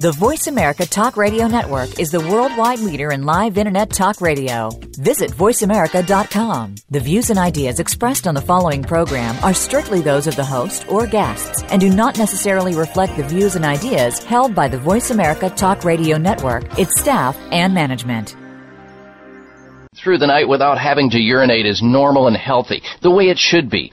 The Voice America Talk Radio Network is the worldwide leader in live Internet talk radio. Visit VoiceAmerica.com. The views and ideas expressed on the following program are strictly those of the host or guests and do not necessarily reflect the views and ideas held by the Voice America Talk Radio Network, its staff, and management through the night without having to urinate is normal and healthy, the way it should be.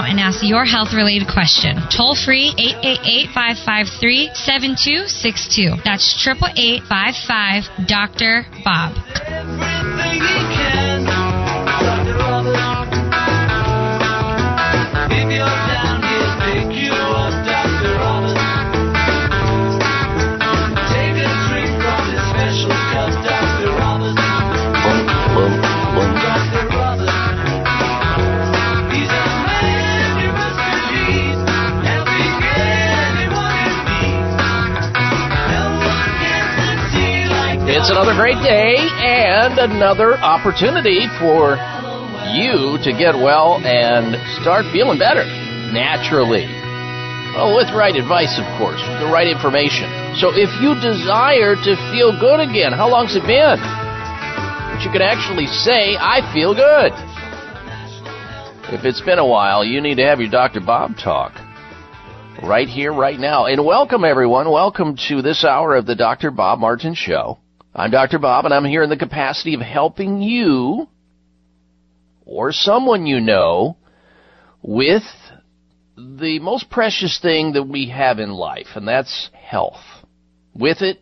Now and ask your health related question. Toll free 888 553 7262. That's 888 55 Dr. Bob. It's another great day and another opportunity for you to get well and start feeling better naturally. Well, with right advice, of course, the right information. So if you desire to feel good again, how long's it been? But you can actually say, I feel good. If it's been a while, you need to have your Dr. Bob talk. Right here, right now. And welcome, everyone. Welcome to this hour of the Dr. Bob Martin Show. I'm Dr. Bob, and I'm here in the capacity of helping you or someone you know with the most precious thing that we have in life, and that's health. With it,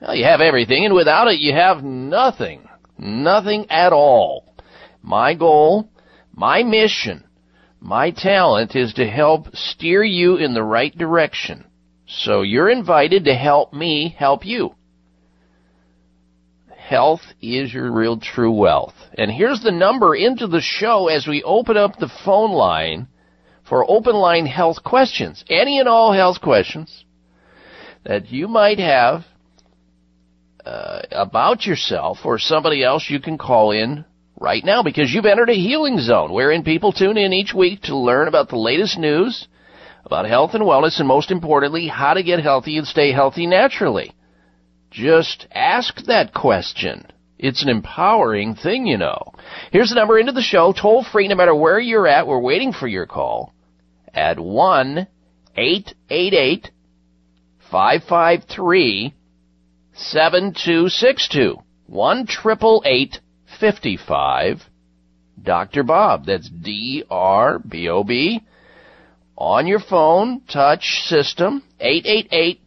well, you have everything, and without it, you have nothing. Nothing at all. My goal, my mission, my talent is to help steer you in the right direction. So you're invited to help me help you. Health is your real true wealth. And here's the number into the show as we open up the phone line for open line health questions. Any and all health questions that you might have uh, about yourself or somebody else you can call in right now because you've entered a healing zone wherein people tune in each week to learn about the latest news about health and wellness and most importantly how to get healthy and stay healthy naturally. Just ask that question. It's an empowering thing, you know. Here's the number into the show, toll free no matter where you're at. We're waiting for your call at 1 888 553 7262. 1 55 Dr. Bob. That's D R B O B. On your phone, touch system, 888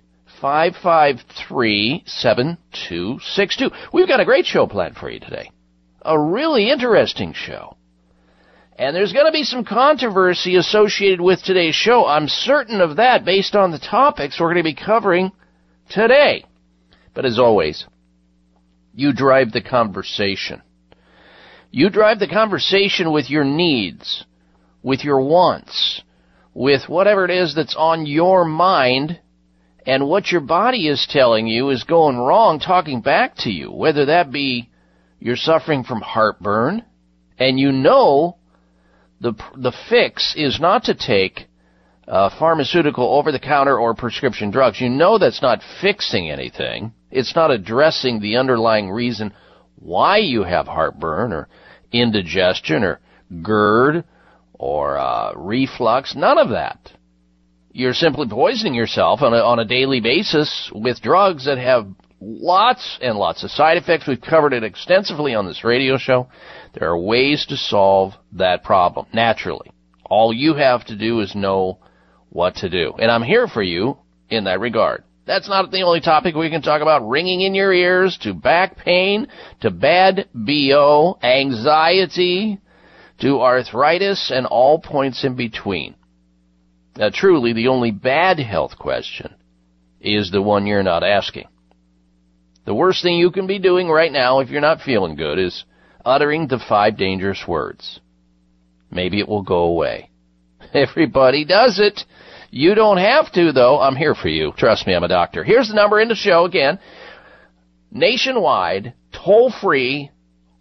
553 7262. We've got a great show planned for you today. A really interesting show. And there's going to be some controversy associated with today's show. I'm certain of that based on the topics we're going to be covering today. But as always, you drive the conversation. You drive the conversation with your needs, with your wants, with whatever it is that's on your mind, and what your body is telling you is going wrong, talking back to you, whether that be you're suffering from heartburn, and you know the the fix is not to take uh, pharmaceutical over-the-counter or prescription drugs. You know that's not fixing anything. It's not addressing the underlying reason why you have heartburn or indigestion or GERD or uh, reflux. None of that. You're simply poisoning yourself on a, on a daily basis with drugs that have lots and lots of side effects. We've covered it extensively on this radio show. There are ways to solve that problem naturally. All you have to do is know what to do. And I'm here for you in that regard. That's not the only topic we can talk about. Ringing in your ears, to back pain, to bad BO, anxiety, to arthritis, and all points in between. Now, truly, the only bad health question is the one you're not asking. The worst thing you can be doing right now if you're not feeling good is uttering the five dangerous words. Maybe it will go away. Everybody does it. You don't have to, though. I'm here for you. Trust me, I'm a doctor. Here's the number in the show again. Nationwide, toll free,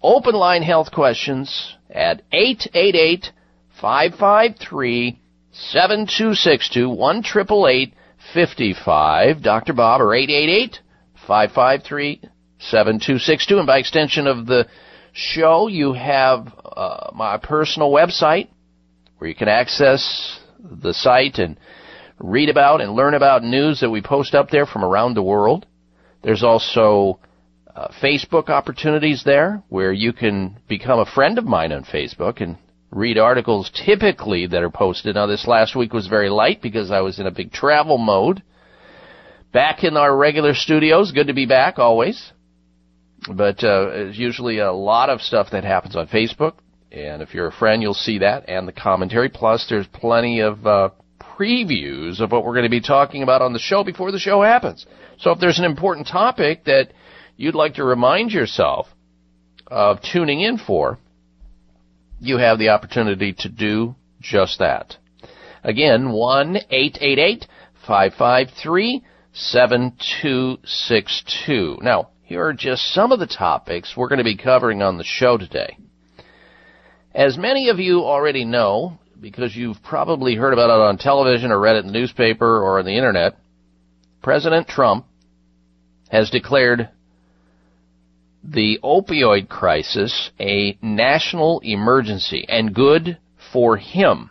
open line health questions at 888 553 7262 1 55 Dr. Bob or 888 553 7262. And by extension of the show, you have uh, my personal website where you can access the site and read about and learn about news that we post up there from around the world. There's also uh, Facebook opportunities there where you can become a friend of mine on Facebook and read articles typically that are posted. Now, this last week was very light because I was in a big travel mode. Back in our regular studios, good to be back always. But uh, usually a lot of stuff that happens on Facebook, and if you're a friend, you'll see that and the commentary. Plus, there's plenty of uh, previews of what we're going to be talking about on the show before the show happens. So if there's an important topic that you'd like to remind yourself of tuning in for, you have the opportunity to do just that. Again, 1 888 553 7262. Now, here are just some of the topics we're going to be covering on the show today. As many of you already know, because you've probably heard about it on television or read it in the newspaper or on the internet, President Trump has declared the opioid crisis a national emergency and good for him.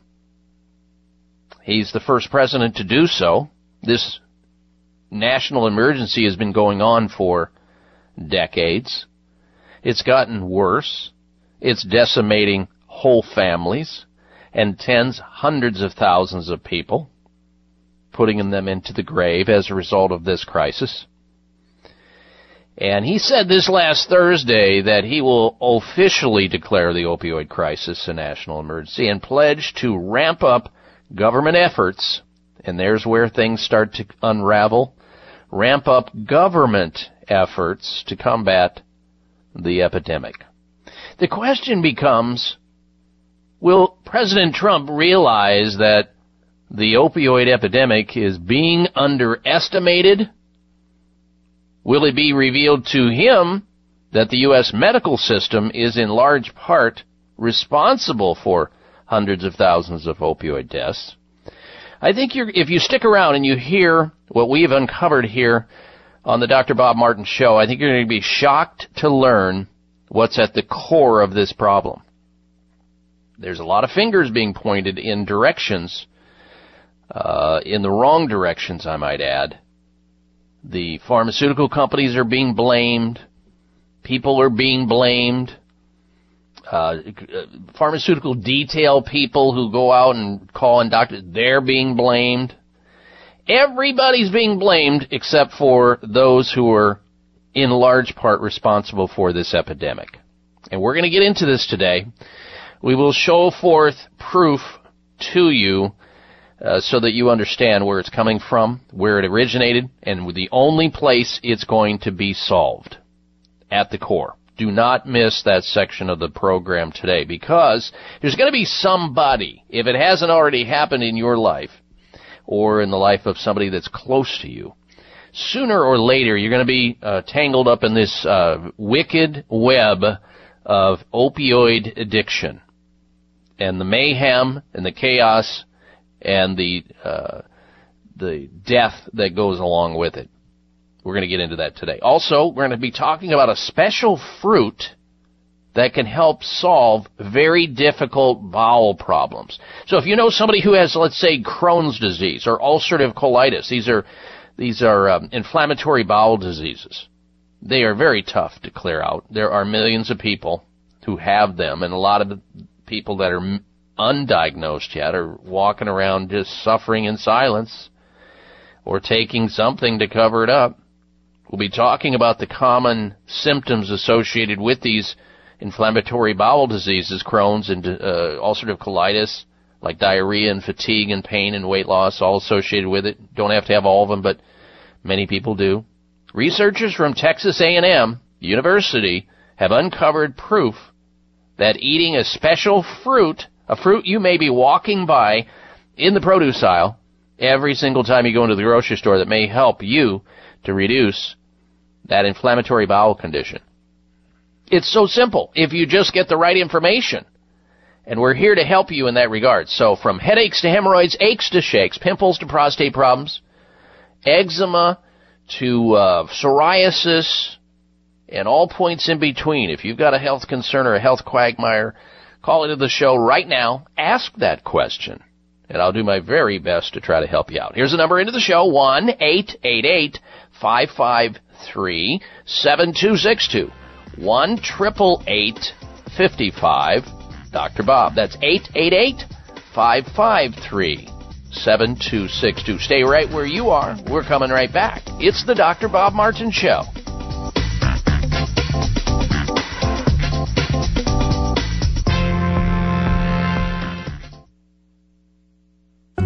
He's the first president to do so. This national emergency has been going on for decades. It's gotten worse. It's decimating whole families and tens, hundreds of thousands of people, putting them into the grave as a result of this crisis. And he said this last Thursday that he will officially declare the opioid crisis a national emergency and pledge to ramp up government efforts, and there's where things start to unravel, ramp up government efforts to combat the epidemic. The question becomes, will President Trump realize that the opioid epidemic is being underestimated? Will it be revealed to him that the U.S. medical system is in large part responsible for hundreds of thousands of opioid deaths? I think if you stick around and you hear what we've uncovered here on the Dr. Bob Martin show, I think you're going to be shocked to learn what's at the core of this problem. There's a lot of fingers being pointed in directions uh, in the wrong directions, I might add. The pharmaceutical companies are being blamed. People are being blamed. Uh, pharmaceutical detail people who go out and call in doctors, they're being blamed. Everybody's being blamed except for those who are in large part responsible for this epidemic. And we're going to get into this today. We will show forth proof to you uh, so that you understand where it's coming from, where it originated, and the only place it's going to be solved at the core. Do not miss that section of the program today because there's going to be somebody, if it hasn't already happened in your life or in the life of somebody that's close to you, sooner or later you're going to be uh, tangled up in this uh, wicked web of opioid addiction and the mayhem and the chaos and the uh, the death that goes along with it. We're going to get into that today. Also, we're going to be talking about a special fruit that can help solve very difficult bowel problems. So if you know somebody who has, let's say, Crohn's disease or ulcerative colitis, these are these are um, inflammatory bowel diseases. They are very tough to clear out. There are millions of people who have them, and a lot of the people that are undiagnosed yet are walking around just suffering in silence or taking something to cover it up. We'll be talking about the common symptoms associated with these inflammatory bowel diseases, Crohn's and uh, ulcerative colitis, like diarrhea and fatigue and pain and weight loss, all associated with it. Don't have to have all of them, but many people do. Researchers from Texas A&M University have uncovered proof that eating a special fruit a fruit you may be walking by in the produce aisle every single time you go into the grocery store that may help you to reduce that inflammatory bowel condition. It's so simple if you just get the right information. And we're here to help you in that regard. So from headaches to hemorrhoids, aches to shakes, pimples to prostate problems, eczema to uh, psoriasis, and all points in between. If you've got a health concern or a health quagmire, Call into the show right now. Ask that question. And I'll do my very best to try to help you out. Here's the number into the show, 1-888-553-7262. 1-888-55 Dr. Bob. That's 888-553-7262. Stay right where you are. We're coming right back. It's the Dr. Bob Martin Show.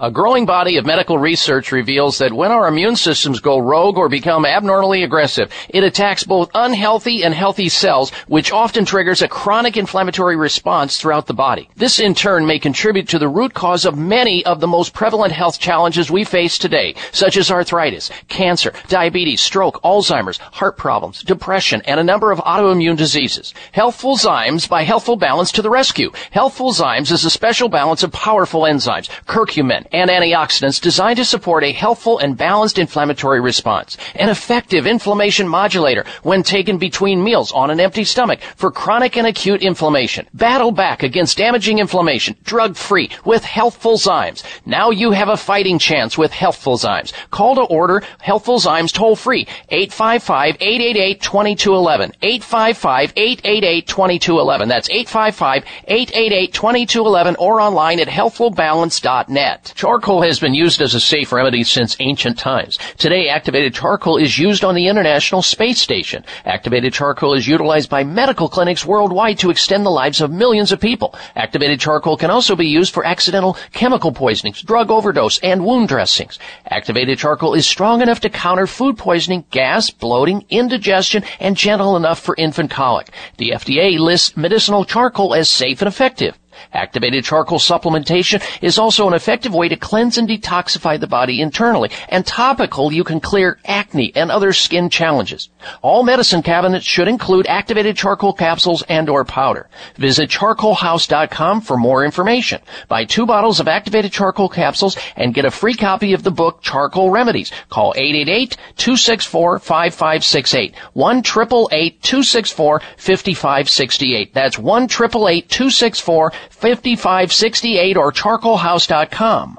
A growing body of medical research reveals that when our immune systems go rogue or become abnormally aggressive, it attacks both unhealthy and healthy cells, which often triggers a chronic inflammatory response throughout the body. This in turn may contribute to the root cause of many of the most prevalent health challenges we face today, such as arthritis, cancer, diabetes, stroke, Alzheimer's, heart problems, depression, and a number of autoimmune diseases. Healthful Zymes by Healthful Balance to the rescue. Healthful Zymes is a special balance of powerful enzymes, curcumin, and antioxidants designed to support a healthful and balanced inflammatory response. An effective inflammation modulator when taken between meals on an empty stomach for chronic and acute inflammation. Battle back against damaging inflammation, drug free with Healthful Zymes. Now you have a fighting chance with Healthful Zymes. Call to order Healthful Zymes toll free 855-888-2211. 855-888-2211. That's 855-888-2211 or online at healthfulbalance.net. Charcoal has been used as a safe remedy since ancient times. Today, activated charcoal is used on the International Space Station. Activated charcoal is utilized by medical clinics worldwide to extend the lives of millions of people. Activated charcoal can also be used for accidental chemical poisonings, drug overdose, and wound dressings. Activated charcoal is strong enough to counter food poisoning, gas, bloating, indigestion, and gentle enough for infant colic. The FDA lists medicinal charcoal as safe and effective. Activated charcoal supplementation is also an effective way to cleanse and detoxify the body internally. And topical, you can clear acne and other skin challenges. All medicine cabinets should include activated charcoal capsules and or powder. Visit charcoalhouse.com for more information. Buy two bottles of activated charcoal capsules and get a free copy of the book Charcoal Remedies. Call 888-264-5568. 1-888-264-5568. That's 1-888-264 5568 or charcoalhouse.com.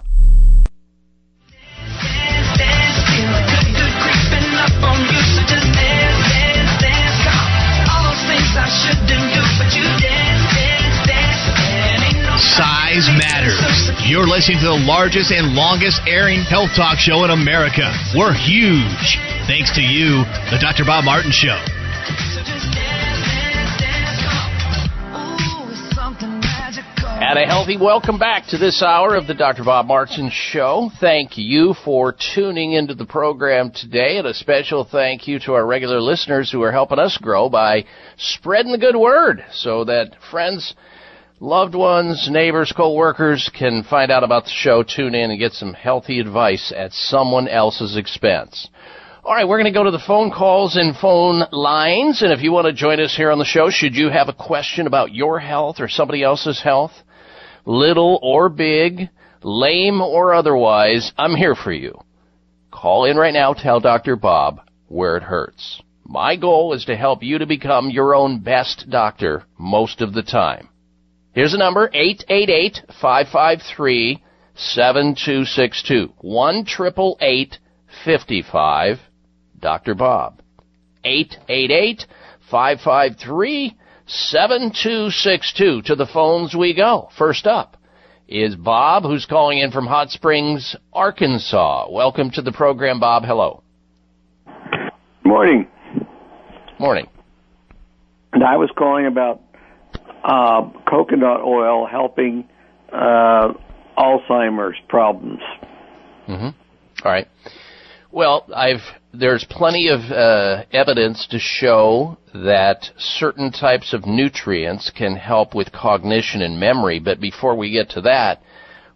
Size matters. You're listening to the largest and longest airing health talk show in America. We're huge. Thanks to you, the Dr. Bob Martin Show. And a healthy welcome back to this hour of the Dr. Bob Martin Show. Thank you for tuning into the program today, and a special thank you to our regular listeners who are helping us grow by spreading the good word so that friends, loved ones, neighbors, co-workers can find out about the show, tune in, and get some healthy advice at someone else's expense. All right, we're going to go to the phone calls and phone lines. And if you want to join us here on the show, should you have a question about your health or somebody else's health, little or big, lame or otherwise, I'm here for you. Call in right now, tell Dr. Bob where it hurts. My goal is to help you to become your own best doctor most of the time. Here's the number, 888-553-7262. 1 55 Dr. Bob. 888-553 7262. To the phones we go. First up is Bob, who's calling in from Hot Springs, Arkansas. Welcome to the program, Bob. Hello. Morning. Morning. And I was calling about uh, coconut oil helping uh, Alzheimer's problems. Mm-hmm. All right. Well, I've there's plenty of uh, evidence to show that certain types of nutrients can help with cognition and memory. But before we get to that,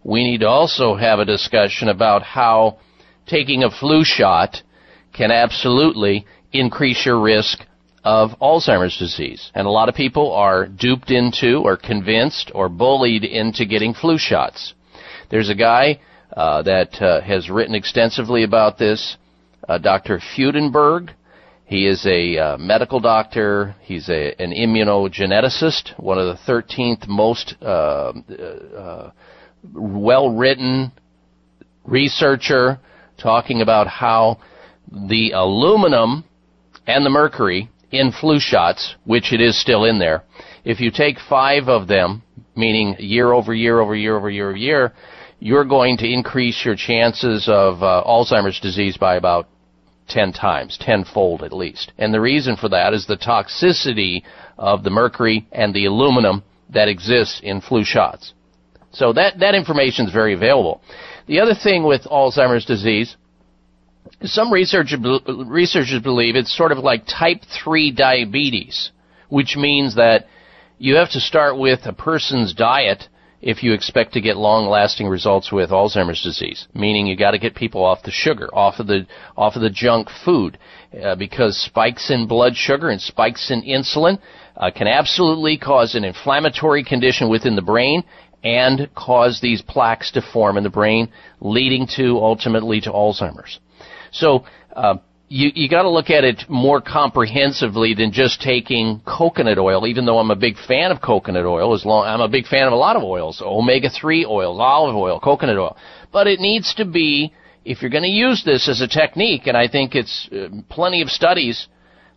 we need to also have a discussion about how taking a flu shot can absolutely increase your risk of Alzheimer's disease. And a lot of people are duped into or convinced or bullied into getting flu shots. There's a guy uh, that uh, has written extensively about this uh, Dr. Fudenberg. He is a uh, medical doctor. He's a, an immunogeneticist, one of the 13th most uh, uh, well-written researcher, talking about how the aluminum and the mercury in flu shots, which it is still in there, if you take five of them, meaning year over year over year over year over year, you're going to increase your chances of uh, Alzheimer's disease by about 10 times, tenfold at least. And the reason for that is the toxicity of the mercury and the aluminum that exists in flu shots. So that, that information is very available. The other thing with Alzheimer's disease, some researchers, researchers believe it's sort of like type 3 diabetes, which means that you have to start with a person's diet if you expect to get long lasting results with Alzheimer's disease, meaning you got to get people off the sugar, off of the off of the junk food, uh, because spikes in blood sugar and spikes in insulin uh, can absolutely cause an inflammatory condition within the brain and cause these plaques to form in the brain, leading to ultimately to Alzheimer's. So uh, you you got to look at it more comprehensively than just taking coconut oil. Even though I'm a big fan of coconut oil, as long I'm a big fan of a lot of oils, omega three oils, olive oil, coconut oil. But it needs to be if you're going to use this as a technique, and I think it's uh, plenty of studies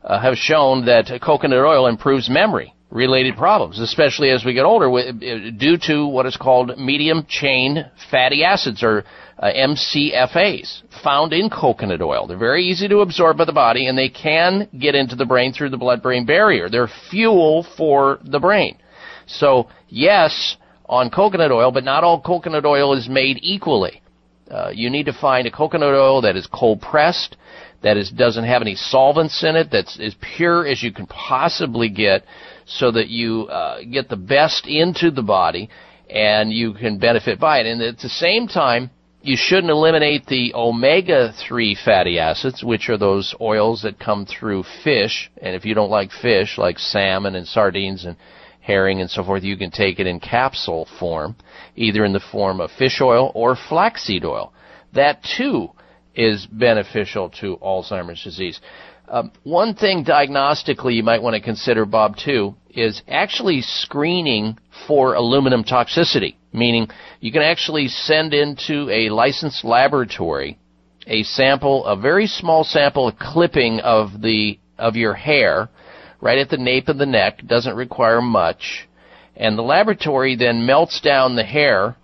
uh, have shown that coconut oil improves memory. Related problems, especially as we get older, due to what is called medium chain fatty acids or uh, MCFAs found in coconut oil. They're very easy to absorb by the body and they can get into the brain through the blood brain barrier. They're fuel for the brain. So, yes, on coconut oil, but not all coconut oil is made equally. Uh, you need to find a coconut oil that is cold pressed, that is, doesn't have any solvents in it, that's as pure as you can possibly get, so that you uh, get the best into the body and you can benefit by it. And at the same time, you shouldn't eliminate the omega-3 fatty acids, which are those oils that come through fish. And if you don't like fish, like salmon and sardines and herring and so forth, you can take it in capsule form, either in the form of fish oil or flaxseed oil. That too is beneficial to Alzheimer's disease. Um, one thing diagnostically you might want to consider, Bob, too, is actually screening for aluminum toxicity, meaning you can actually send into a licensed laboratory a sample, a very small sample, a clipping of the of your hair, right at the nape of the neck, doesn't require much, and the laboratory then melts down the hair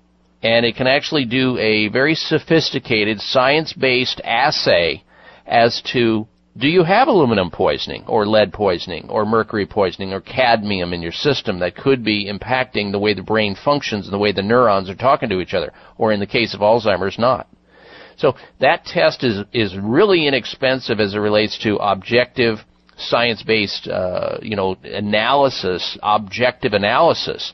and it can actually do a very sophisticated science-based assay as to do you have aluminum poisoning or lead poisoning or mercury poisoning or cadmium in your system that could be impacting the way the brain functions and the way the neurons are talking to each other, or in the case of Alzheimer's, not? So that test is is really inexpensive as it relates to objective, science-based, uh, you know, analysis, objective analysis.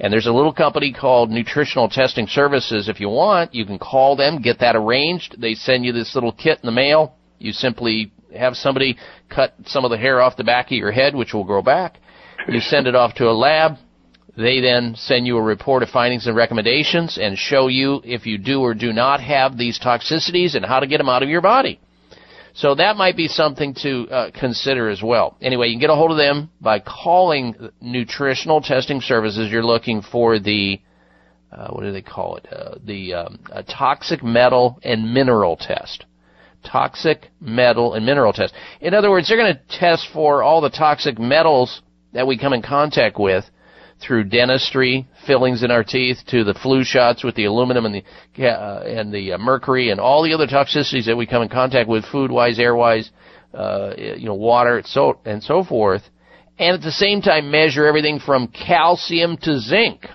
And there's a little company called Nutritional Testing Services. If you want, you can call them, get that arranged. They send you this little kit in the mail. You simply have somebody cut some of the hair off the back of your head, which will grow back. You send it off to a lab. They then send you a report of findings and recommendations and show you if you do or do not have these toxicities and how to get them out of your body. So that might be something to uh, consider as well. Anyway, you can get a hold of them by calling Nutritional Testing Services. You're looking for the uh, what do they call it? Uh, the um, toxic metal and mineral test toxic metal and mineral test. In other words, they're going to test for all the toxic metals that we come in contact with through dentistry, fillings in our teeth, to the flu shots with the aluminum and the uh, and the uh, mercury and all the other toxicities that we come in contact with, food-wise, air-wise, uh, you know, water, so and so forth, and at the same time measure everything from calcium to zinc,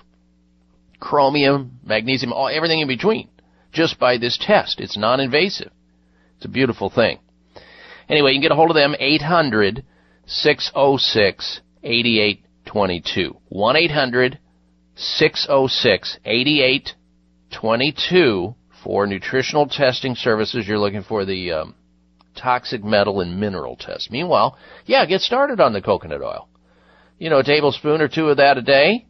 chromium, magnesium, all everything in between, just by this test. It's non-invasive. It's a beautiful thing. Anyway, you can get a hold of them, 800 606 8822. 1 800 606 8822 for nutritional testing services. You're looking for the um, toxic metal and mineral test. Meanwhile, yeah, get started on the coconut oil. You know, a tablespoon or two of that a day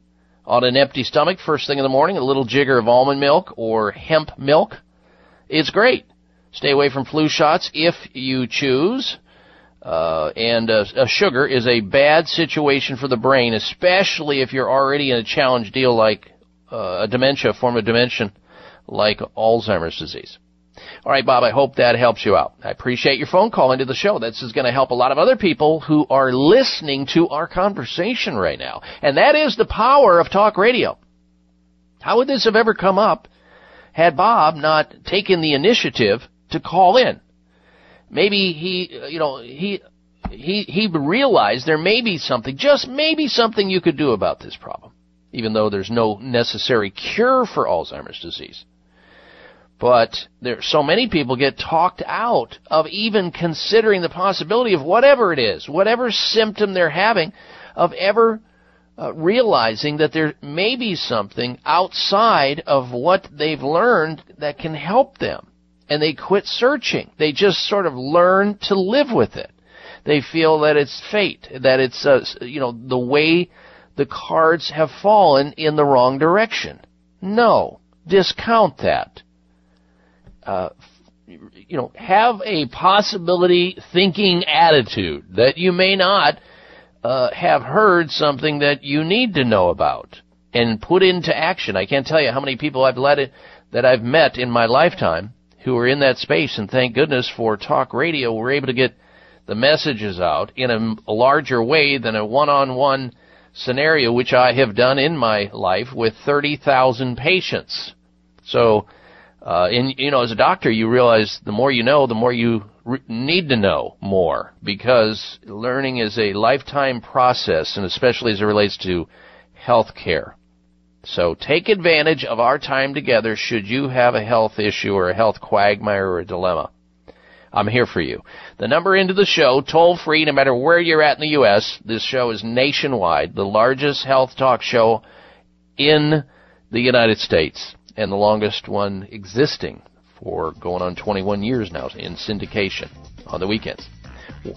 on an empty stomach, first thing in the morning, a little jigger of almond milk or hemp milk. It's great. Stay away from flu shots if you choose. Uh, and uh, sugar is a bad situation for the brain, especially if you're already in a challenge deal like uh, a dementia, a form of dementia, like Alzheimer's disease. All right, Bob, I hope that helps you out. I appreciate your phone call into the show. This is going to help a lot of other people who are listening to our conversation right now. And that is the power of talk radio. How would this have ever come up had Bob not taken the initiative to call in. Maybe he, you know, he, he, he realized there may be something, just maybe something you could do about this problem, even though there's no necessary cure for Alzheimer's disease. But there, so many people get talked out of even considering the possibility of whatever it is, whatever symptom they're having, of ever uh, realizing that there may be something outside of what they've learned that can help them and they quit searching. They just sort of learn to live with it. They feel that it's fate, that it's uh, you know the way the cards have fallen in the wrong direction. No, discount that. Uh, you know, have a possibility thinking attitude that you may not uh, have heard something that you need to know about and put into action. I can't tell you how many people I've let it that I've met in my lifetime who are in that space. And thank goodness for talk radio, we're able to get the messages out in a, larger way than a one-on-one scenario, which I have done in my life with 30,000 patients. So, uh, in, you know, as a doctor, you realize the more you know, the more you re- need to know more because learning is a lifetime process and especially as it relates to health care. So take advantage of our time together should you have a health issue or a health quagmire or a dilemma. I'm here for you. The number into the show, toll free, no matter where you're at in the U.S. This show is nationwide, the largest health talk show in the United States, and the longest one existing for going on 21 years now in syndication on the weekends.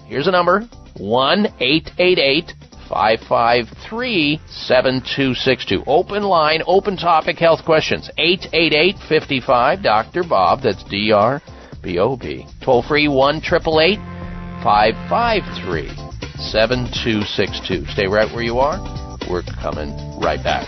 Here's a number, 1-888 553 7262. Open line, open topic health questions. 888 55 Dr. Bob. That's D R B O B. Toll free 1 553 7262. Stay right where you are. We're coming right back.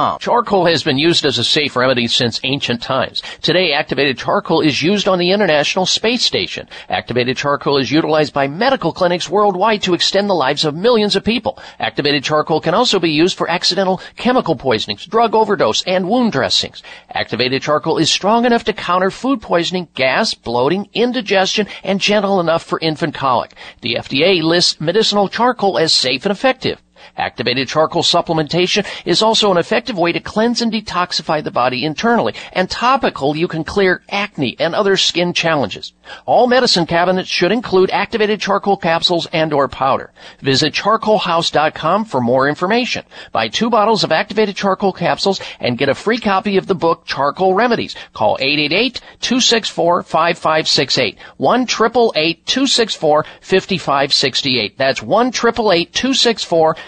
Charcoal has been used as a safe remedy since ancient times. Today, activated charcoal is used on the International Space Station. Activated charcoal is utilized by medical clinics worldwide to extend the lives of millions of people. Activated charcoal can also be used for accidental chemical poisonings, drug overdose, and wound dressings. Activated charcoal is strong enough to counter food poisoning, gas, bloating, indigestion, and gentle enough for infant colic. The FDA lists medicinal charcoal as safe and effective. Activated charcoal supplementation is also an effective way to cleanse and detoxify the body internally. And topical, you can clear acne and other skin challenges. All medicine cabinets should include activated charcoal capsules and or powder. Visit charcoalhouse.com for more information. Buy two bottles of activated charcoal capsules and get a free copy of the book Charcoal Remedies. Call 888-264-5568. 1-888-264-5568. That's 1-888-264-5568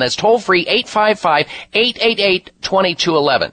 That's toll free 855-888-2211.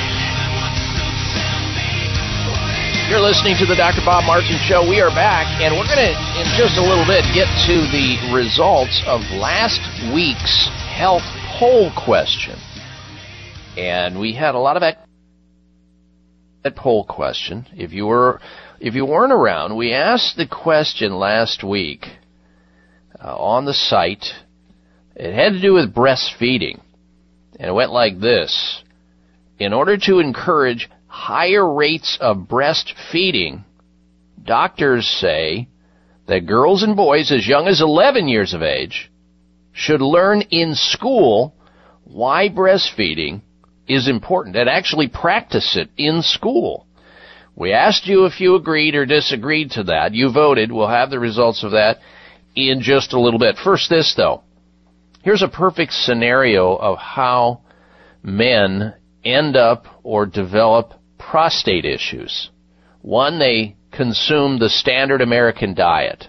You're listening to the Dr. Bob Martin Show. We are back, and we're going to, in just a little bit, get to the results of last week's health poll question. And we had a lot of that poll question. If you were, if you weren't around, we asked the question last week uh, on the site. It had to do with breastfeeding, and it went like this: In order to encourage higher rates of breastfeeding, doctors say that girls and boys as young as 11 years of age should learn in school why breastfeeding is important and actually practice it in school. We asked you if you agreed or disagreed to that. You voted. We'll have the results of that in just a little bit. First, this though. Here's a perfect scenario of how men end up or develop prostate issues. One, they consume the standard American diet,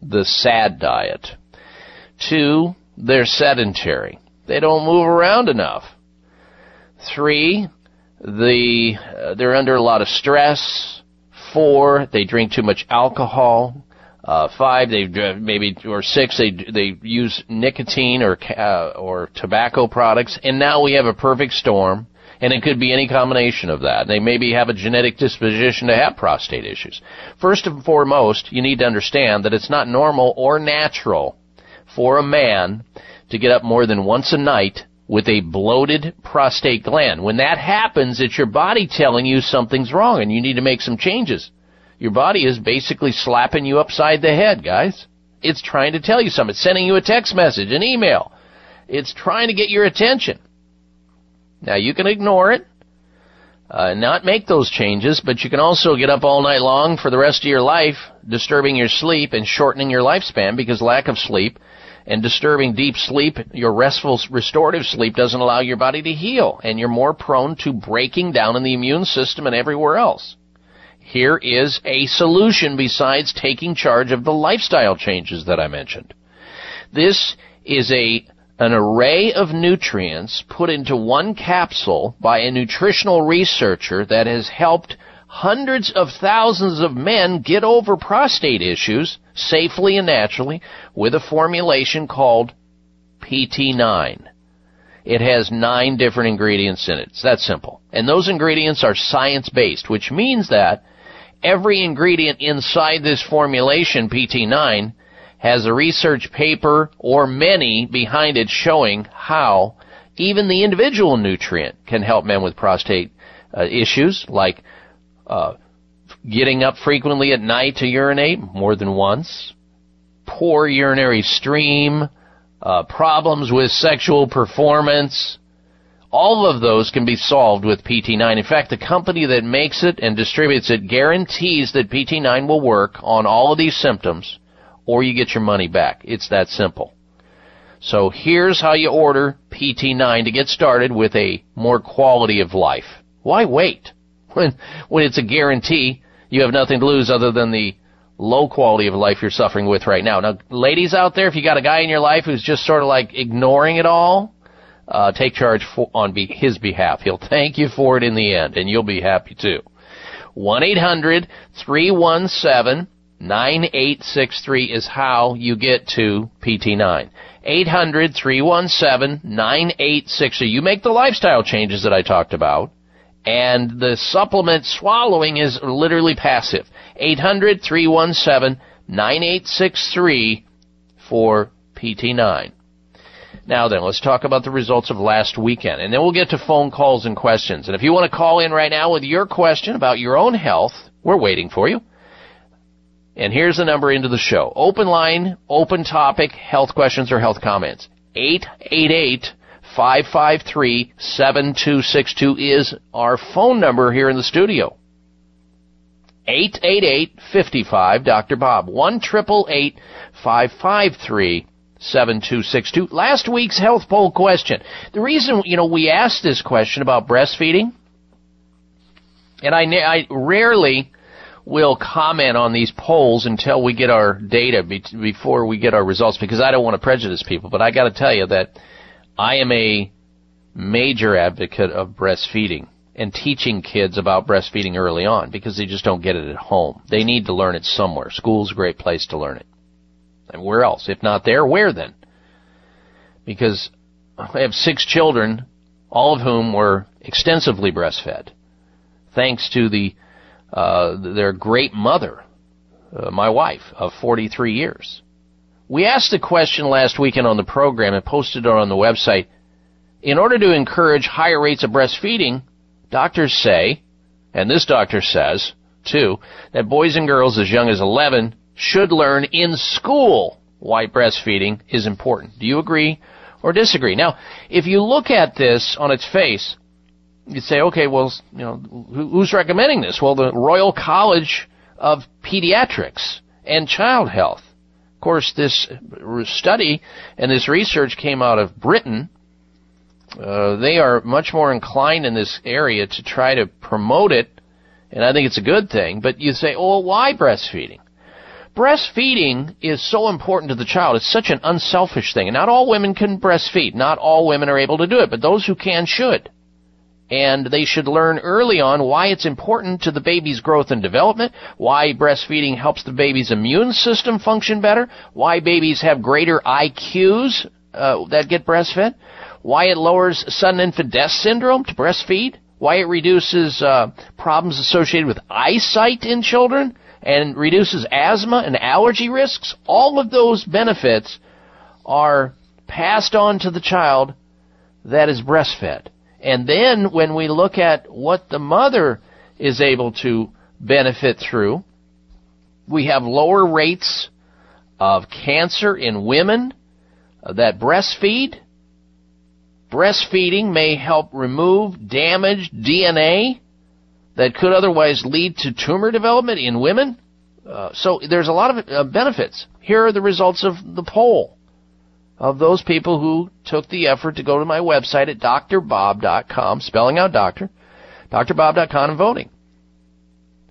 the SAD diet. Two, they're sedentary. They don't move around enough. Three, the, uh, they're under a lot of stress. Four, they drink too much alcohol. Uh, five, they maybe or six, they they use nicotine or uh, or tobacco products, and now we have a perfect storm and it could be any combination of that. They maybe have a genetic disposition to have prostate issues. First and foremost, you need to understand that it's not normal or natural for a man to get up more than once a night with a bloated prostate gland. When that happens, it's your body telling you something's wrong and you need to make some changes. Your body is basically slapping you upside the head, guys. It's trying to tell you something. It's sending you a text message, an email. It's trying to get your attention. Now you can ignore it, uh, not make those changes, but you can also get up all night long for the rest of your life, disturbing your sleep and shortening your lifespan because lack of sleep and disturbing deep sleep, your restful restorative sleep doesn't allow your body to heal and you're more prone to breaking down in the immune system and everywhere else. Here is a solution besides taking charge of the lifestyle changes that I mentioned. This is a an array of nutrients put into one capsule by a nutritional researcher that has helped hundreds of thousands of men get over prostate issues safely and naturally with a formulation called PT9. It has nine different ingredients in it. It's that simple. And those ingredients are science based, which means that every ingredient inside this formulation, PT9, has a research paper or many behind it showing how even the individual nutrient can help men with prostate uh, issues like uh, getting up frequently at night to urinate more than once, poor urinary stream, uh, problems with sexual performance. All of those can be solved with PT9. In fact, the company that makes it and distributes it guarantees that PT9 will work on all of these symptoms or you get your money back. It's that simple. So here's how you order PT9 to get started with a more quality of life. Why wait? When, when it's a guarantee, you have nothing to lose other than the low quality of life you're suffering with right now. Now, ladies out there, if you got a guy in your life who's just sort of like ignoring it all, uh, take charge for, on be, his behalf. He'll thank you for it in the end, and you'll be happy too. 1 800 317 9863 is how you get to PT9. 800 317 9863. You make the lifestyle changes that I talked about, and the supplement swallowing is literally passive. 800 317 9863 for PT9. Now then, let's talk about the results of last weekend, and then we'll get to phone calls and questions. And if you want to call in right now with your question about your own health, we're waiting for you. And here's the number into the show. Open line, open topic, health questions or health comments. 888 553 7262 is our phone number here in the studio. 888 55 Dr. Bob. 1 553 7262. Last week's health poll question. The reason, you know, we asked this question about breastfeeding, and I, I rarely will comment on these polls until we get our data be- before we get our results because I don't want to prejudice people. But I got to tell you that I am a major advocate of breastfeeding. and teaching kids about breastfeeding early on because they just don't get it at home. They need to learn it somewhere. School's a great place to learn it. And where else? If not there, where then? Because I have six children, all of whom were extensively breastfed, thanks to the uh, their great mother, uh, my wife, of 43 years. We asked the question last weekend on the program and posted it on the website. In order to encourage higher rates of breastfeeding, doctors say, and this doctor says, too, that boys and girls as young as 11 should learn in school why breastfeeding is important. Do you agree or disagree? Now, if you look at this on its face, you say, okay, well, you know, who's recommending this? Well, the Royal College of Pediatrics and Child Health. Of course, this study and this research came out of Britain. Uh, they are much more inclined in this area to try to promote it, and I think it's a good thing. But you say, oh, why breastfeeding? Breastfeeding is so important to the child. It's such an unselfish thing. And not all women can breastfeed. Not all women are able to do it, but those who can should and they should learn early on why it's important to the baby's growth and development, why breastfeeding helps the baby's immune system function better, why babies have greater IQs uh, that get breastfed, why it lowers sudden infant death syndrome to breastfeed, why it reduces uh, problems associated with eyesight in children, and reduces asthma and allergy risks. All of those benefits are passed on to the child that is breastfed. And then when we look at what the mother is able to benefit through, we have lower rates of cancer in women that breastfeed. Breastfeeding may help remove damaged DNA that could otherwise lead to tumor development in women. Uh, so there's a lot of uh, benefits. Here are the results of the poll of those people who took the effort to go to my website at drbob.com, spelling out doctor, drbob.com and voting.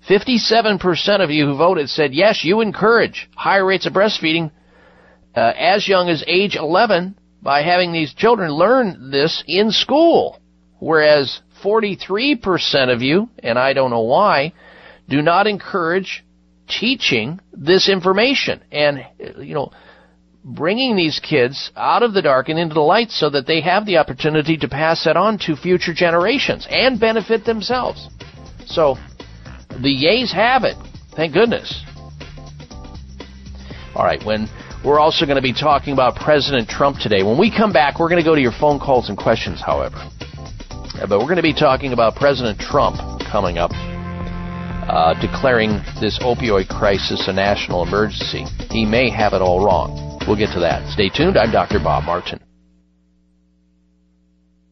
57% of you who voted said yes, you encourage higher rates of breastfeeding uh, as young as age 11 by having these children learn this in school. Whereas 43% of you, and I don't know why, do not encourage teaching this information. And, you know, bringing these kids out of the dark and into the light so that they have the opportunity to pass that on to future generations and benefit themselves. So, the yays have it. Thank goodness. All right, when we're also going to be talking about President Trump today. When we come back, we're going to go to your phone calls and questions, however. Uh, but we're going to be talking about President Trump coming up, uh, declaring this opioid crisis a national emergency. He may have it all wrong. We'll get to that. Stay tuned. I'm Dr. Bob Martin.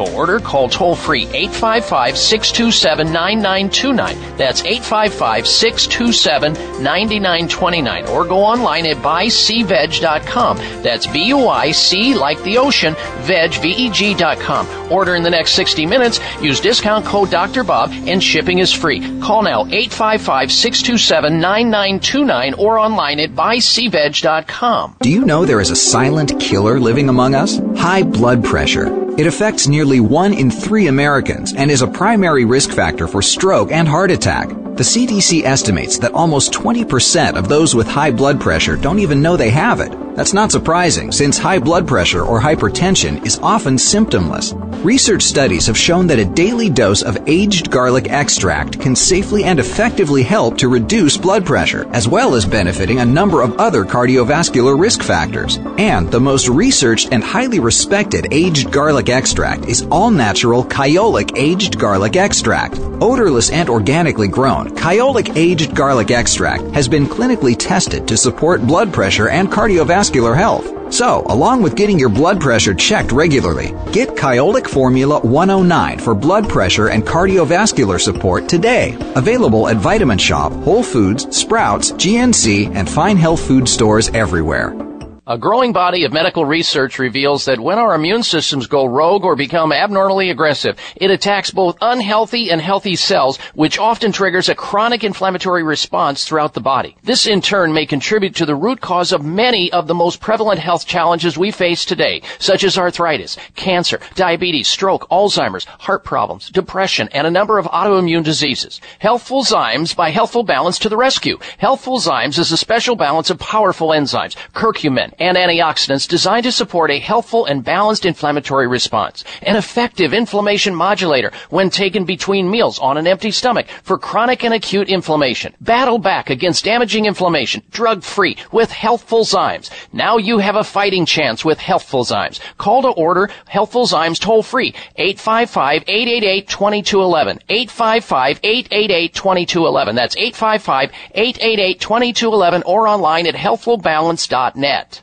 To order, call toll free 855 627 9929. That's 855 627 9929. Or go online at buycveg.com. That's B U I C like the ocean, veg, V E G.com. Order in the next 60 minutes. Use discount code Dr. Bob and shipping is free. Call now 855 627 9929 or online at buycveg.com. Do you know there is a silent killer living among us? High blood pressure. It affects nearly one in three Americans and is a primary risk factor for stroke and heart attack. The CDC estimates that almost 20% of those with high blood pressure don't even know they have it. That's not surprising since high blood pressure or hypertension is often symptomless. Research studies have shown that a daily dose of aged garlic extract can safely and effectively help to reduce blood pressure, as well as benefiting a number of other cardiovascular risk factors. And the most researched and highly respected aged garlic extract is all natural Kyolic aged garlic extract. Odorless and organically grown, Kyolic aged garlic extract has been clinically tested to support blood pressure and cardiovascular health. So, along with getting your blood pressure checked regularly, get Kyolic Formula 109 for blood pressure and cardiovascular support today. Available at Vitamin Shop, Whole Foods, Sprouts, GNC, and fine health food stores everywhere. A growing body of medical research reveals that when our immune systems go rogue or become abnormally aggressive, it attacks both unhealthy and healthy cells, which often triggers a chronic inflammatory response throughout the body. This in turn may contribute to the root cause of many of the most prevalent health challenges we face today, such as arthritis, cancer, diabetes, stroke, Alzheimer's, heart problems, depression, and a number of autoimmune diseases. Healthful Zymes by Healthful Balance to the rescue. Healthful Zymes is a special balance of powerful enzymes, curcumin, and antioxidants designed to support a healthful and balanced inflammatory response. An effective inflammation modulator when taken between meals on an empty stomach for chronic and acute inflammation. Battle back against damaging inflammation, drug free with Healthful Zymes. Now you have a fighting chance with Healthful Zymes. Call to order Healthful Zymes toll free 855-888-2211. 855-888-2211. That's 855-888-2211 or online at healthfulbalance.net.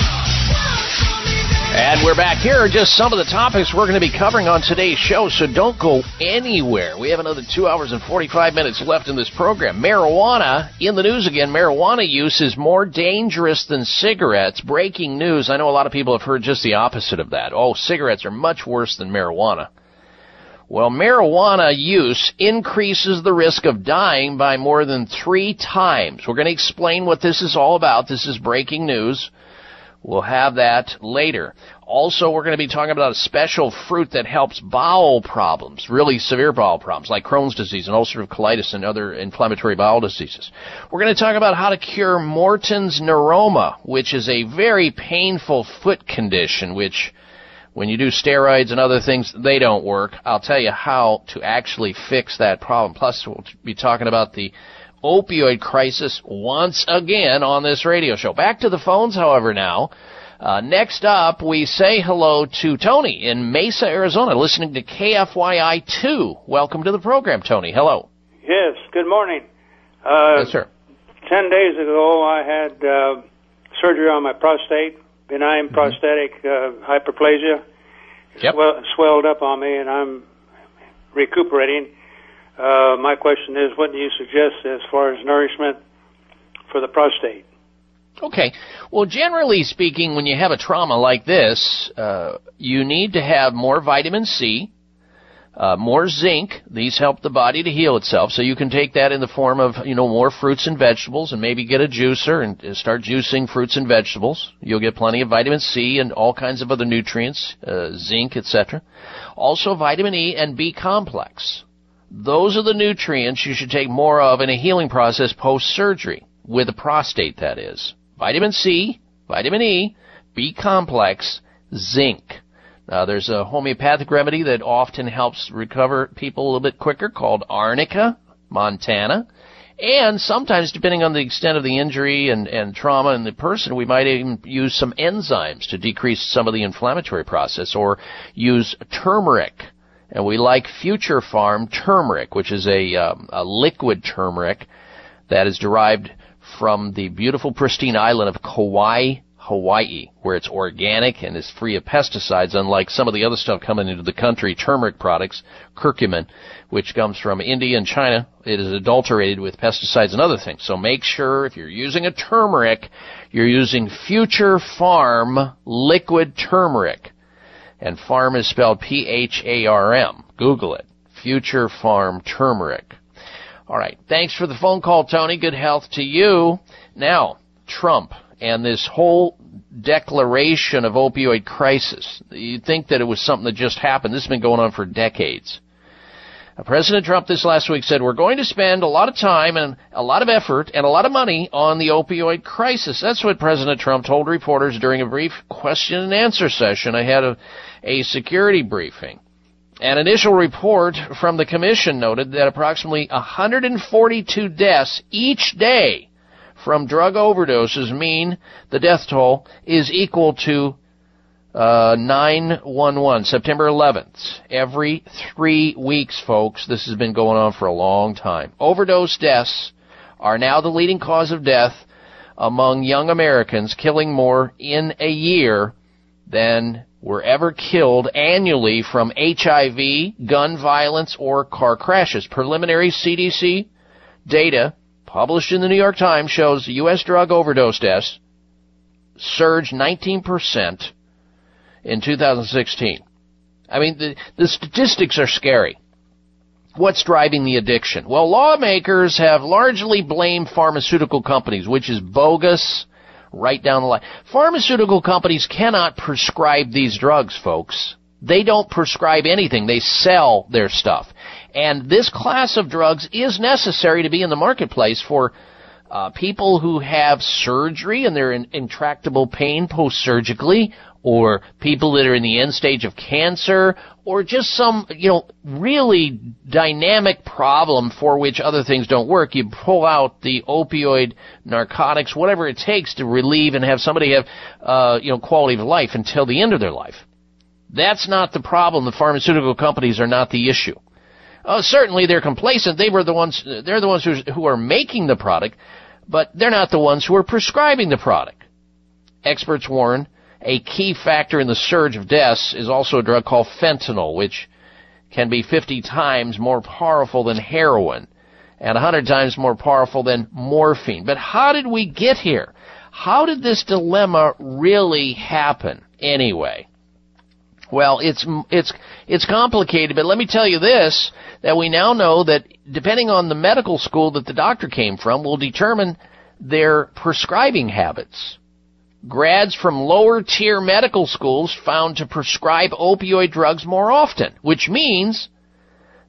And we're back here. Just some of the topics we're going to be covering on today's show, so don't go anywhere. We have another two hours and 45 minutes left in this program. Marijuana in the news again. Marijuana use is more dangerous than cigarettes. Breaking news. I know a lot of people have heard just the opposite of that. Oh, cigarettes are much worse than marijuana. Well, marijuana use increases the risk of dying by more than three times. We're going to explain what this is all about. This is breaking news. We'll have that later. Also, we're going to be talking about a special fruit that helps bowel problems, really severe bowel problems like Crohn's disease and ulcerative colitis and other inflammatory bowel diseases. We're going to talk about how to cure Morton's neuroma, which is a very painful foot condition, which when you do steroids and other things, they don't work. I'll tell you how to actually fix that problem. Plus, we'll be talking about the opioid crisis once again on this radio show. Back to the phones, however, now. Uh, next up, we say hello to Tony in Mesa, Arizona, listening to KFYI 2. Welcome to the program, Tony. Hello. Yes, good morning. Uh, yes, sir. Ten days ago, I had uh, surgery on my prostate, benign mm-hmm. prostatic uh, hyperplasia. Yep. Swell, swelled up on me, and I'm recuperating. Uh, my question is, what do you suggest as far as nourishment for the prostate? Okay. Well, generally speaking, when you have a trauma like this, uh, you need to have more vitamin C, uh, more zinc. These help the body to heal itself. So you can take that in the form of, you know, more fruits and vegetables and maybe get a juicer and start juicing fruits and vegetables. You'll get plenty of vitamin C and all kinds of other nutrients, uh, zinc, etc. Also vitamin E and B complex. Those are the nutrients you should take more of in a healing process post-surgery, with a prostate that is. Vitamin C, vitamin E, B complex, zinc. Now there's a homeopathic remedy that often helps recover people a little bit quicker called Arnica, Montana. And sometimes, depending on the extent of the injury and, and trauma in the person, we might even use some enzymes to decrease some of the inflammatory process or use turmeric and we like Future Pharm turmeric, which is a, um, a liquid turmeric that is derived from the beautiful pristine island of Kauai, Hawaii, where it's organic and is free of pesticides, unlike some of the other stuff coming into the country, turmeric products, curcumin, which comes from India and China. It is adulterated with pesticides and other things. So make sure if you're using a turmeric, you're using Future Pharm liquid turmeric. And farm is spelled P-H-A-R-M. Google it. Future Pharm Turmeric. All right. Thanks for the phone call, Tony. Good health to you. Now, Trump and this whole declaration of opioid crisis. You'd think that it was something that just happened. This has been going on for decades. Uh, President Trump this last week said, we're going to spend a lot of time and a lot of effort and a lot of money on the opioid crisis. That's what President Trump told reporters during a brief question and answer session ahead of a security briefing. An initial report from the commission noted that approximately 142 deaths each day from drug overdoses mean the death toll is equal to uh, 911, September 11th. Every three weeks, folks. This has been going on for a long time. Overdose deaths are now the leading cause of death among young Americans, killing more in a year than were ever killed annually from HIV, gun violence, or car crashes. Preliminary CDC data published in the New York Times shows U.S. drug overdose deaths surged 19% in 2016. I mean, the, the statistics are scary. What's driving the addiction? Well, lawmakers have largely blamed pharmaceutical companies, which is bogus right down the line. Pharmaceutical companies cannot prescribe these drugs, folks. They don't prescribe anything. They sell their stuff. And this class of drugs is necessary to be in the marketplace for uh, people who have surgery and they're in intractable pain post-surgically, or people that are in the end stage of cancer, or just some, you know, really dynamic problem for which other things don't work. You pull out the opioid, narcotics, whatever it takes to relieve and have somebody have, uh, you know, quality of life until the end of their life. That's not the problem. The pharmaceutical companies are not the issue. Uh, certainly they're complacent. They were the ones, they're the ones who are making the product, but they're not the ones who are prescribing the product. Experts warn a key factor in the surge of deaths is also a drug called fentanyl, which can be 50 times more powerful than heroin and 100 times more powerful than morphine. But how did we get here? How did this dilemma really happen anyway? Well, it's it's it's complicated, but let me tell you this: that we now know that depending on the medical school that the doctor came from, will determine their prescribing habits. Grads from lower tier medical schools found to prescribe opioid drugs more often, which means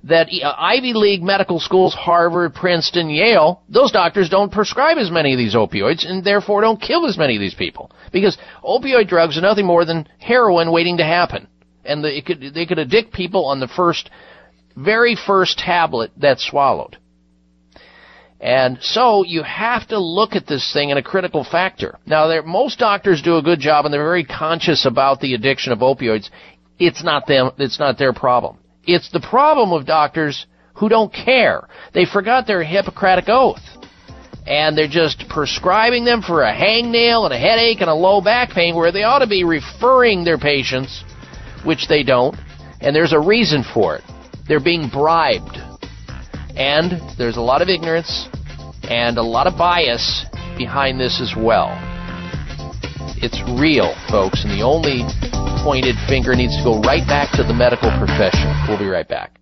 that uh, Ivy League medical schools, Harvard, Princeton, Yale, those doctors don't prescribe as many of these opioids and therefore don't kill as many of these people. Because opioid drugs are nothing more than heroin waiting to happen and the, could, they could addict people on the first, very first tablet that's swallowed. And so you have to look at this thing in a critical factor. Now, most doctors do a good job, and they're very conscious about the addiction of opioids. It's not them. It's not their problem. It's the problem of doctors who don't care. They forgot their Hippocratic oath. And they're just prescribing them for a hangnail and a headache and a low back pain where they ought to be referring their patients which they don't, and there's a reason for it. They're being bribed. And there's a lot of ignorance and a lot of bias behind this as well. It's real, folks, and the only pointed finger needs to go right back to the medical profession. We'll be right back.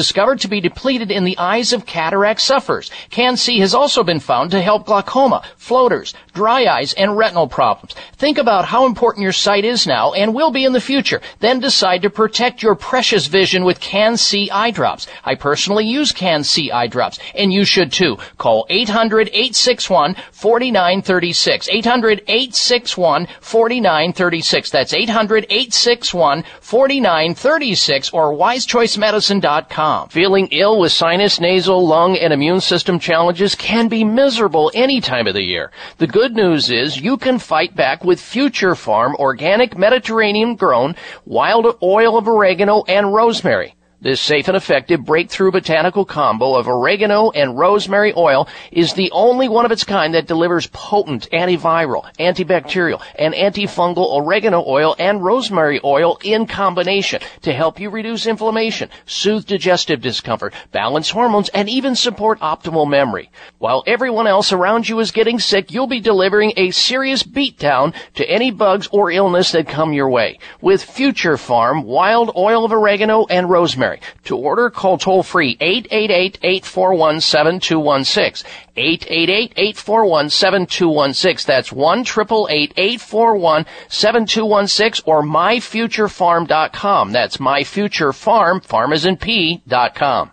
discovered to be depleted in the eyes of cataract sufferers. Can-C has also been found to help glaucoma, floaters, dry eyes, and retinal problems. Think about how important your sight is now and will be in the future. Then decide to protect your precious vision with Can-C eye drops. I personally use Can-C eye drops, and you should too. Call 800-861-4936. 800-861-4936. That's 800-861-4936 or wisechoicemedicine.com. Feeling ill with sinus, nasal, lung, and immune system challenges can be miserable any time of the year. The good news is you can fight back with Future Pharm organic Mediterranean grown wild oil of oregano and rosemary. This safe and effective breakthrough botanical combo of oregano and rosemary oil is the only one of its kind that delivers potent antiviral, antibacterial, and antifungal oregano oil and rosemary oil in combination to help you reduce inflammation, soothe digestive discomfort, balance hormones, and even support optimal memory. While everyone else around you is getting sick, you'll be delivering a serious beatdown to any bugs or illness that come your way. With Future Pharm Wild Oil of Oregano and Rosemary, to order, call toll free 888-841-7216. 888-841-7216. That's 1-888-841-7216 or myfuturepharm.com. That's myfuturepharm, farm is in P, dot com.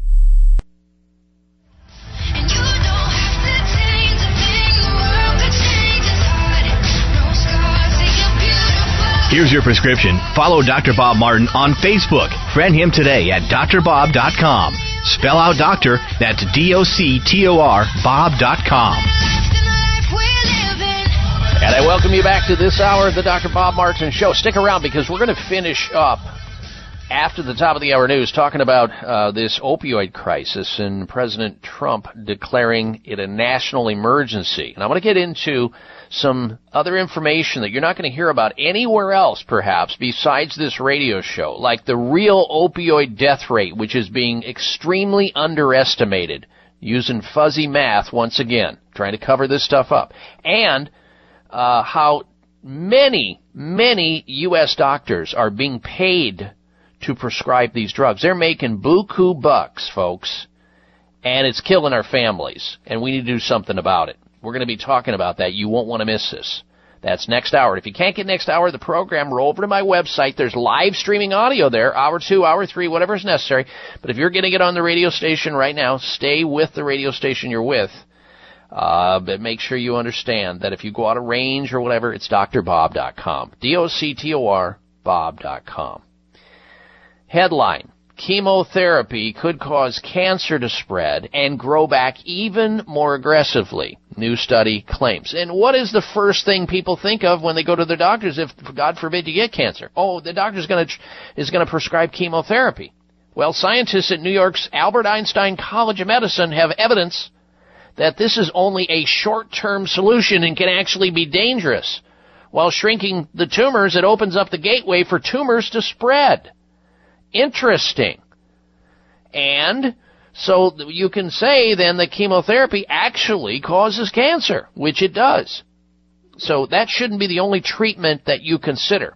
Here's your prescription. Follow Dr. Bob Martin on Facebook. Friend him today at drbob.com. Spell out doctor, that's D O C T O R, Bob.com. And I welcome you back to this hour of the Dr. Bob Martin Show. Stick around because we're going to finish up after the top of the hour news talking about uh, this opioid crisis and President Trump declaring it a national emergency. And I'm going to get into some other information that you're not going to hear about anywhere else, perhaps, besides this radio show, like the real opioid death rate, which is being extremely underestimated, using fuzzy math once again, trying to cover this stuff up, and uh, how many, many U.S. doctors are being paid to prescribe these drugs. They're making buku bucks, folks, and it's killing our families, and we need to do something about it. We're going to be talking about that. You won't want to miss this. That's next hour. If you can't get next hour of the program, roll over to my website. There's live streaming audio there, hour two, hour three, whatever is necessary. But if you're getting it on the radio station right now, stay with the radio station you're with. Uh, but make sure you understand that if you go out of range or whatever, it's drbob.com. D-O-C-T-O-R, bob.com. Headline chemotherapy could cause cancer to spread and grow back even more aggressively, new study claims. And what is the first thing people think of when they go to their doctors if, God forbid, you get cancer? Oh, the doctor's going to, is going to prescribe chemotherapy. Well, scientists at New York's Albert Einstein College of Medicine have evidence that this is only a short-term solution and can actually be dangerous. While shrinking the tumors, it opens up the gateway for tumors to spread. Interesting. And so you can say then that chemotherapy actually causes cancer, which it does. So that shouldn't be the only treatment that you consider.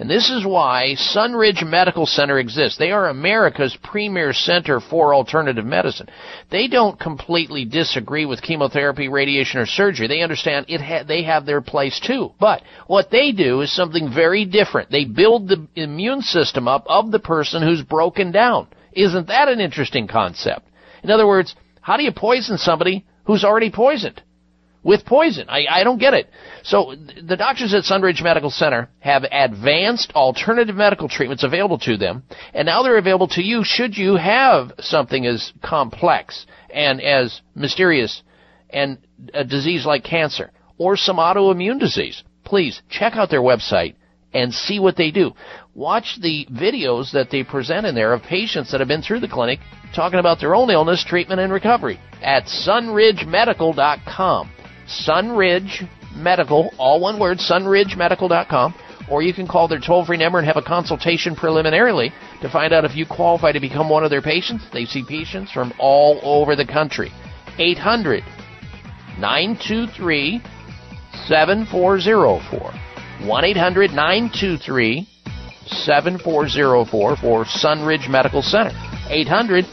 And this is why Sunridge Medical Center exists. They are America's premier center for alternative medicine. They don't completely disagree with chemotherapy, radiation, or surgery. They understand it ha- they have their place too. But what they do is something very different. They build the immune system up of the person who's broken down. Isn't that an interesting concept? In other words, how do you poison somebody who's already poisoned? With poison. I, I don't get it. So the doctors at Sunridge Medical Center have advanced alternative medical treatments available to them, and now they're available to you should you have something as complex and as mysterious and a disease like cancer or some autoimmune disease. Please check out their website and see what they do. Watch the videos that they present in there of patients that have been through the clinic talking about their own illness, treatment, and recovery at sunridgemedical.com. Sunridge Medical, all one word, sunridgemedical.com, or you can call their toll free number and have a consultation preliminarily to find out if you qualify to become one of their patients. They see patients from all over the country. 800 923 7404. 1 800 923 7404 for Sunridge Medical Center. 800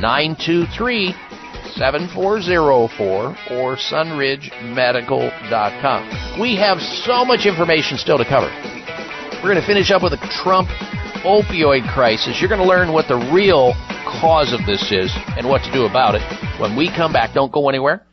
923 7404 or sunridgemedical.com. We have so much information still to cover. We're going to finish up with the Trump opioid crisis. You're going to learn what the real cause of this is and what to do about it. When we come back, don't go anywhere.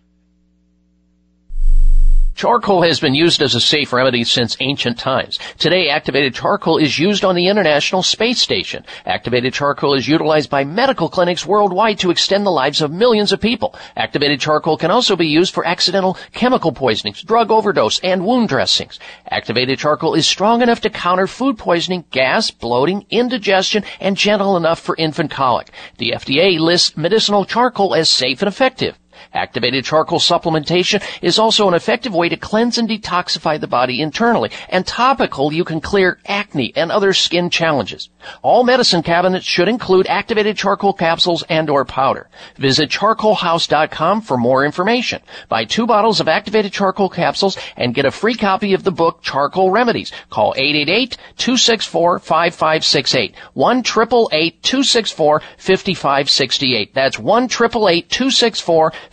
Charcoal has been used as a safe remedy since ancient times. Today, activated charcoal is used on the International Space Station. Activated charcoal is utilized by medical clinics worldwide to extend the lives of millions of people. Activated charcoal can also be used for accidental chemical poisonings, drug overdose, and wound dressings. Activated charcoal is strong enough to counter food poisoning, gas, bloating, indigestion, and gentle enough for infant colic. The FDA lists medicinal charcoal as safe and effective. Activated charcoal supplementation is also an effective way to cleanse and detoxify the body internally. And topical, you can clear acne and other skin challenges. All medicine cabinets should include activated charcoal capsules and or powder. Visit charcoalhouse.com for more information. Buy two bottles of activated charcoal capsules and get a free copy of the book Charcoal Remedies. Call 888-264-5568. 1-888-264-5568. That's 1-888-264-5568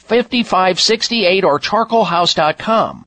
or charcoalhouse.com.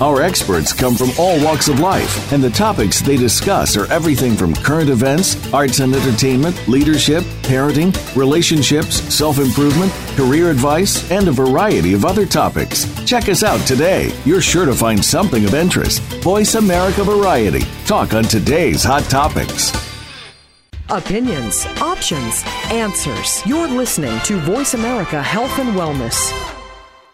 Our experts come from all walks of life, and the topics they discuss are everything from current events, arts and entertainment, leadership, parenting, relationships, self improvement, career advice, and a variety of other topics. Check us out today. You're sure to find something of interest. Voice America Variety. Talk on today's hot topics. Opinions, options, answers. You're listening to Voice America Health and Wellness.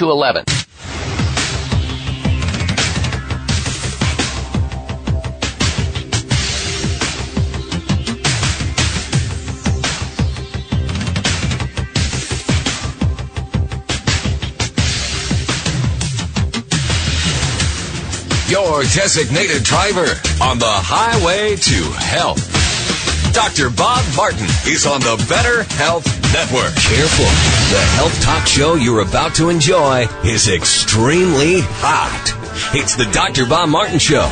211. Your designated driver on the highway to health. Dr. Bob Martin is on the Better Health Network. Careful. The health talk show you're about to enjoy is extremely hot. It's the Dr. Bob Martin Show.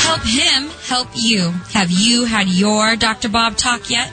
Help him help you. Have you had your Dr. Bob talk yet?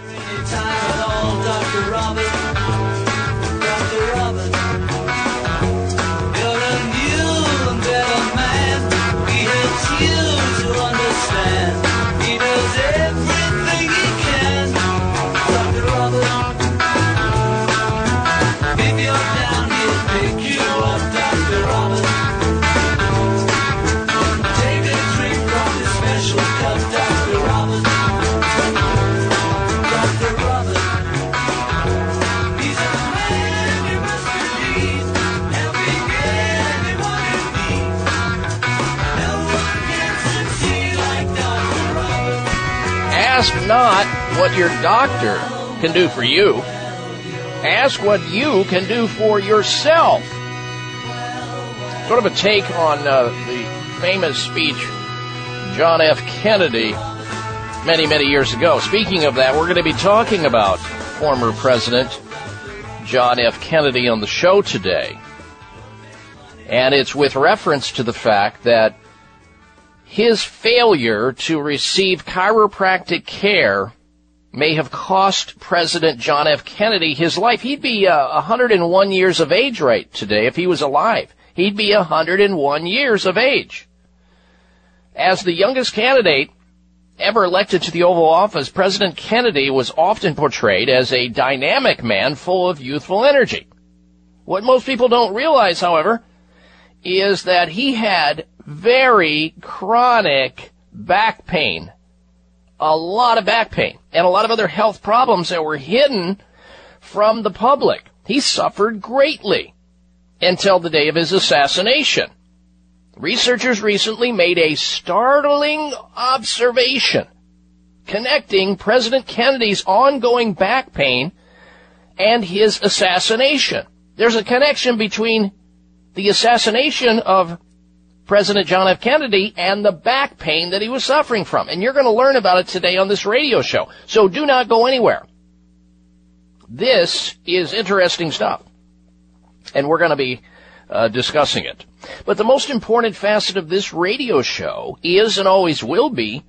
Not what your doctor can do for you. Ask what you can do for yourself. Sort of a take on uh, the famous speech John F. Kennedy many, many years ago. Speaking of that, we're going to be talking about former President John F. Kennedy on the show today. And it's with reference to the fact that his failure to receive chiropractic care may have cost President John F. Kennedy his life. He'd be uh, 101 years of age right today if he was alive. He'd be 101 years of age. As the youngest candidate ever elected to the Oval Office, President Kennedy was often portrayed as a dynamic man full of youthful energy. What most people don't realize, however, is that he had very chronic back pain. A lot of back pain and a lot of other health problems that were hidden from the public. He suffered greatly until the day of his assassination. Researchers recently made a startling observation connecting President Kennedy's ongoing back pain and his assassination. There's a connection between the assassination of President John F. Kennedy and the back pain that he was suffering from. And you're going to learn about it today on this radio show. So do not go anywhere. This is interesting stuff. And we're going to be uh, discussing it. But the most important facet of this radio show is and always will be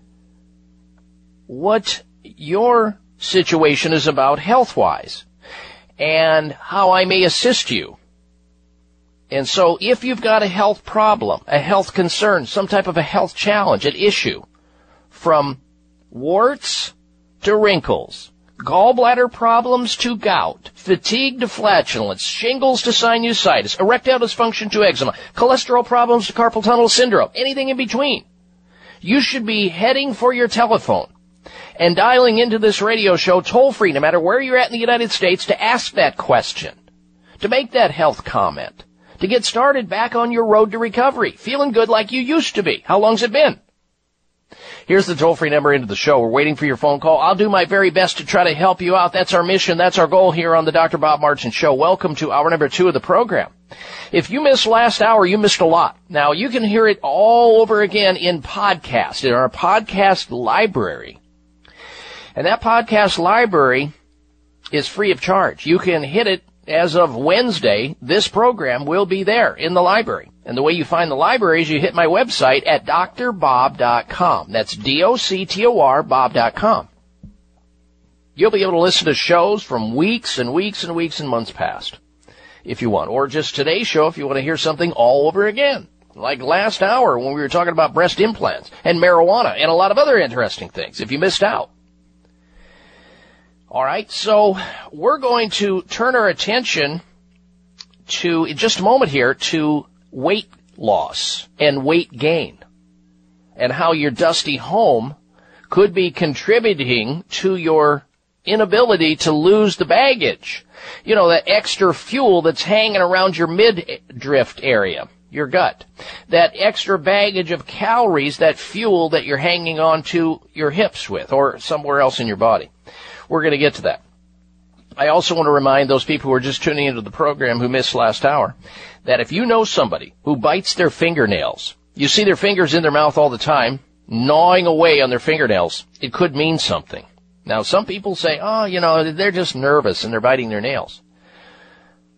what your situation is about health wise and how I may assist you. And so if you've got a health problem, a health concern, some type of a health challenge, an issue, from warts to wrinkles, gallbladder problems to gout, fatigue to flatulence, shingles to sinusitis, erectile dysfunction to eczema, cholesterol problems to carpal tunnel syndrome, anything in between. You should be heading for your telephone and dialing into this radio show toll free, no matter where you're at in the United States, to ask that question, to make that health comment, to get started back on your road to recovery, feeling good like you used to be. How long's it been? Here's the toll-free number into the show. We're waiting for your phone call. I'll do my very best to try to help you out. That's our mission. That's our goal here on the Dr. Bob Martin Show. Welcome to hour number two of the program. If you missed last hour, you missed a lot. Now, you can hear it all over again in podcast, in our podcast library. And that podcast library is free of charge. You can hit it as of Wednesday. This program will be there in the library. And the way you find the library is you hit my website at drbob.com. That's D-O-C-T-O-R bob.com. You'll be able to listen to shows from weeks and weeks and weeks and months past if you want. Or just today's show if you want to hear something all over again. Like last hour when we were talking about breast implants and marijuana and a lot of other interesting things if you missed out. Alright, so we're going to turn our attention to, in just a moment here, to weight loss and weight gain and how your dusty home could be contributing to your inability to lose the baggage. You know, that extra fuel that's hanging around your midriff area, your gut. That extra baggage of calories, that fuel that you're hanging on to your hips with or somewhere else in your body. We're going to get to that. I also want to remind those people who are just tuning into the program who missed last hour that if you know somebody who bites their fingernails, you see their fingers in their mouth all the time, gnawing away on their fingernails, it could mean something. Now, some people say, oh, you know, they're just nervous and they're biting their nails.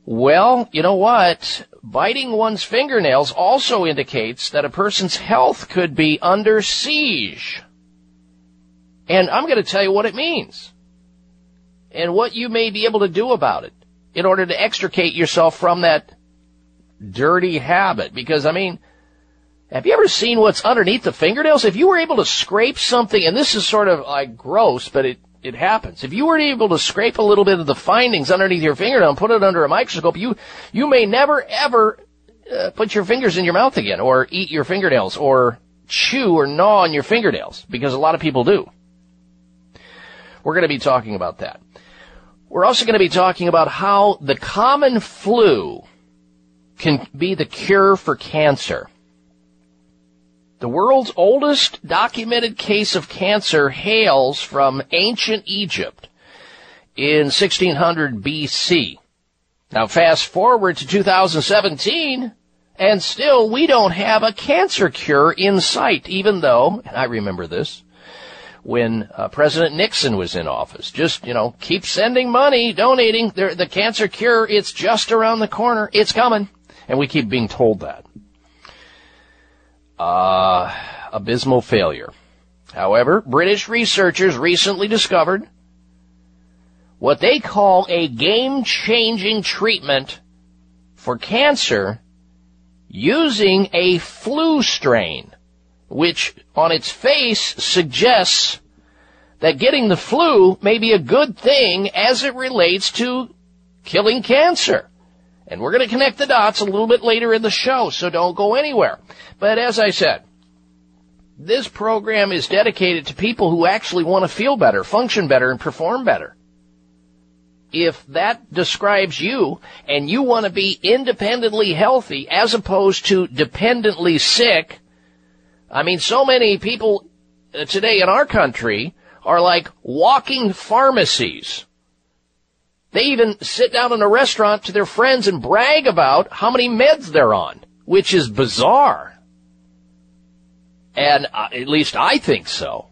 Well, you know what? Biting one's fingernails also indicates that a person's health could be under siege. And I'm going to tell you what it means and what you may be able to do about it in order to extricate yourself from that dirty habit. Because, I mean, have you ever seen what's underneath the fingernails? If you were able to scrape something, and this is sort of like gross, but it, it happens. If you were able to scrape a little bit of the findings underneath your fingernail and put it under a microscope, you, you may never ever uh, put your fingers in your mouth again or eat your fingernails or chew or gnaw on your fingernails because a lot of people do. We're going to be talking about that. We're also going to be talking about how the common flu can be the cure for cancer. The world's oldest documented case of cancer hails from ancient Egypt in 1600 BC. Now fast forward to 2017 and still we don't have a cancer cure in sight even though, and I remember this, when uh, President Nixon was in office. Just, you know, keep sending money, donating. The, the cancer cure, it's just around the corner. It's coming. And we keep being told that. Uh, abysmal failure. However, British researchers recently discovered what they call a game-changing treatment for cancer using a flu strain which on its face suggests that getting the flu may be a good thing as it relates to killing cancer. And we're going to connect the dots a little bit later in the show, so don't go anywhere. But as I said, this program is dedicated to people who actually want to feel better, function better, and perform better. If that describes you and you want to be independently healthy as opposed to dependently sick, I mean, so many people uh, today in our country are like walking pharmacies. They even sit down in a restaurant to their friends and brag about how many meds they're on, which is bizarre. And uh, at least I think so.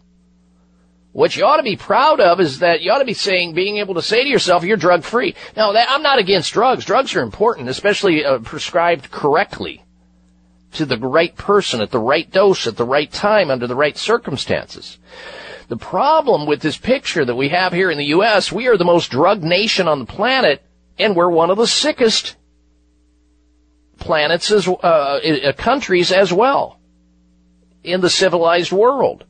What you ought to be proud of is that you ought to be saying, being able to say to yourself, you're drug free. Now, that, I'm not against drugs. Drugs are important, especially uh, prescribed correctly to the right person at the right dose at the right time under the right circumstances. The problem with this picture that we have here in the U.S., we are the most drugged nation on the planet, and we're one of the sickest planets as uh, uh, countries as well in the civilized world.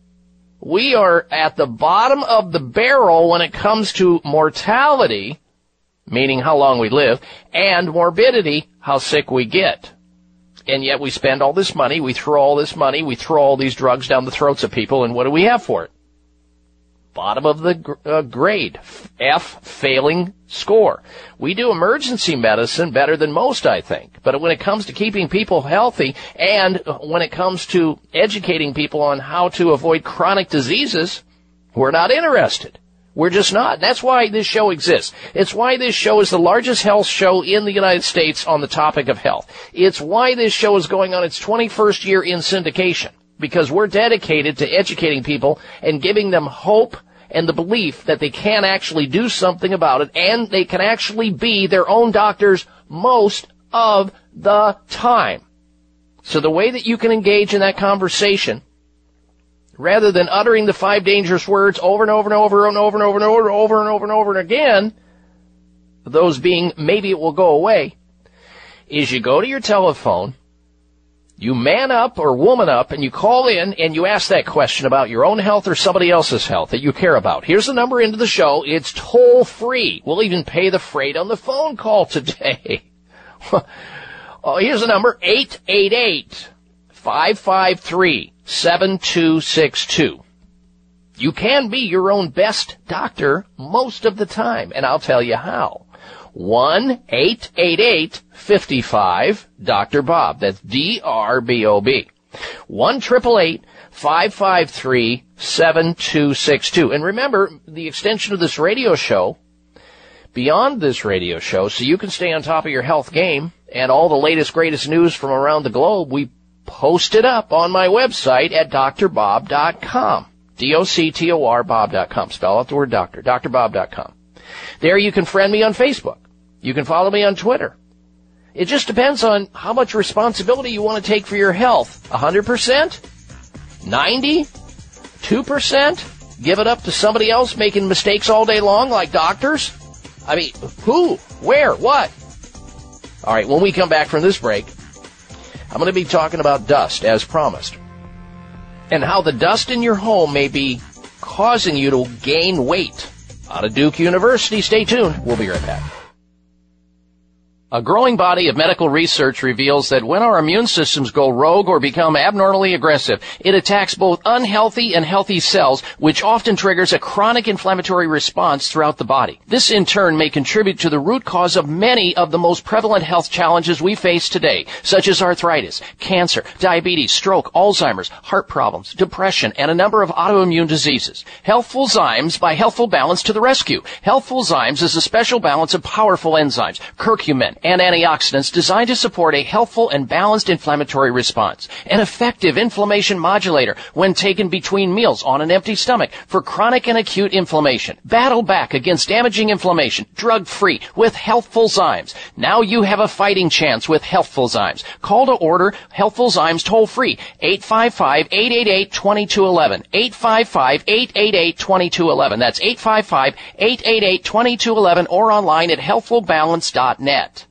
We are at the bottom of the barrel when it comes to mortality, meaning how long we live, and morbidity, how sick we get and yet we spend all this money, we throw all this money, we throw all these drugs down the throats of people, and what do we have for it? Bottom of the uh, grade, F, failing score. We do emergency medicine better than most, I think. But when it comes to keeping people healthy and when it comes to educating people on how to avoid chronic diseases, we're not interested. We're just not. That's why this show exists. It's why this show is the largest health show in the United States on the topic of health. It's why this show is going on its 21st year in syndication. Because we're dedicated to educating people and giving them hope and the belief that they can actually do something about it and they can actually be their own doctors most of the time. So the way that you can engage in that conversation rather than uttering the five dangerous words over and over and over and over and over and over and over and over and over and again, those being maybe it will go away, is you go to your telephone, you man up or woman up and you call in and you ask that question about your own health or somebody else's health that you care about. Here's the number into the show. It's toll free. We'll even pay the freight on the phone call today. oh, here's the number 888 553 7262. You can be your own best doctor most of the time, and I'll tell you how. 1-888-55 Dr. Bob. That's D-R-B-O-B. 1-888-553-7262. And remember, the extension of this radio show, beyond this radio show, so you can stay on top of your health game and all the latest, greatest news from around the globe, we post it up on my website at drbob.com. D-O-C-T-O-R Bob.com. Spell out the word doctor. drbob.com. There you can friend me on Facebook. You can follow me on Twitter. It just depends on how much responsibility you want to take for your health. 100%? 90? 2%? Give it up to somebody else making mistakes all day long like doctors? I mean, who? Where? What? All right, when we come back from this break, I'm going to be talking about dust as promised and how the dust in your home may be causing you to gain weight. Out of Duke University, stay tuned. We'll be right back. A growing body of medical research reveals that when our immune systems go rogue or become abnormally aggressive, it attacks both unhealthy and healthy cells, which often triggers a chronic inflammatory response throughout the body. This in turn may contribute to the root cause of many of the most prevalent health challenges we face today, such as arthritis, cancer, diabetes, stroke, Alzheimer's, heart problems, depression, and a number of autoimmune diseases. Healthful Zymes by Healthful Balance to the rescue. Healthful Zymes is a special balance of powerful enzymes, curcumin, and antioxidants designed to support a healthful and balanced inflammatory response. An effective inflammation modulator when taken between meals on an empty stomach for chronic and acute inflammation. Battle back against damaging inflammation, drug-free with Healthful Zymes. Now you have a fighting chance with Healthful Zymes. Call to order Healthful Zymes toll free 855-888-2211. 855-888-2211. That's 855-888-2211 or online at healthfulbalance.net.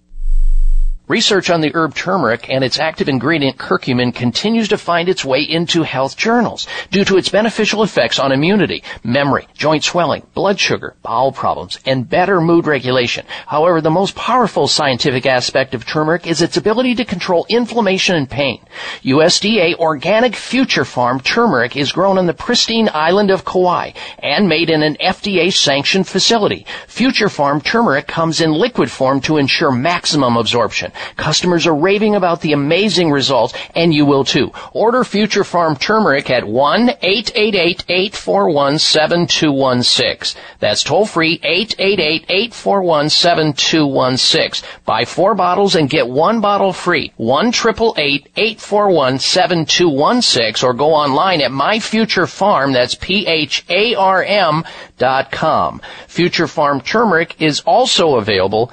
Research on the herb turmeric and its active ingredient curcumin continues to find its way into health journals due to its beneficial effects on immunity, memory, joint swelling, blood sugar, bowel problems, and better mood regulation. However, the most powerful scientific aspect of turmeric is its ability to control inflammation and pain. USDA organic Future Pharm turmeric is grown on the pristine island of Kauai and made in an FDA sanctioned facility. Future Pharm turmeric comes in liquid form to ensure maximum absorption. Customers are raving about the amazing results, and you will too. Order Future Pharm Turmeric at 1-888-841-7216. That's toll free 888-841-7216. Buy four bottles and get one bottle free. 1-888-841-7216 or go online at My Farm. That's P-H-A-R-M dot com. Future Pharm Turmeric is also available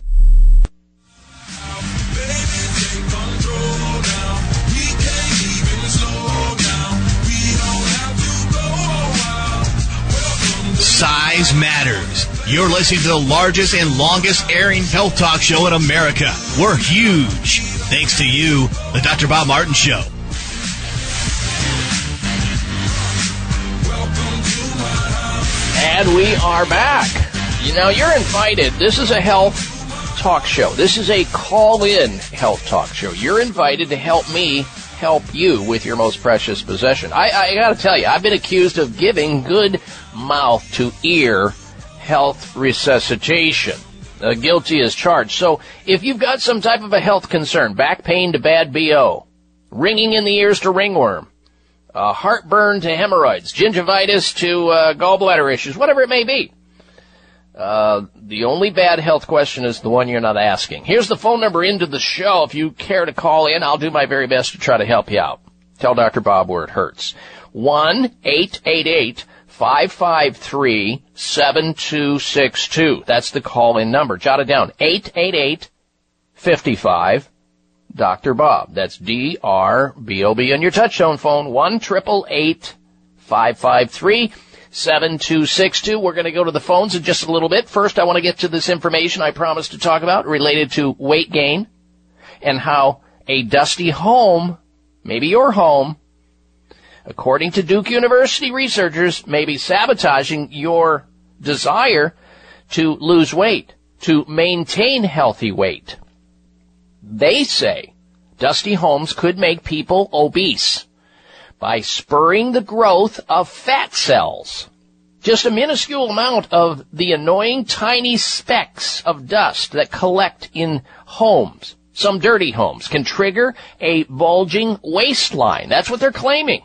Size matters. You're listening to the largest and longest airing health talk show in America. We're huge. Thanks to you, the Dr. Bob Martin Show. And we are back. You know, you're invited. This is a health talk show. This is a call-in health talk show. You're invited to help me help you with your most precious possession. I, I gotta tell you, I've been accused of giving good mouth to ear health resuscitation. Uh, guilty as charged. So if you've got some type of a health concern, back pain to bad BO, ringing in the ears to ringworm, uh, heartburn to hemorrhoids, gingivitis to uh, gallbladder issues, whatever it may be. Uh, the only bad health question is the one you're not asking. Here's the phone number into the show. If you care to call in, I'll do my very best to try to help you out. Tell Dr. Bob where it hurts. 1-888-553-7262. That's the call-in number. Jot it down. 888-55 Dr. Bob. That's D-R-B-O-B on your touchtone phone. 1-888-553 7262. We're going to go to the phones in just a little bit. First, I want to get to this information I promised to talk about related to weight gain and how a dusty home, maybe your home, according to Duke University researchers, may be sabotaging your desire to lose weight, to maintain healthy weight. They say dusty homes could make people obese by spurring the growth of fat cells. Just a minuscule amount of the annoying tiny specks of dust that collect in homes, some dirty homes, can trigger a bulging waistline. That's what they're claiming.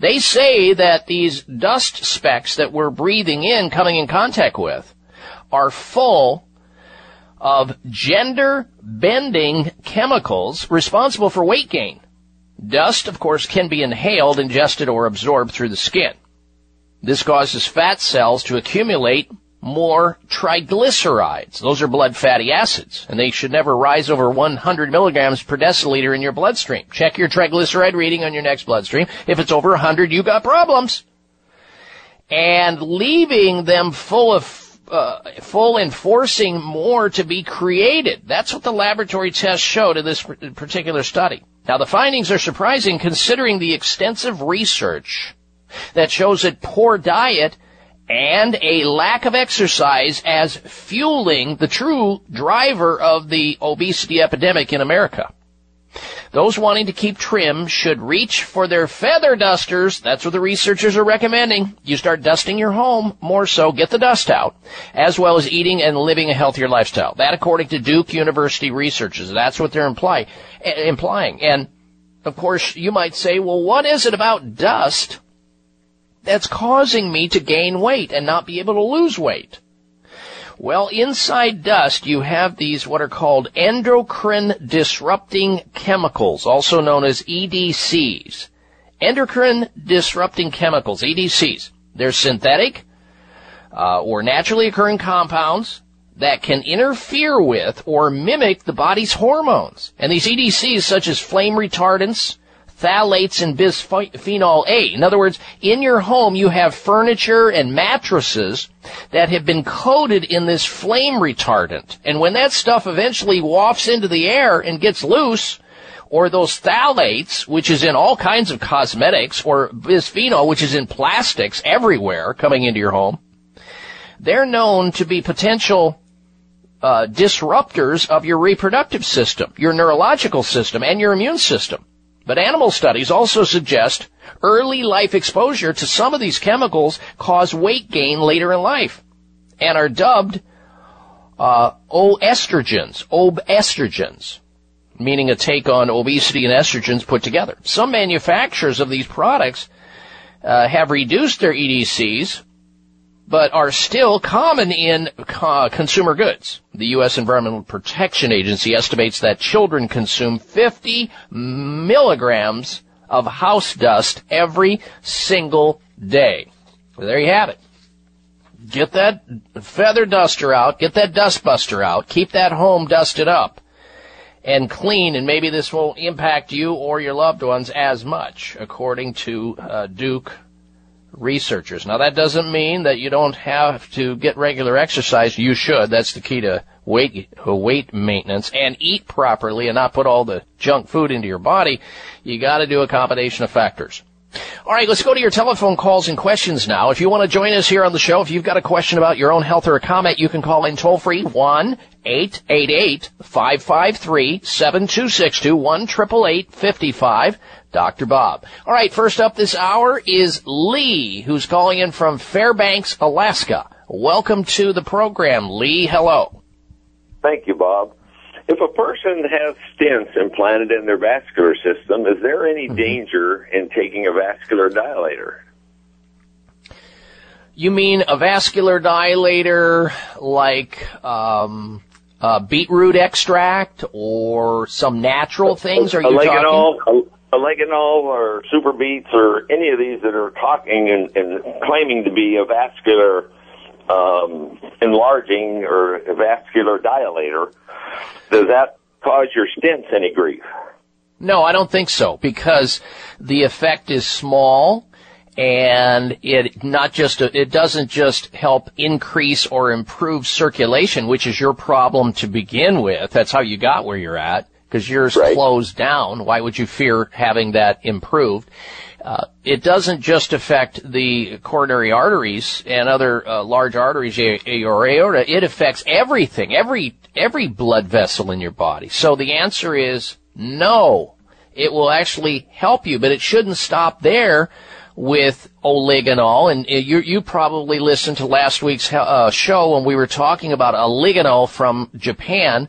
They say that these dust specks that we're breathing in, coming in contact with, are full of gender bending chemicals responsible for weight gain. Dust, of course, can be inhaled, ingested, or absorbed through the skin. This causes fat cells to accumulate more triglycerides. Those are blood fatty acids, and they should never rise over 100 milligrams per deciliter in your bloodstream. Check your triglyceride reading on your next bloodstream. If it's over 100, you got problems. And leaving them full of uh, full and forcing more to be created. That's what the laboratory tests showed in this particular study. Now the findings are surprising considering the extensive research that shows that poor diet and a lack of exercise as fueling the true driver of the obesity epidemic in America. Those wanting to keep trim should reach for their feather dusters. That's what the researchers are recommending. You start dusting your home more so, get the dust out, as well as eating and living a healthier lifestyle. That according to Duke University researchers. That's what they're imply, eh, implying. And of course, you might say, well, what is it about dust that's causing me to gain weight and not be able to lose weight? Well, inside dust, you have these what are called endocrine disrupting chemicals, also known as EDCs. Endocrine disrupting chemicals, EDCs. They're synthetic uh, or naturally occurring compounds that can interfere with or mimic the body's hormones. And these EDCs, such as flame retardants, phthalates and bisphenol A. In other words, in your home you have furniture and mattresses that have been coated in this flame retardant. And when that stuff eventually wafts into the air and gets loose, or those phthalates, which is in all kinds of cosmetics, or bisphenol, which is in plastics everywhere coming into your home, they're known to be potential uh, disruptors of your reproductive system, your neurological system, and your immune system. But animal studies also suggest early life exposure to some of these chemicals cause weight gain later in life and are dubbed uh, obesogens, obesogens, meaning a take on obesity and estrogens put together. Some manufacturers of these products uh, have reduced their EDCs but are still common in uh, consumer goods. The U.S. Environmental Protection Agency estimates that children consume 50 milligrams of house dust every single day. Well, there you have it. Get that feather duster out, get that dust buster out, keep that home dusted up and clean, and maybe this won't impact you or your loved ones as much, according to uh, Duke researchers. Now that doesn't mean that you don't have to get regular exercise. You should. That's the key to weight weight maintenance and eat properly and not put all the junk food into your body. You got to do a combination of factors. All right, let's go to your telephone calls and questions now. If you want to join us here on the show, if you've got a question about your own health or a comment, you can call in toll free 1 888 553 7262 1 888 55 Dr. Bob. All right, first up this hour is Lee, who's calling in from Fairbanks, Alaska. Welcome to the program, Lee. Hello. Thank you, Bob. If a person has stents implanted in their vascular system, is there any mm-hmm. danger in taking a vascular dilator? You mean a vascular dilator like um, beetroot extract or some natural things? Are you talking? Oregano or super beets or any of these that are talking and, and claiming to be a vascular um, enlarging or a vascular dilator, does that cause your stents any grief? No, I don't think so because the effect is small and it not just it doesn't just help increase or improve circulation, which is your problem to begin with. That's how you got where you're at because yours right. closed down. Why would you fear having that improved? Uh, it doesn't just affect the coronary arteries and other uh, large arteries or aorta. It affects everything, every every blood vessel in your body. So the answer is no. It will actually help you, but it shouldn't stop there. with oligonol, and uh, you, you probably listened to last week's uh, show when we were talking about oligonol from Japan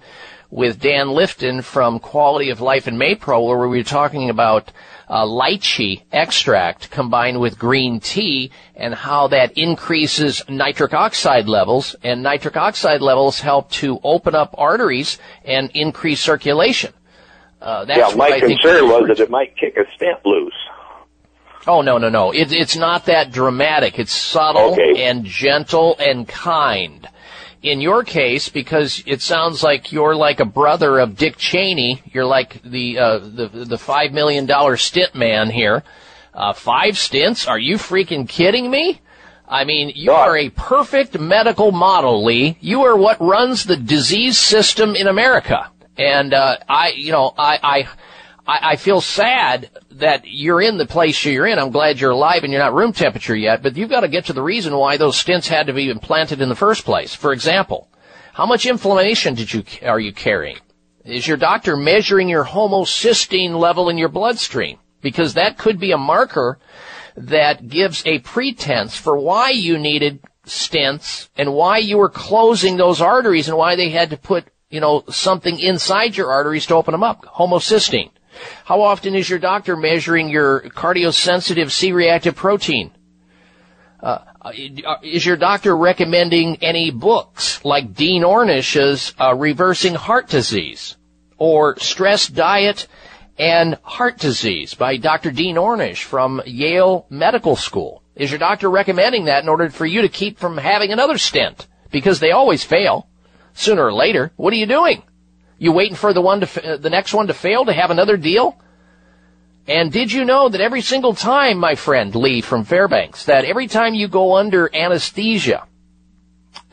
with Dan Lifton from Quality of Life and Maypro, where we were talking about uh, lychee extract combined with green tea and how that increases nitric oxide levels, and nitric oxide levels help to open up arteries and increase circulation. Uh, yeah, my concern was that it might kick a stent loose. Oh no no no! It, it's not that dramatic. It's subtle okay. and gentle and kind. In your case, because it sounds like you're like a brother of Dick Cheney, you're like the uh, the the five million dollar stint man here. Uh, five stints? Are you freaking kidding me? I mean, you are a perfect medical model, Lee. You are what runs the disease system in America. And uh, I, you know, I, I I, I feel sad that you're in the place you're in. I'm glad you're alive and you're not room temperature yet, but you've got to get to the reason why those stents had to be implanted in the first place. For example, how much inflammation did you are you carrying? Is your doctor measuring your homocysteine level in your bloodstream? Because that could be a marker that gives a pretense for why you needed stents and why you were closing those arteries and why they had to put, you know, something inside your arteries to open them up. Homocysteine. How often is your doctor measuring your cardiosensitive C-reactive protein? Uh, is your doctor recommending any books like Dean Ornish's uh, Reversing Heart Disease or Stress Diet and Heart Disease by Dr. Dean Ornish from Yale Medical School? Is your doctor recommending that in order for you to keep from having another stent? Because they always fail. Sooner or later. What are you doing? You waiting for the one to, the next one to fail to have another deal? And did you know that every single time, my friend Lee from Fairbanks, that every time you go under anesthesia,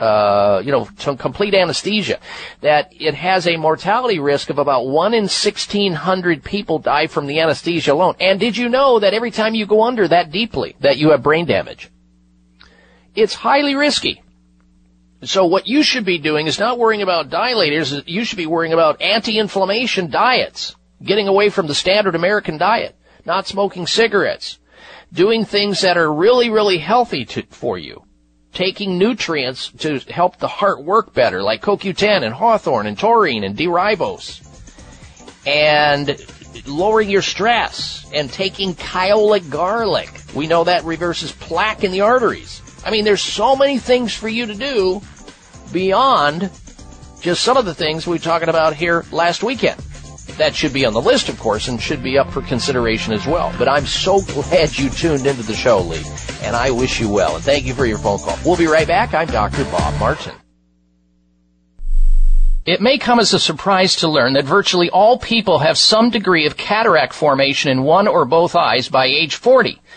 uh, you know, complete anesthesia, that it has a mortality risk of about 1 in 1600 people die from the anesthesia alone. And did you know that every time you go under that deeply, that you have brain damage? It's highly risky. So what you should be doing is not worrying about dilators, you should be worrying about anti-inflammation diets, getting away from the standard American diet, not smoking cigarettes, doing things that are really, really healthy to, for you, taking nutrients to help the heart work better, like CoQ10 and Hawthorne and taurine and D-ribose, and lowering your stress and taking kyolic garlic. We know that reverses plaque in the arteries. I mean, there's so many things for you to do beyond just some of the things we were talking about here last weekend. That should be on the list, of course, and should be up for consideration as well. But I'm so glad you tuned into the show, Lee, and I wish you well. And thank you for your phone call. We'll be right back. I'm Dr. Bob Martin. It may come as a surprise to learn that virtually all people have some degree of cataract formation in one or both eyes by age 40.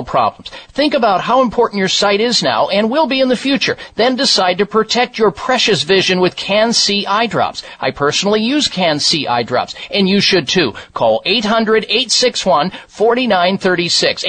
problems. Think about how important your sight is now and will be in the future. Then decide to protect your precious vision with Can-C eye drops. I personally use Can-C eye drops, and you should too. Call 800-861-4936.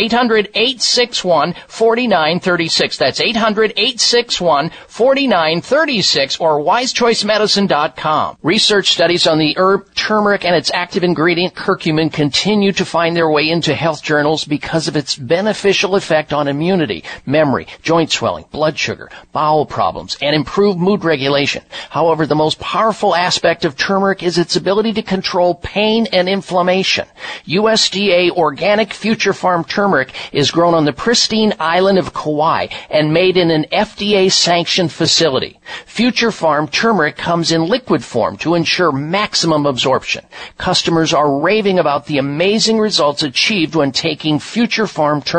800-861-4936. That's 800-861-4936 or wisechoicemedicine.com. Research studies on the herb turmeric and its active ingredient curcumin continue to find their way into health journals because of its beneficial effect on immunity, memory, joint swelling, blood sugar, bowel problems, and improved mood regulation. However, the most powerful aspect of turmeric is its ability to control pain and inflammation. USDA organic Future Pharm turmeric is grown on the pristine island of Kauai and made in an FDA sanctioned facility. Future Pharm turmeric comes in liquid form to ensure maximum absorption. Customers are raving about the amazing results achieved when taking Future Pharm turmeric.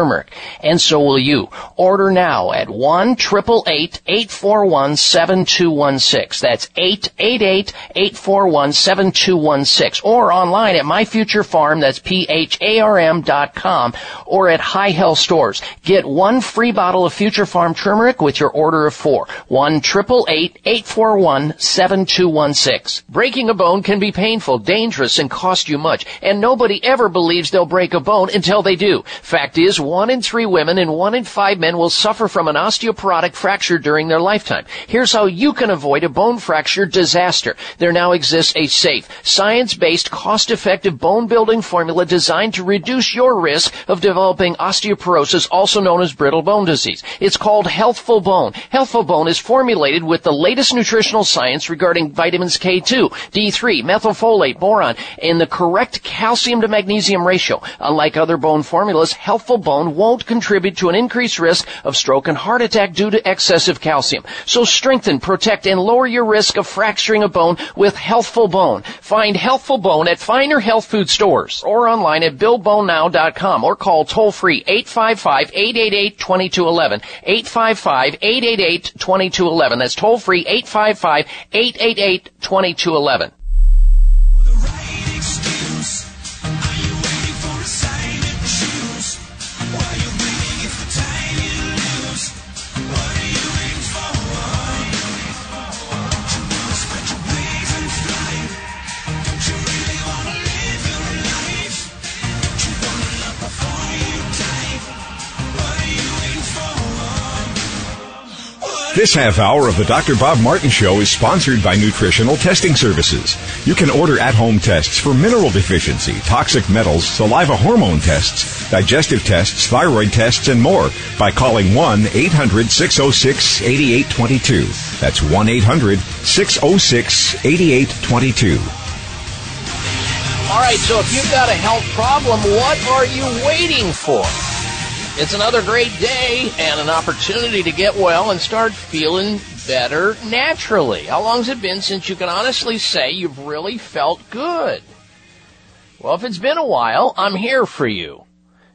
And so will you. Order now at 1 841 7216. That's 888 841 7216. Or online at My Future Pharm, that's P-H-A-R-M dot com, or at High Health Stores. Get one free bottle of Future Pharm turmeric with your order of four. 1 841 7216. Breaking a bone can be painful, dangerous, and cost you much. And nobody ever believes they'll break a bone until they do. Fact is, one in three women and one in five men will suffer from an osteoporotic fracture during their lifetime. Here's how you can avoid a bone fracture disaster. There now exists a safe, science-based, cost-effective bone building formula designed to reduce your risk of developing osteoporosis, also known as brittle bone disease. It's called Healthful Bone. Healthful Bone is formulated with the latest nutritional science regarding vitamins K2, D3, methylfolate, boron, and the correct calcium to magnesium ratio. Unlike other bone formulas, Healthful Bone won't contribute to an increased risk of stroke and heart attack due to excessive calcium. So strengthen, protect, and lower your risk of fracturing a bone with Healthful Bone. Find Healthful Bone at finer health food stores or online at BillBoneNow.com or call toll free 855-888-2211. 855-888-2211. That's toll free 855-888-2211. This half hour of the Dr. Bob Martin Show is sponsored by Nutritional Testing Services. You can order at-home tests for mineral deficiency, toxic metals, saliva hormone tests, digestive tests, thyroid tests, and more by calling 1-800-606-8822. That's 1-800-606-8822. All right, so if you've got a health problem, what are you waiting for? It's another great day and an opportunity to get well and start feeling better naturally. How long's it been since you can honestly say you've really felt good? Well, if it's been a while, I'm here for you.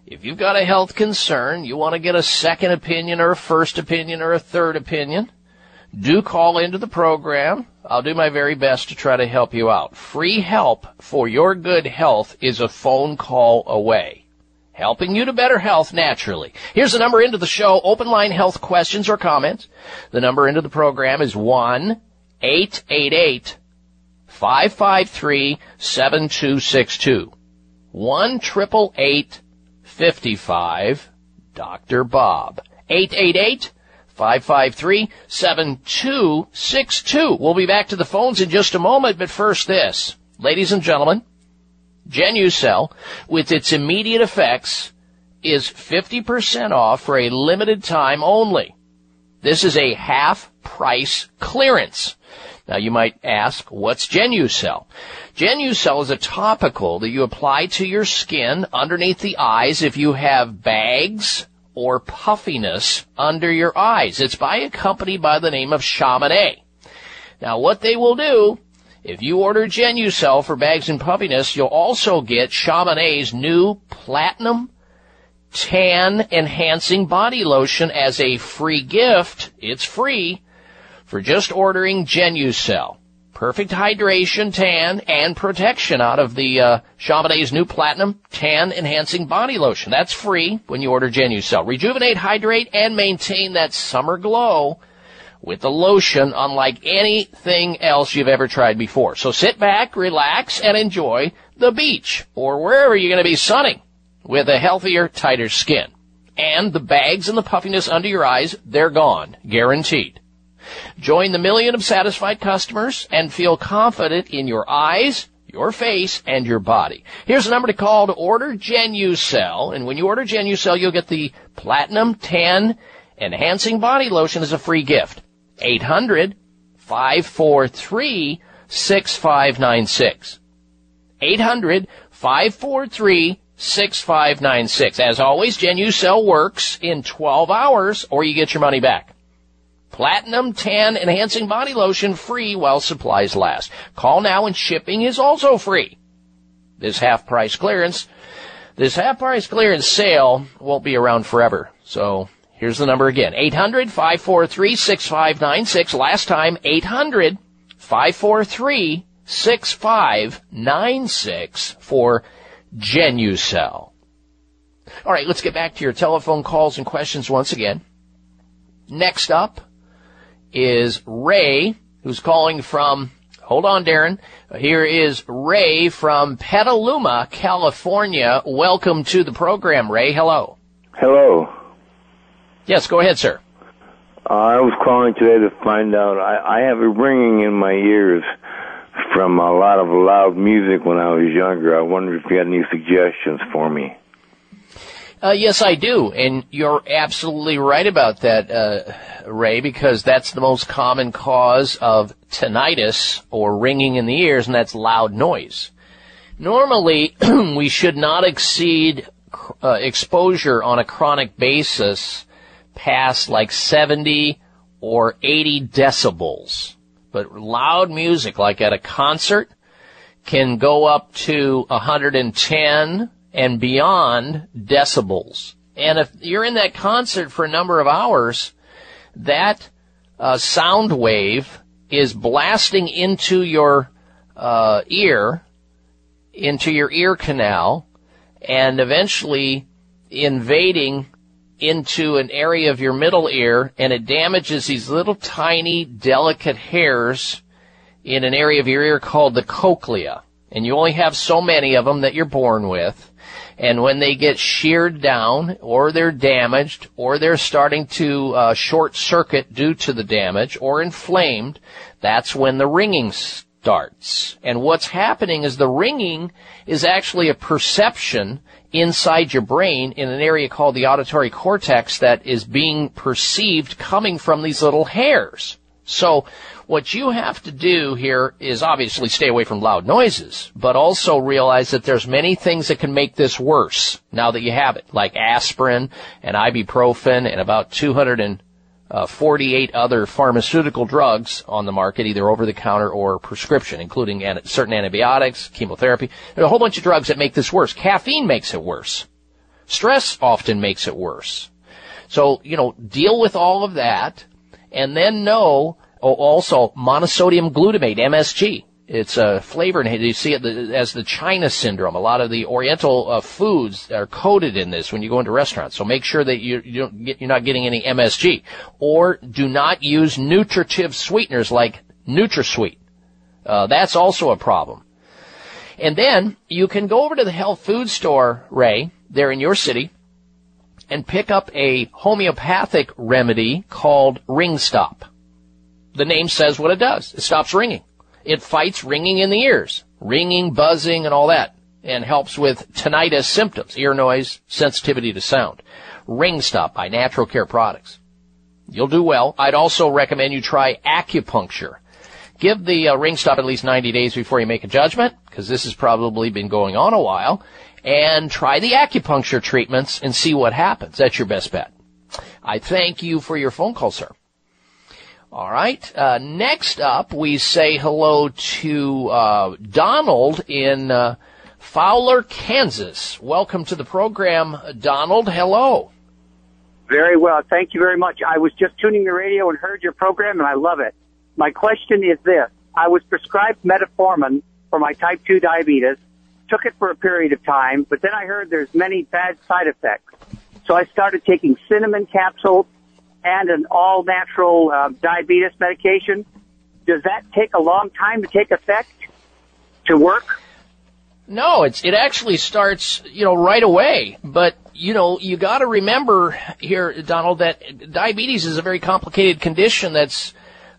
If you've got a health concern, you want to get a second opinion or a first opinion or a third opinion, do call into the program. I'll do my very best to try to help you out. Free help for your good health is a phone call away helping you to better health naturally. Here's the number into the show, open line health questions or comments. The number into the program is 1 888 553 7262. 1 888 55 Dr. Bob. 888 553 7262. We'll be back to the phones in just a moment, but first this. Ladies and gentlemen, Genucel, with its immediate effects, is 50% off for a limited time only. This is a half price clearance. Now you might ask, what's Genucel? Genucel is a topical that you apply to your skin underneath the eyes if you have bags or puffiness under your eyes. It's by a company by the name of Chamonix. Now what they will do if you order Genucel for bags and puffiness, you'll also get Chamonix's new Platinum Tan Enhancing Body Lotion as a free gift. It's free for just ordering Genucel. Perfect hydration, tan, and protection out of the uh, Chamonix's new Platinum Tan Enhancing Body Lotion. That's free when you order Genucel. Rejuvenate, hydrate, and maintain that summer glow with the lotion unlike anything else you've ever tried before. So sit back, relax, and enjoy the beach or wherever you're going to be sunning with a healthier, tighter skin. And the bags and the puffiness under your eyes, they're gone. Guaranteed. Join the million of satisfied customers and feel confident in your eyes, your face, and your body. Here's a number to call to order Genucel. And when you order Genucel, you'll get the Platinum Tan Enhancing Body Lotion as a free gift. 800 543 6596. 800 543 6596. As always, Genucel works in 12 hours or you get your money back. Platinum Tan Enhancing Body Lotion free while supplies last. Call now and shipping is also free. This half price clearance, this half price clearance sale won't be around forever. So here's the number again. 800-543-6596. Last time, 800-543-6596 for Genucel. All right, let's get back to your telephone calls and questions once again. Next up is Ray, who's calling from, hold on, Darren. Here is Ray from Petaluma, California. Welcome to the program, Ray. Hello. Hello. Yes, go ahead, sir. Uh, I was calling today to find out. I, I have a ringing in my ears from a lot of loud music when I was younger. I wonder if you had any suggestions for me. Uh, yes, I do, and you're absolutely right about that, uh, Ray, because that's the most common cause of tinnitus or ringing in the ears, and that's loud noise. Normally, we should not exceed uh, exposure on a chronic basis past like 70 or 80 decibels. But loud music, like at a concert, can go up to 110 and beyond decibels. And if you're in that concert for a number of hours, that uh, sound wave is blasting into your uh, ear, into your ear canal, and eventually invading into an area of your middle ear, and it damages these little tiny, delicate hairs in an area of your ear called the cochlea. And you only have so many of them that you're born with. And when they get sheared down, or they're damaged, or they're starting to uh, short circuit due to the damage, or inflamed, that's when the ringing starts. And what's happening is the ringing is actually a perception inside your brain in an area called the auditory cortex that is being perceived coming from these little hairs. So what you have to do here is obviously stay away from loud noises, but also realize that there's many things that can make this worse now that you have it, like aspirin and ibuprofen and about Uh, 248 other pharmaceutical drugs on the market, either over the counter or prescription, including certain antibiotics, chemotherapy. There's a whole bunch of drugs that make this worse. Caffeine makes it worse. Stress often makes it worse. So, you know, deal with all of that and then know Oh, also, monosodium glutamate, MSG. It's a flavor inhibitor. You see it as the China syndrome. A lot of the Oriental uh, foods are coated in this when you go into restaurants. So make sure that you, you don't get, you're not getting any MSG. Or do not use nutritive sweeteners like NutraSweet. Uh, that's also a problem. And then you can go over to the health food store, Ray, there in your city, and pick up a homeopathic remedy called Ring Stop the name says what it does. It stops ringing. It fights ringing in the ears, ringing, buzzing, and all that, and helps with tinnitus symptoms, ear noise, sensitivity to sound. Ring Stop by Natural Care Products. You'll do well. I'd also recommend you try acupuncture. Give the uh, ring stop at least 90 days before you make a judgment, because this has probably been going on a while, and try the acupuncture treatments and see what happens. That's your best bet. I thank you for your phone call, sir. All right. Uh, next up, we say hello to uh, Donald in uh, Fowler, Kansas. Welcome to the program, Donald. Hello. Very well. Thank you very much. I was just tuning the radio and heard your program, and I love it. My question is this. I was prescribed metformin for my type 2 diabetes, took it for a period of time, but then I heard there's many bad side effects. So I started taking cinnamon capsules and an all natural uh, diabetes medication, does that take a long time to take effect to work? No, it's it actually starts, you know, right away. But you know, you got to remember here, Donald, that diabetes is a very complicated condition that's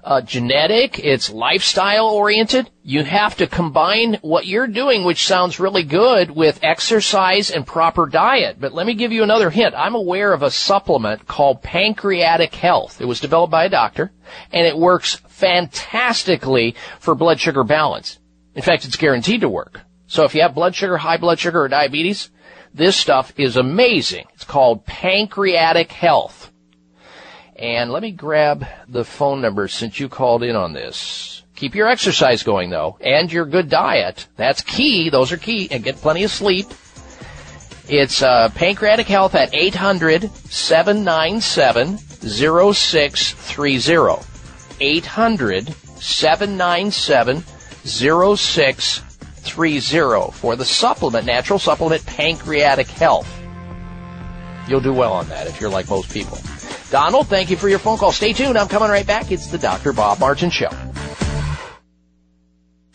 uh, genetic, it's lifestyle oriented. You have to combine what you're doing, which sounds really good, with exercise and proper diet. But let me give you another hint. I'm aware of a supplement called Pancreatic Health. It was developed by a doctor, and it works fantastically for blood sugar balance. In fact, it's guaranteed to work. So if you have blood sugar, high blood sugar, or diabetes, this stuff is amazing. It's called Pancreatic Health And let me grab the phone number since you called in on this. Keep your exercise going though, and your good diet. That's key. Those are key. And get plenty of sleep. It's uh, Pancreatic Health at 800 797 0630. 800 797 0630 for the supplement, natural supplement Pancreatic Health. You'll do well on that if you're like most people. Donald, thank you for your phone call. Stay tuned. I'm coming right back. It's the Dr. Bob Martin Show.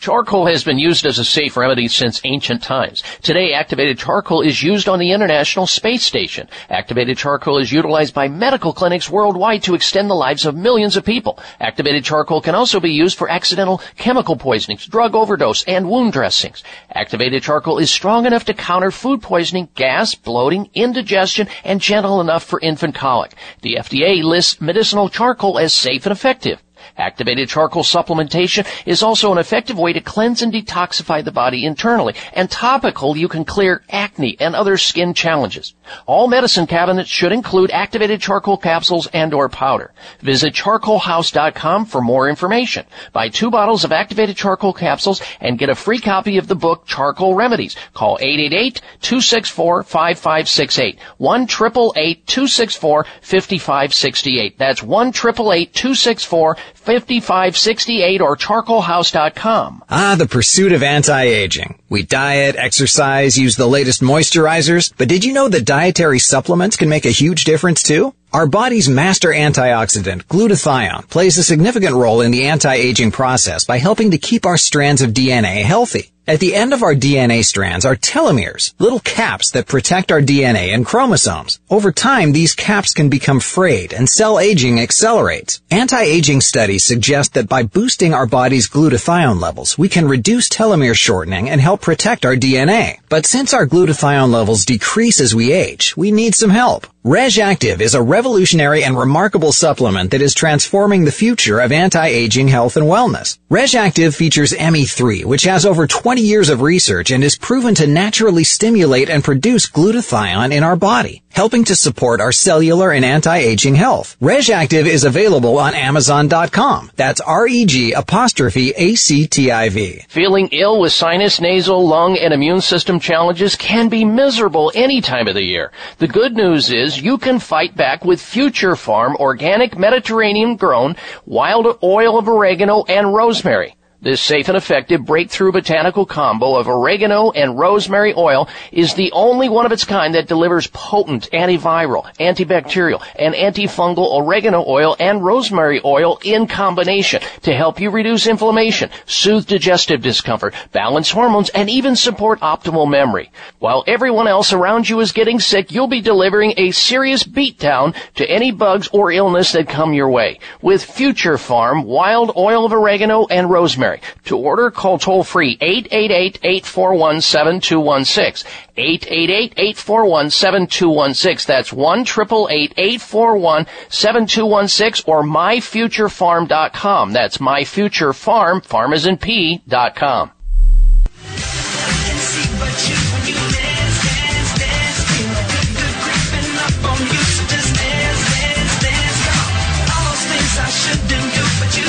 Charcoal has been used as a safe remedy since ancient times. Today, activated charcoal is used on the International Space Station. Activated charcoal is utilized by medical clinics worldwide to extend the lives of millions of people. Activated charcoal can also be used for accidental chemical poisonings, drug overdose, and wound dressings. Activated charcoal is strong enough to counter food poisoning, gas, bloating, indigestion, and gentle enough for infant colic. The FDA lists medicinal charcoal as safe and effective. Activated charcoal supplementation is also an effective way to cleanse and detoxify the body internally. And topical, you can clear acne and other skin challenges. All medicine cabinets should include activated charcoal capsules and or powder. Visit charcoalhouse.com for more information. Buy two bottles of activated charcoal capsules and get a free copy of the book Charcoal Remedies. Call 888-264-5568. 1-888-264-5568. That's 1-888-264-5568 or charcoalhouse.com. Ah, the pursuit of anti-aging. We diet, exercise, use the latest moisturizers, but did you know that dietary supplements can make a huge difference too? Our body's master antioxidant, glutathione, plays a significant role in the anti-aging process by helping to keep our strands of DNA healthy. At the end of our DNA strands are telomeres, little caps that protect our DNA and chromosomes. Over time, these caps can become frayed and cell aging accelerates. Anti-aging studies suggest that by boosting our body's glutathione levels, we can reduce telomere shortening and help protect our DNA. But since our glutathione levels decrease as we age, we need some help. Reg'Activ is a revolutionary and remarkable supplement that is transforming the future of anti-aging health and wellness. Reg'Activ features ME3, which has over 20 years of research and is proven to naturally stimulate and produce glutathione in our body, helping to support our cellular and anti-aging health. Reg'Activ is available on Amazon.com. That's R-E-G apostrophe A-C-T-I-V. Feeling ill with sinus, nasal, lung, and immune system challenges can be miserable any time of the year. The good news is you can fight back with Future Pharm organic Mediterranean grown wild oil of oregano and rosemary. This safe and effective breakthrough botanical combo of oregano and rosemary oil is the only one of its kind that delivers potent antiviral, antibacterial, and antifungal oregano oil and rosemary oil in combination to help you reduce inflammation, soothe digestive discomfort, balance hormones, and even support optimal memory. While everyone else around you is getting sick, you'll be delivering a serious beatdown to any bugs or illness that come your way. With Future Pharm wild oil of oregano and rosemary. To order, call toll free 888-841-7216. 888-841-7216. That's 1-888-841-7216 or myfuturepharm.com. That's myfuturepharm, farm is in P, dot com.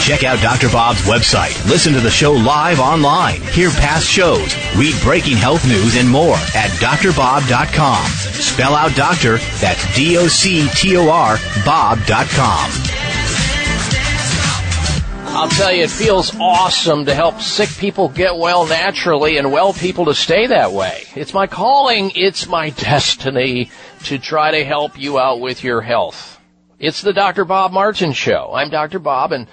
Check out Dr. Bob's website. Listen to the show live online. Hear past shows. Read breaking health news and more at drbob.com. Spell out doctor, that's D-O-C-T-O-R, bob.com. I'll tell you, it feels awesome to help sick people get well naturally and well people to stay that way. It's my calling, it's my destiny to try to help you out with your health. It's the Dr. Bob Martin Show. I'm Dr. Bob and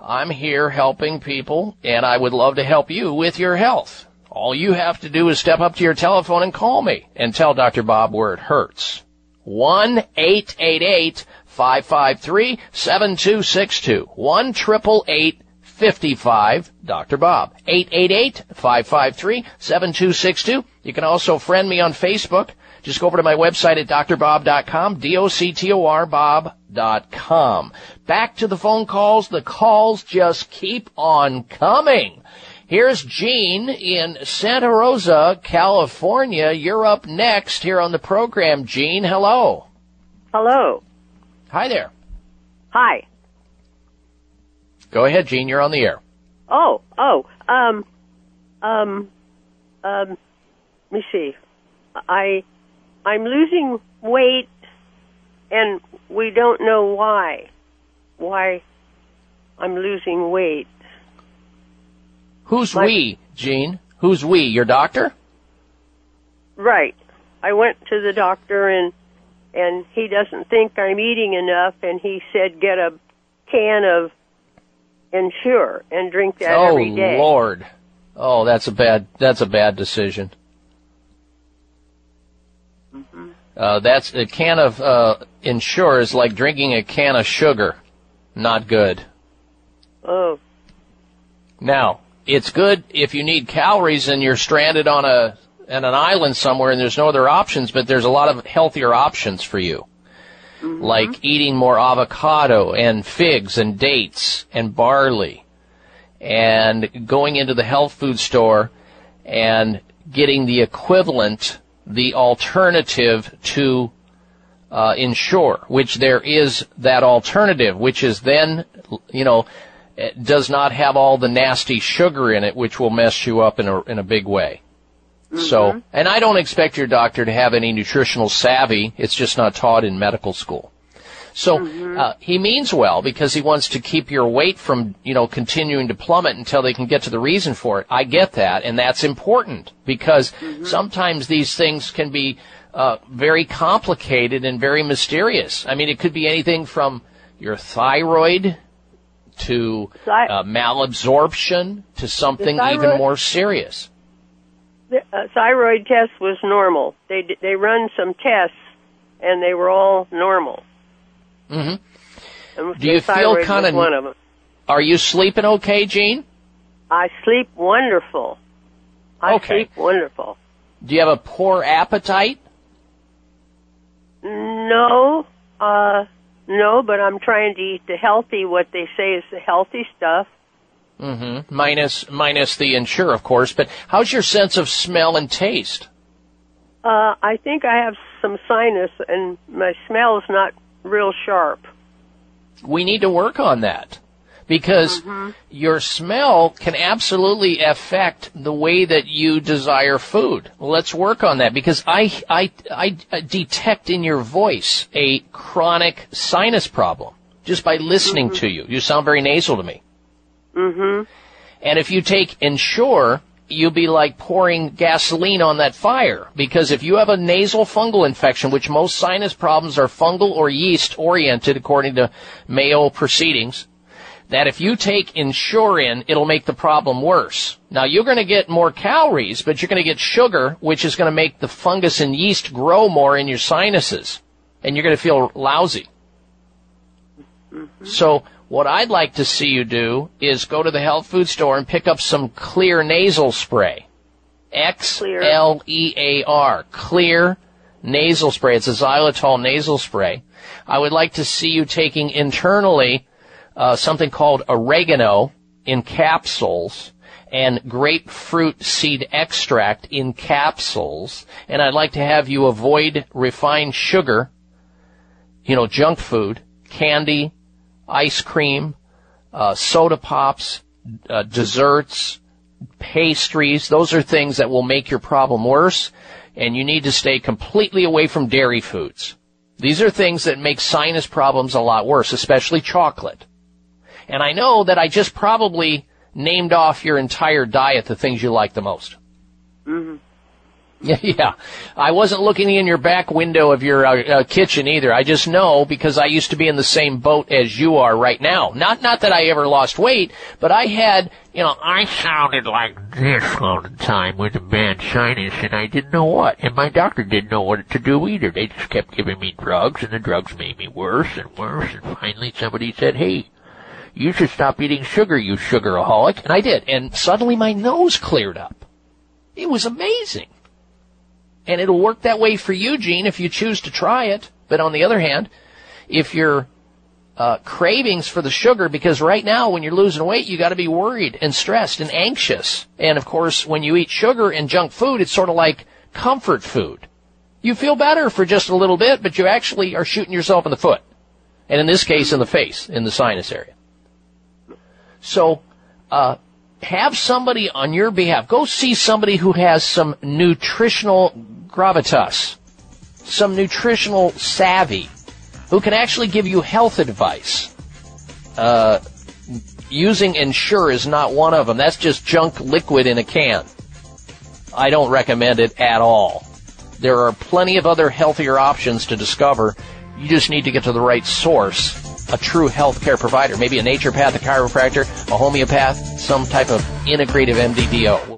I'm here helping people and I would love to help you with your health. All you have to do is step up to your telephone and call me and tell Dr. Bob where it hurts. 1-888-553-7262. 1 55 Dr. Bob. 888-553-7262. You can also friend me on Facebook. Just go over to my website at drbob.com, D-O-C-T-O-R, bob.com. Back to the phone calls. The calls just keep on coming. Here's Gene in Santa Rosa, California. You're up next here on the program, Gene. Hello. Hello. Hi there. Hi. Go ahead, Gene. You're on the air. Oh, oh, um, um, um, let me see. I, I'm losing weight, and we don't know why. Why I'm losing weight. Who's we, Gene? Who's we? Your doctor? Right. I went to the doctor and and he doesn't think I'm eating enough and he said get a can of Ensure and drink that oh every day. Lord. Oh, that's a bad that's a bad decision. Mm-hmm. Uh, that's a can of uh, Ensure is like drinking a can of sugar. Not good. Oh. Now, it's good if you need calories and you're stranded on a on an island somewhere and there's no other options, but there's a lot of healthier options for you. Mm-hmm. Like eating more avocado and figs and dates and barley and going into the health food store and getting the equivalent, the alternative to uh, Ensure, which there is that alternative, which is then, you know, does not have all the nasty sugar in it, which will mess you up in a in a big way. So, and I don't expect your doctor to have any nutritional savvy. It's just not taught in medical school. So uh, he means well because he wants to keep your weight from you know continuing to plummet until they can get to the reason for it. I get that, and that's important because sometimes these things can be uh, very complicated and very mysterious. I mean, it could be anything from your thyroid to uh, malabsorption to something The even more serious. The uh, thyroid test was normal. They they run some tests and they were all normal. Hmm Do you feel kind of? one of them? Are you sleeping okay, Gene? I sleep wonderful. I Okay. sleep wonderful. Do you have a poor appetite? No, uh, no, but I'm trying to eat the healthy, what they say is the healthy stuff. Mm-hmm. Minus minus the Ensure, of course. But how's your sense of smell and taste? Uh, I think I have some sinus and my smell is not real sharp. We need to work on that because your smell can absolutely affect the way that you desire food. Let's work on that because I I I detect in your voice a chronic sinus problem just by listening to you. You sound very nasal to me. Mm-hmm. And if you take Ensure, you'll be like pouring gasoline on that fire. Because if you have a nasal fungal infection, which most sinus problems are fungal or yeast oriented according to Mayo proceedings, that if you take Ensure in, it'll make the problem worse. Now you're going to get more calories, but you're going to get sugar, which is going to make the fungus and yeast grow more in your sinuses. And you're going to feel lousy. Mm-hmm. So what I'd like to see you do is go to the health food store and pick up some Xlear nasal spray. X L E A R. Xlear nasal spray. It's a xylitol nasal spray. I would like to see you taking internally uh, something called oregano in capsules and grapefruit seed extract in capsules. And I'd like to have you avoid refined sugar, you know, junk food, candy, ice cream, uh, soda pops, uh, desserts, pastries. Those are things that will make your problem worse. And you need to stay completely away from dairy foods. These are things that make sinus problems a lot worse, especially chocolate. And I know that I just probably named off your entire diet the things you like the most. Mm-hmm. Yeah. I wasn't looking in your back window of your uh, uh, kitchen either. I just know because I used to be in the same boat as you are right now. Not not that I ever lost weight, but I had, you know, I sounded like this all the time with a bad sinus, and I didn't know what. And my doctor didn't know what to do either. They just kept giving me drugs, and the drugs made me worse and worse. And finally, somebody said, "Hey, you should stop eating sugar, you sugaraholic," and I did. And suddenly, my nose cleared up. It was amazing. And it'll work that way for you, Gene, if you choose to try it. But on the other hand, if your uh, cravings for the sugar, because right now when you're losing weight, you got to be worried and stressed and anxious. And of course, when you eat sugar and junk food, it's sort of like comfort food. You feel better for just a little bit, but you actually are shooting yourself in the foot. And in this case, in the face, in the sinus area. So, uh, have somebody on your behalf, go see somebody who has some nutritional gravitas, some nutritional savvy, who can actually give you health advice. Uh, using Ensure is not one of them. That's just junk liquid in a can. I don't recommend it at all. There are plenty of other healthier options to discover. You just need to get to the right source. A true healthcare provider, maybe a naturopath, a chiropractor, a homeopath, some type of integrative MDDO.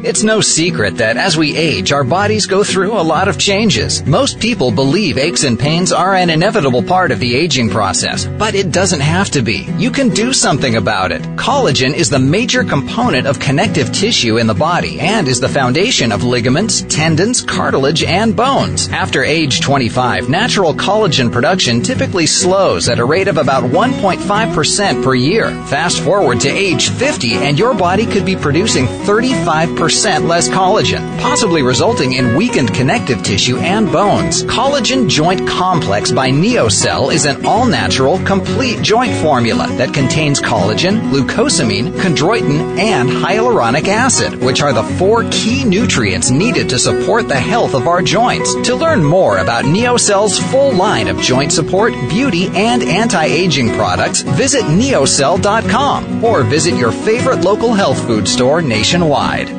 It's no secret that as we age, our bodies go through a lot of changes. Most people believe aches and pains are an inevitable part of the aging process, but it doesn't have to be. You can do something about it. Collagen is the major component of connective tissue in the body and is the foundation of ligaments, tendons, cartilage, and bones. After age 25, natural collagen production typically slows at a rate of about 1.5% per year. Fast forward to age 50 and your body could be producing 35% less collagen, possibly resulting in weakened connective tissue and bones. Collagen Joint Complex by NeoCell is an all-natural, complete joint formula that contains collagen, glucosamine, chondroitin, and hyaluronic acid, which are the four key nutrients needed to support the health of our joints. To learn more about NeoCell's full line of joint support, beauty, and anti-aging products, visit neocell.com or visit your favorite local health food store nationwide wide.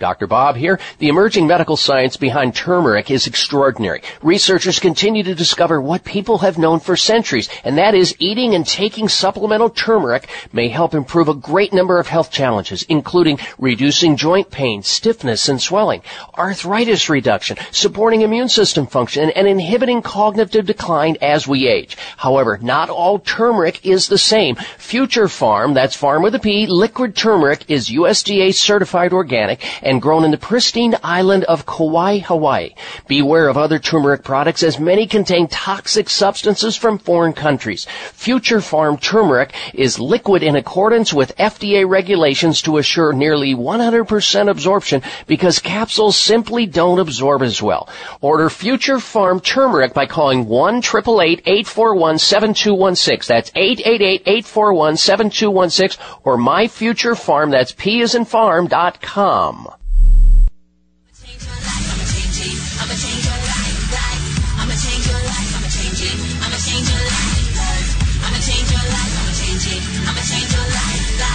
Dr. Bob here. The emerging medical science behind turmeric is extraordinary. Researchers continue to discover what people have known for centuries, and that is eating and taking supplemental turmeric may help improve a great number of health challenges, including reducing joint pain, stiffness, and swelling, arthritis reduction, supporting immune system function, and inhibiting cognitive decline as we age. However, not all turmeric is the same. Future Pharm, that's farm with a P, liquid turmeric is USDA certified organic and grown in the pristine island of Kauai, Hawaii. Beware of other turmeric products as many contain toxic substances from foreign countries. Future Pharm turmeric is liquid in accordance with FDA regulations to assure nearly 100% absorption because capsules simply don't absorb as well. Order Future Pharm turmeric by calling 1-888-841-7216. That's 888-841-7216 or myfuturepharm, that's P as in farm, dot com.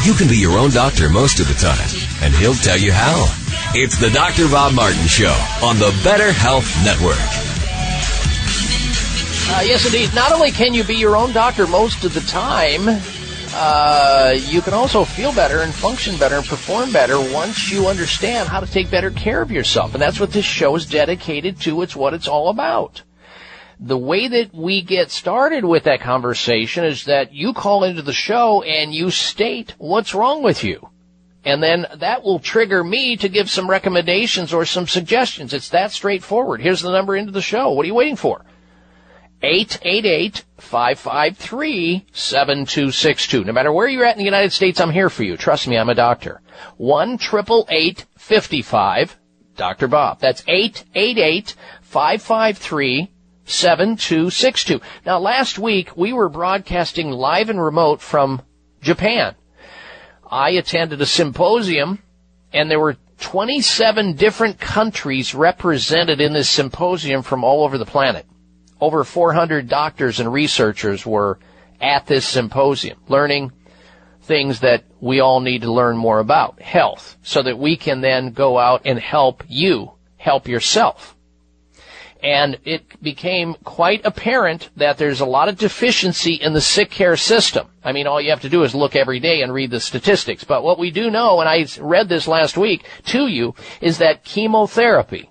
You can be your own doctor most of the time, and he'll tell you how. It's the Dr. Bob Martin Show on the Better Health Network. Uh, yes, indeed. Not only can you be your own doctor most of the time, uh, you can also feel better and function better and perform better once you understand how to take better care of yourself. And that's what this show is dedicated to. It's what it's all about the way that we get started with that conversation is that you call into the show and you state what's wrong with you. And then that will trigger me to give some recommendations or some suggestions. It's that straightforward. Here's the number into the show. What are you waiting for? 888-553-7262. No matter where you're at in the United States, I'm here for you. Trust me, I'm a doctor. 1 55 Dr. Bob. That's 888 553 7262. Now last week we were broadcasting live and remote from Japan. I attended a symposium and there were 27 different countries represented in this symposium from all over the planet. Over 400 doctors and researchers were at this symposium learning things that we all need to learn more about health so that we can then go out and help you help yourself. And it became quite apparent that there's a lot of deficiency in the sick care system. I mean, all you have to do is look every day and read the statistics. But what we do know, and I read this last week to you, is that chemotherapy,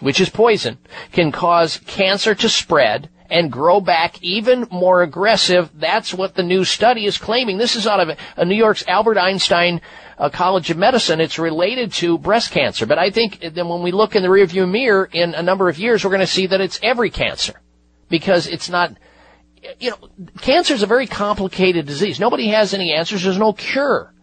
which is poison, can cause cancer to spread and grow back even more aggressive. That's what the new study is claiming. This is out of a New York's Albert Einstein uh, College of Medicine. It's related to breast cancer. But I think then when we look in the rearview mirror in a number of years, we're going to see that it's every cancer because it's not, you know, cancer is a very complicated disease. Nobody has any answers. There's no cure.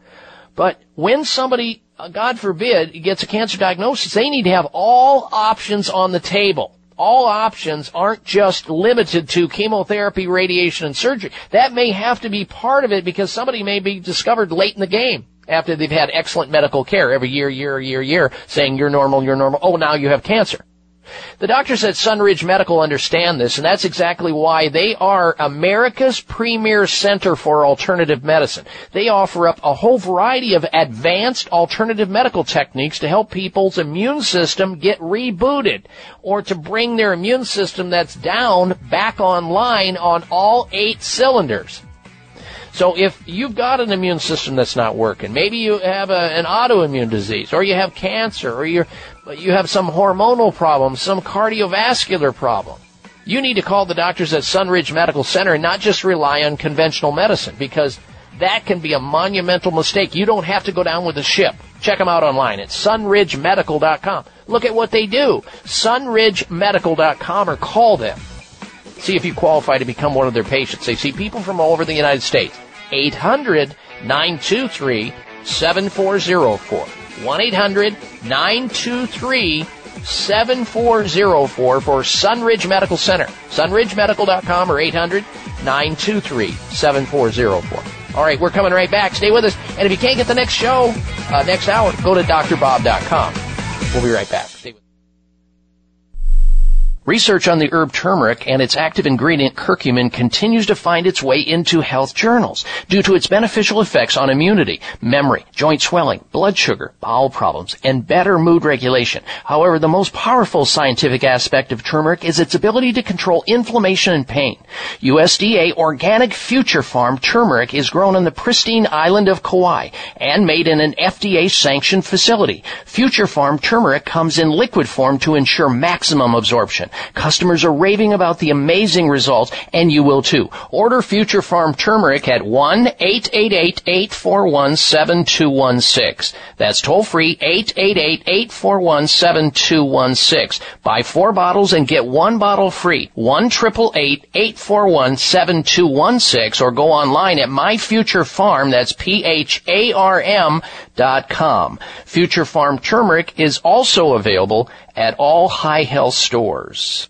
But when somebody, uh, God forbid, gets a cancer diagnosis, they need to have all options on the table all options aren't just limited to chemotherapy, radiation, and surgery. That may have to be part of it because somebody may be discovered late in the game after they've had excellent medical care every year, year, year, year, saying you're normal, you're normal. Oh, now you have cancer. The doctors at Sunridge Medical understand this, and that's exactly why they are America's premier center for alternative medicine. They offer up a whole variety of advanced alternative medical techniques to help people's immune system get rebooted, or to bring their immune system that's down back online on all eight cylinders. So if you've got an immune system that's not working, maybe you have a, an autoimmune disease, or you have cancer, or you're, you have some hormonal problem, some cardiovascular problem, you need to call the doctors at Sunridge Medical Center and not just rely on conventional medicine because that can be a monumental mistake. You don't have to go down with the ship. Check them out online at sunridgemedical.com. Look at what they do. sunridgemedical.com or call them. See if you qualify to become one of their patients. They see people from all over the United States. 800 923 7404. 1 800 923 7404 for Sunridge Medical Center. SunridgeMedical.com or 800 923 7404. All right, we're coming right back. Stay with us. And if you can't get the next show, uh, next hour, go to drbob.com. We'll be right back. Stay with Research on the herb turmeric and its active ingredient curcumin continues to find its way into health journals due to its beneficial effects on immunity, memory, joint swelling, blood sugar, bowel problems, and better mood regulation. However, the most powerful scientific aspect of turmeric is its ability to control inflammation and pain. USDA organic Future Pharm turmeric is grown on the pristine island of Kauai and made in an FDA sanctioned facility. Future Pharm turmeric comes in liquid form to ensure maximum absorption. Customers are raving about the amazing results, and you will too. Order Future Pharm Turmeric at 1-888-841-7216. That's toll free, 888-841-7216. Buy four bottles and get one bottle free. 1-888-841-7216 or go online at MyFuturePharm, that's P-H-A-R-M dot com. Future Pharm Turmeric is also available at all high health stores.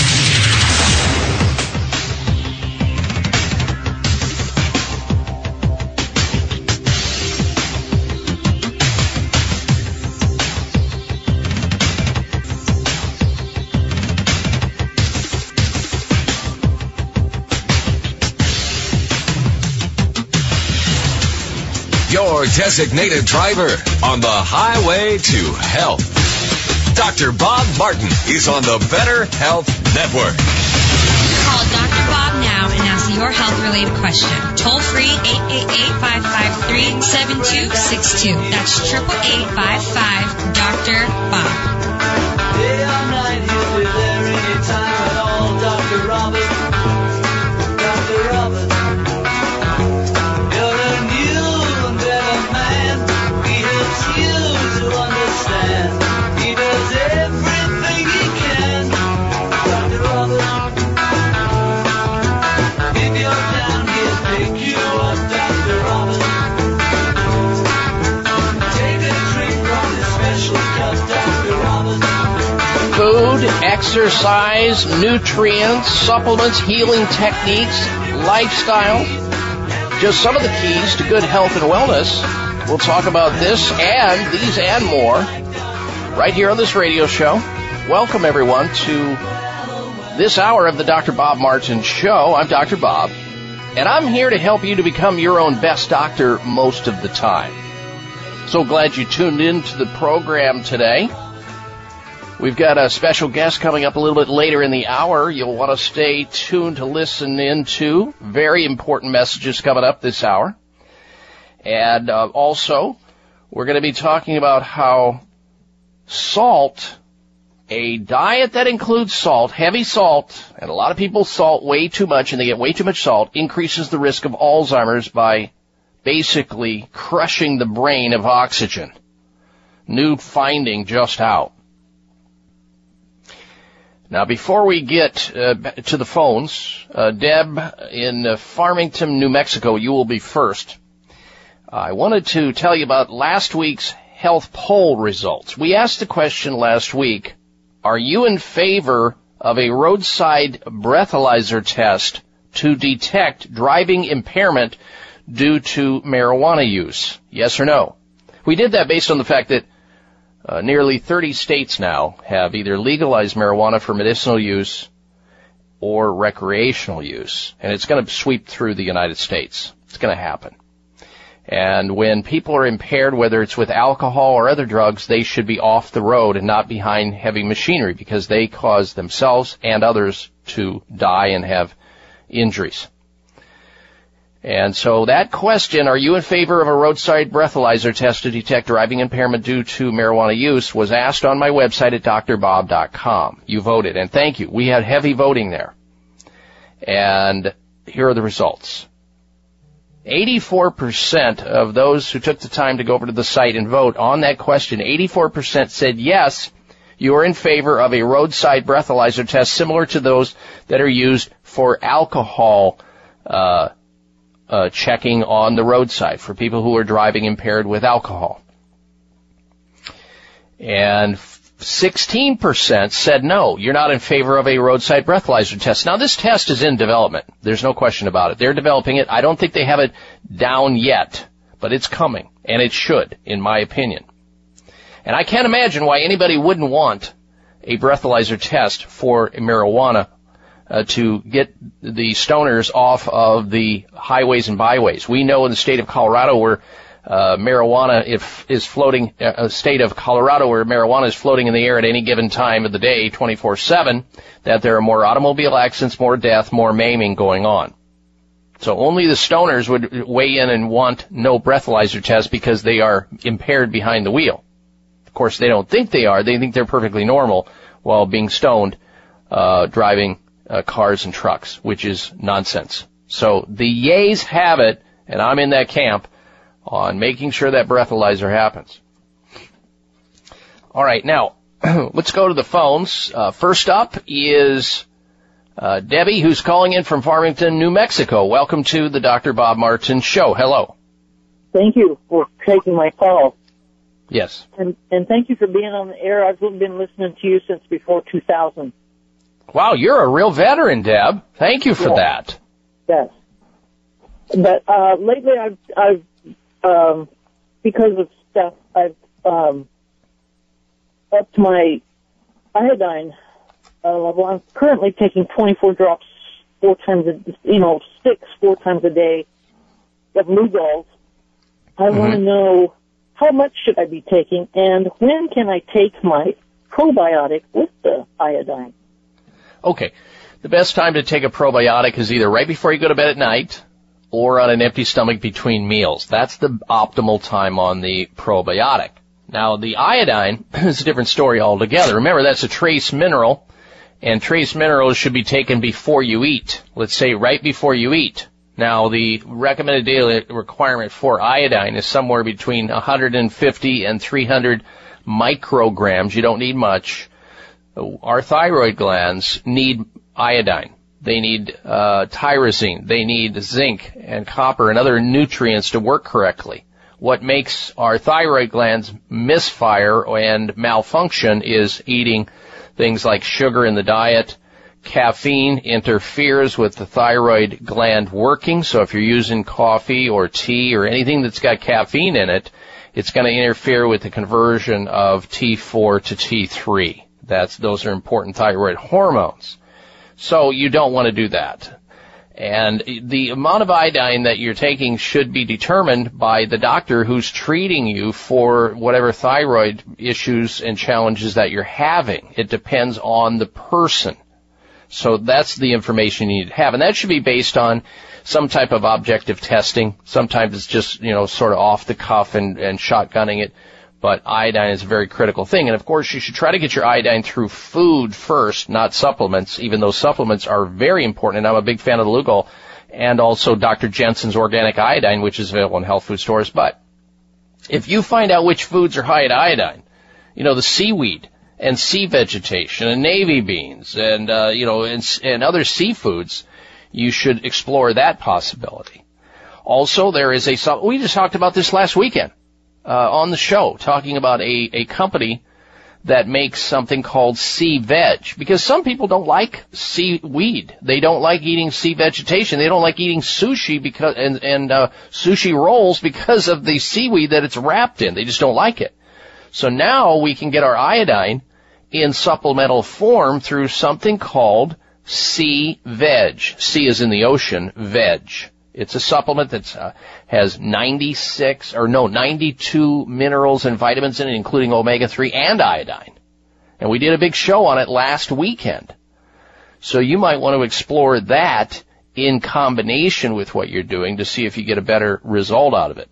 Your designated driver on the highway to health. Dr. Bob Martin is on the Better Health Network. Call Dr. Bob now and ask your health related question. Toll free 888-553-7262. That's 888-555 Dr. Bob. Exercise, nutrients, supplements, healing techniques, lifestyle. Just some of the keys to good health and wellness. We'll talk about this and these and more right here on this radio show. Welcome everyone to this hour of the Dr. Bob Martin Show. I'm Dr. Bob, and I'm here to help you to become your own best doctor most of the time. So glad you tuned in to the program today. We've got a special guest coming up a little bit later in the hour. You'll want to stay tuned to listen into very important messages coming up this hour. And uh, also, we're going to be talking about how salt, a diet that includes salt, heavy salt, and a lot of people salt way too much and they get way too much salt, increases the risk of Alzheimer's by basically crushing the brain of oxygen. New finding just out. Now, before we get uh, to the phones, uh, Deb in uh, Farmington, New Mexico, you will be first. I wanted to tell you about last week's health poll results. We asked the question last week, are you in favor of a roadside breathalyzer test to detect driving impairment due to marijuana use? Yes or no? We did that based on the fact that uh, nearly 30 states now have either legalized marijuana for medicinal use or recreational use. And it's going to sweep through the United States. It's going to happen. And when people are impaired, whether it's with alcohol or other drugs, they should be off the road and not behind heavy machinery because they cause themselves and others to die and have injuries. And so that question, are you in favor of a roadside breathalyzer test to detect driving impairment due to marijuana use, was asked on my website at drbob.com. You voted, and thank you. We had heavy voting there. And here are the results. 84% of those who took the time to go over to the site and vote on that question, 84% said yes, you are in favor of a roadside breathalyzer test similar to those that are used for alcohol uh, uh, checking on the roadside for people who are driving impaired with alcohol. And 16% said no, you're not in favor of a roadside breathalyzer test. Now this test is in development. There's no question about it. They're developing it. I don't think they have it down yet, but it's coming. And it should, in my opinion. And I can't imagine why anybody wouldn't want a breathalyzer test for marijuana uh, to get the stoners off of the highways and byways. We know in the state of Colorado where uh, marijuana if, is floating, uh, a state of Colorado where marijuana is floating in the air at any given time of the day, 24/7, that there are more automobile accidents, more death, more maiming going on. So only the stoners would weigh in and want no breathalyzer test because they are impaired behind the wheel. Of course, they don't think they are. They think they're perfectly normal while being stoned, uh, driving uh, cars and trucks, which is nonsense. So the yays have it, and I'm in that camp on making sure that breathalyzer happens. All right, now let's go to the phones. Uh, first up is uh, Debbie, who's calling in from Farmington, New Mexico. Welcome to the Dr. Bob Martin Show. Hello. Thank you for taking my call. Yes. And, and thank you for being on the air. I've been listening to you since before 2000. Wow, you're a real veteran, Deb. Thank you for that. Yes. But uh, lately, I've, I've um, because of stuff, I've um, upped my iodine uh, level. I'm currently taking 24 drops four times, a, you know, six four times a day of Lugol. I want to know how much should I be taking, and when can I take my probiotic with the iodine? Okay. The best time to take a probiotic is either right before you go to bed at night or on an empty stomach between meals. That's the optimal time on the probiotic. Now the iodine is a different story altogether. Remember that's a trace mineral and trace minerals should be taken before you eat. Let's say right before you eat. Now the recommended daily requirement for iodine is somewhere between 150 and 300 micrograms. You don't need much. Our thyroid glands need iodine. They need uh, tyrosine. They need zinc and copper and other nutrients to work correctly. What makes our thyroid glands misfire and malfunction is eating things like sugar in the diet. Caffeine interferes with the thyroid gland working, so if you're using coffee or tea or anything that's got caffeine in it, it's going to interfere with the conversion of T4 to T3. That's, those are important thyroid hormones. So you don't want to do that. And the amount of iodine that you're taking should be determined by the doctor who's treating you for whatever thyroid issues and challenges that you're having. It depends on the person. So that's the information you need to have. And that should be based on some type of objective testing. Sometimes it's just, you know, sort of off the cuff and, and shotgunning it. But iodine is a very critical thing. And of course, you should try to get your iodine through food first, not supplements, even though supplements are very important. And I'm a big fan of the Lugol and also Dr. Jensen's organic iodine, which is available in health food stores. But if you find out which foods are high in iodine, you know, the seaweed and sea vegetation and navy beans and, uh, you know, and, and other seafoods, you should explore that possibility. Also, there is a, we just talked about this last weekend uh, on the show talking about a, a company that makes something called sea veg because some people don't like seaweed. They don't like eating sea vegetation. They don't like eating sushi because and and uh, sushi rolls because of the seaweed that it's wrapped in. They just don't like it. So now we can get our iodine in supplemental form through something called Sea Veg. Sea is in the ocean, veg. It's a supplement that uh, has 96 or no 92 minerals and vitamins in it, including omega-3 and iodine. And we did a big show on it last weekend. So you might want to explore that in combination with what you're doing to see if you get a better result out of it.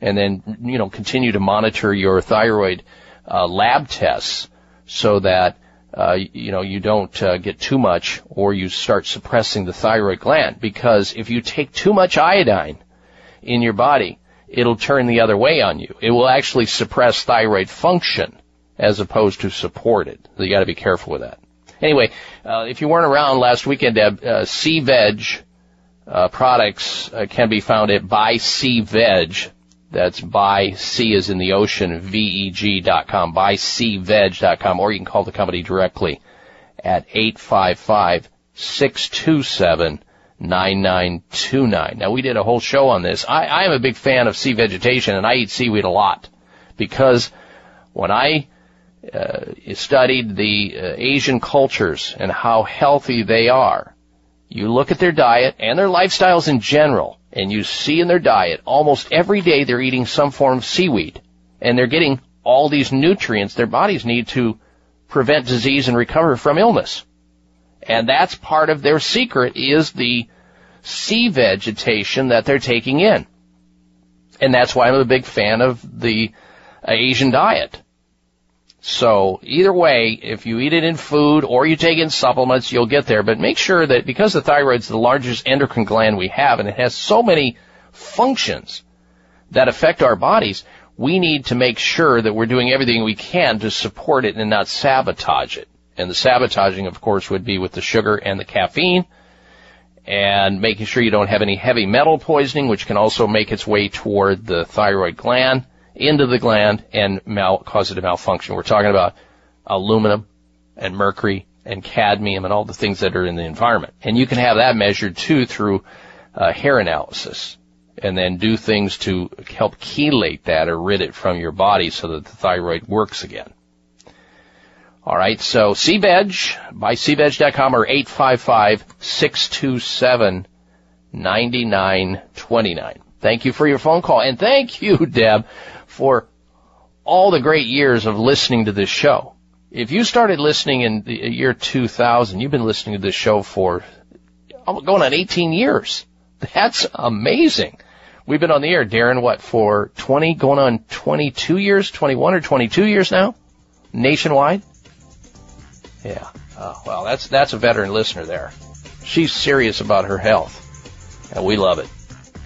And then, you know, continue to monitor your thyroid uh, lab tests so that uh, you know you don't uh, get too much or you start suppressing the thyroid gland because if you take too much iodine in your body it'll turn the other way on you. It will actually suppress thyroid function as opposed to support it. So you got to be careful with that. Anyway uh, if you weren't around last weekend Deb, uh, sea veg uh, products uh, can be found at buy sea veg that's by sea is in the ocean, V-E-G dot com, or you can call the company directly at 855-627-9929. Now we did a whole show on this. I, I am a big fan of sea vegetation and I eat seaweed a lot because when I uh, studied the uh, Asian cultures and how healthy they are, you look at their diet and their lifestyles in general, and you see in their diet almost every day they're eating some form of seaweed, and they're getting all these nutrients their bodies need to prevent disease and recover from illness. And that's part of their secret is the sea vegetation that they're taking in. And that's why I'm a big fan of the Asian diet. So either way, if you eat it in food or you take in supplements, you'll get there. But make sure that because the thyroid's the largest endocrine gland we have and it has so many functions that affect our bodies, we need to make sure that we're doing everything we can to support it and not sabotage it. And the sabotaging, of course, would be with the sugar and the caffeine and making sure you don't have any heavy metal poisoning, which can also make its way toward the thyroid gland into the gland and mal- cause it to malfunction. We're talking about aluminum and mercury and cadmium and all the things that are in the environment. And you can have that measured too through uh, hair analysis and then do things to help chelate that or rid it from your body so that the thyroid works again. All right, so Sea Veg, by seaveg.com or 855-627-9929. Thank you for your phone call. And thank you, Deb, for all the great years of listening to this show. If you started listening in the year 2000, you've been listening to this show for oh, going on 18 years. That's amazing. We've been on the air, Darren, what, for 20, going on 22 years, 21 or 22 years now? Nationwide? Yeah. Oh, well, that's, that's a veteran listener there. She's serious about her health. And we love it.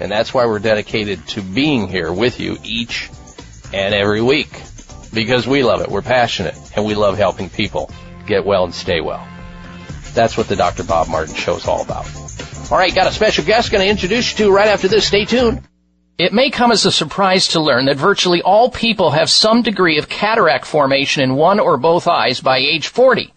And that's why we're dedicated to being here with you each and every week because we love it. We're passionate and we love helping people get well and stay well. That's what the Dr. Bob Martin show is all about. All right, got a special guest going to introduce you to right after this. Stay tuned. It may come as a surprise to learn that virtually all people have some degree of cataract formation in one or both eyes by age 40.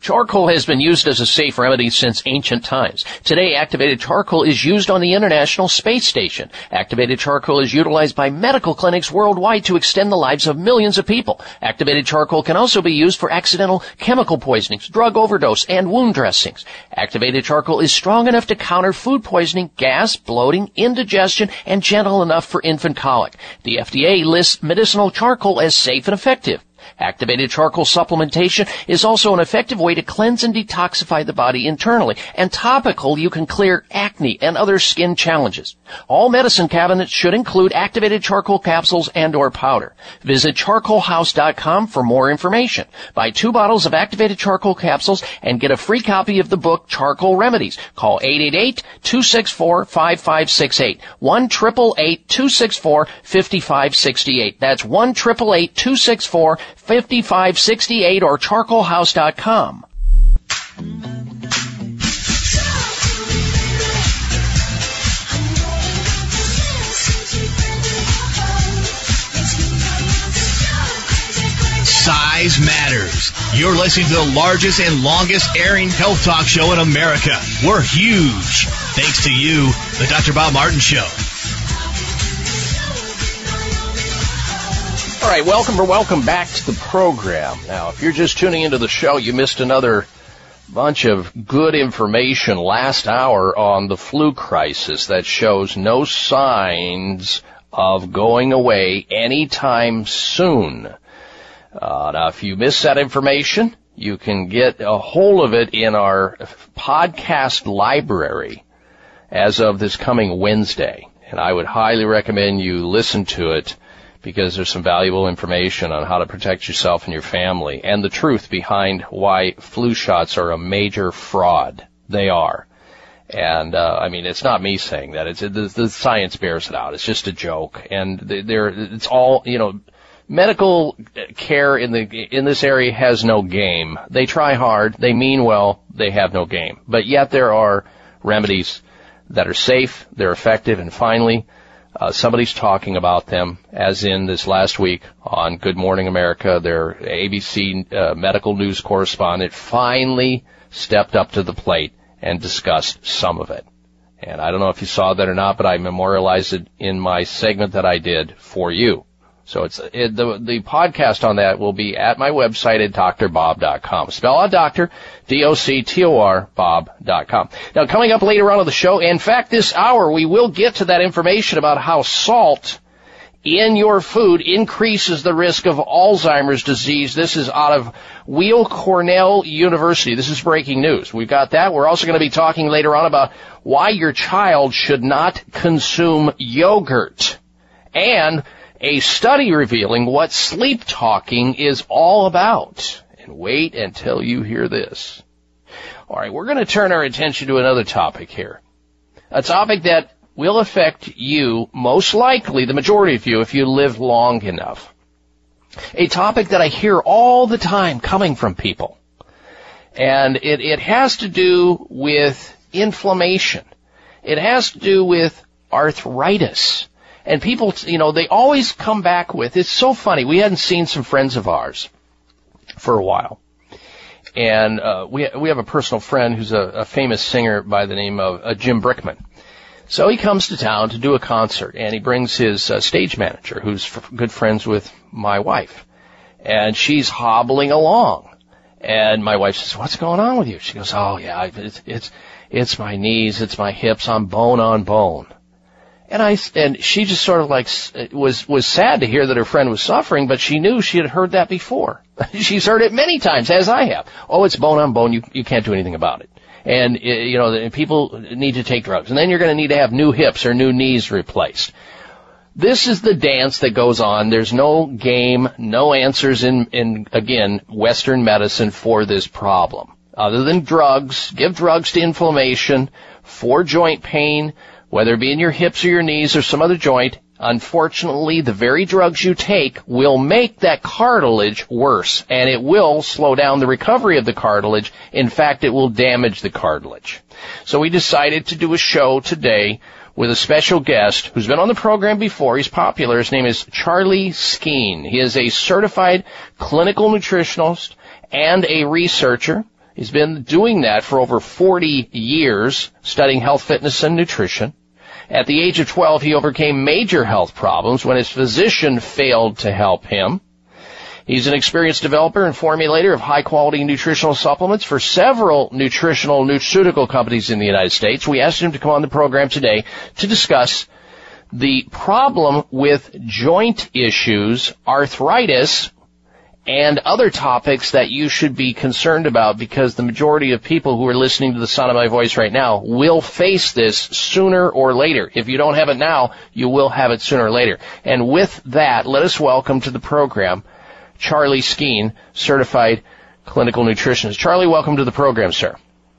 Charcoal has been used as a safe remedy since ancient times. Today, activated charcoal is used on the International Space Station. Activated charcoal is utilized by medical clinics worldwide to extend the lives of millions of people. Activated charcoal can also be used for accidental chemical poisonings, drug overdose, and wound dressings. Activated charcoal is strong enough to counter food poisoning, gas, bloating, indigestion, and gentle enough for infant colic. The FDA lists medicinal charcoal as safe and effective. Activated charcoal supplementation is also an effective way to cleanse and detoxify the body internally. And topical, you can clear acne and other skin challenges. All medicine cabinets should include activated charcoal capsules and or powder. Visit charcoalhouse.com for more information. Buy two bottles of activated charcoal capsules and get a free copy of the book Charcoal Remedies. Call 888-264-5568. 1-888-264-5568. That's 1-888-264-5568 or charcoalhouse.com. Size matters. You're listening to the largest and longest airing health talk show in America. We're huge. Thanks to you, the Dr. Bob Martin Show. All right, welcome or welcome back to the program. Now, if you're just tuning into the show, you missed another bunch of good information last hour on the flu crisis that shows no signs of going away anytime soon. Uh, now, if you missed that information, you can get a hold of it in our podcast library as of this coming Wednesday. And I would highly recommend you listen to it because there's some valuable information on how to protect yourself and your family and the truth behind why flu shots are a major fraud. They are. And uh, I mean, it's not me saying that. It's the, the science bears it out. It's just a joke, and they're it's all you know medical care in the in this area has no game. They try hard, they mean well, they have no game. But yet there are remedies that are safe, they're effective, and finally, uh, somebody's talking about them, as in this last week on Good Morning America, their ABC uh, medical news correspondent finally stepped up to the plate and discussed some of it. And I don't know if you saw that or not, but I memorialized it in my segment that I did for you. So it's it, the the podcast on that will be at my website at drbob.com. Spell out doctor, D-O-C-T-O-R, bob.com. Now coming up later on in the show, in fact this hour we will get to that information about how salt in your food increases the risk of Alzheimer's disease. This is out of Weill Cornell University. This is breaking news. We've got that. We're also going to be talking later on about why your child should not consume yogurt. And a study revealing what sleep talking is all about. And wait until you hear this. Alright, we're going to turn our attention to another topic here. A topic that will affect you, most likely, the majority of you, if you live long enough. A topic that I hear all the time coming from people. And it, it has to do with inflammation. It has to do with arthritis. And people, you know, they always come back with, it's so funny, we hadn't seen some friends of ours for a while. And, uh, we, we have a personal friend who's a, a famous singer by the name of uh, Jim Brickman. So he comes to town to do a concert and he brings his uh, stage manager who's f- good friends with my wife. And she's hobbling along. And my wife says, what's going on with you? She goes, oh yeah, it's, it's, it's my knees, it's my hips, I'm bone on bone. And I, and she just sort of like, uh, was, was sad to hear that her friend was suffering, but she knew she had heard that before. She's heard it many times, as I have. Oh, it's bone on bone, you, you can't do anything about it. And, uh, you know, people need to take drugs. And then you're going to need to have new hips or new knees replaced. This is the dance that goes on. There's no game, no answers in, in, again, Western medicine for this problem. Other than drugs, give drugs to inflammation, for joint pain, whether it be in your hips or your knees or some other joint, unfortunately, the very drugs you take will make that cartilage worse, and it will slow down the recovery of the cartilage. In fact, it will damage the cartilage. So we decided to do a show today with a special guest who's been on the program before. He's popular. His name is Charlie Skeen. He is a certified clinical nutritionist and a researcher. He's been doing that for over 40 years, studying health, fitness, and nutrition. At the age of 12, he overcame major health problems when his physician failed to help him. He's an experienced developer and formulator of high quality nutritional supplements for several nutritional nutraceutical companies in the United States. We asked him to come on the program today to discuss the problem with joint issues, arthritis, and other topics that you should be concerned about because the majority of people who are listening to the sound of my voice right now will face this sooner or later. If you don't have it now, you will have it sooner or later. And with that, let us welcome to the program Charlie Skeen, certified clinical nutritionist. Charlie, welcome to the program, sir.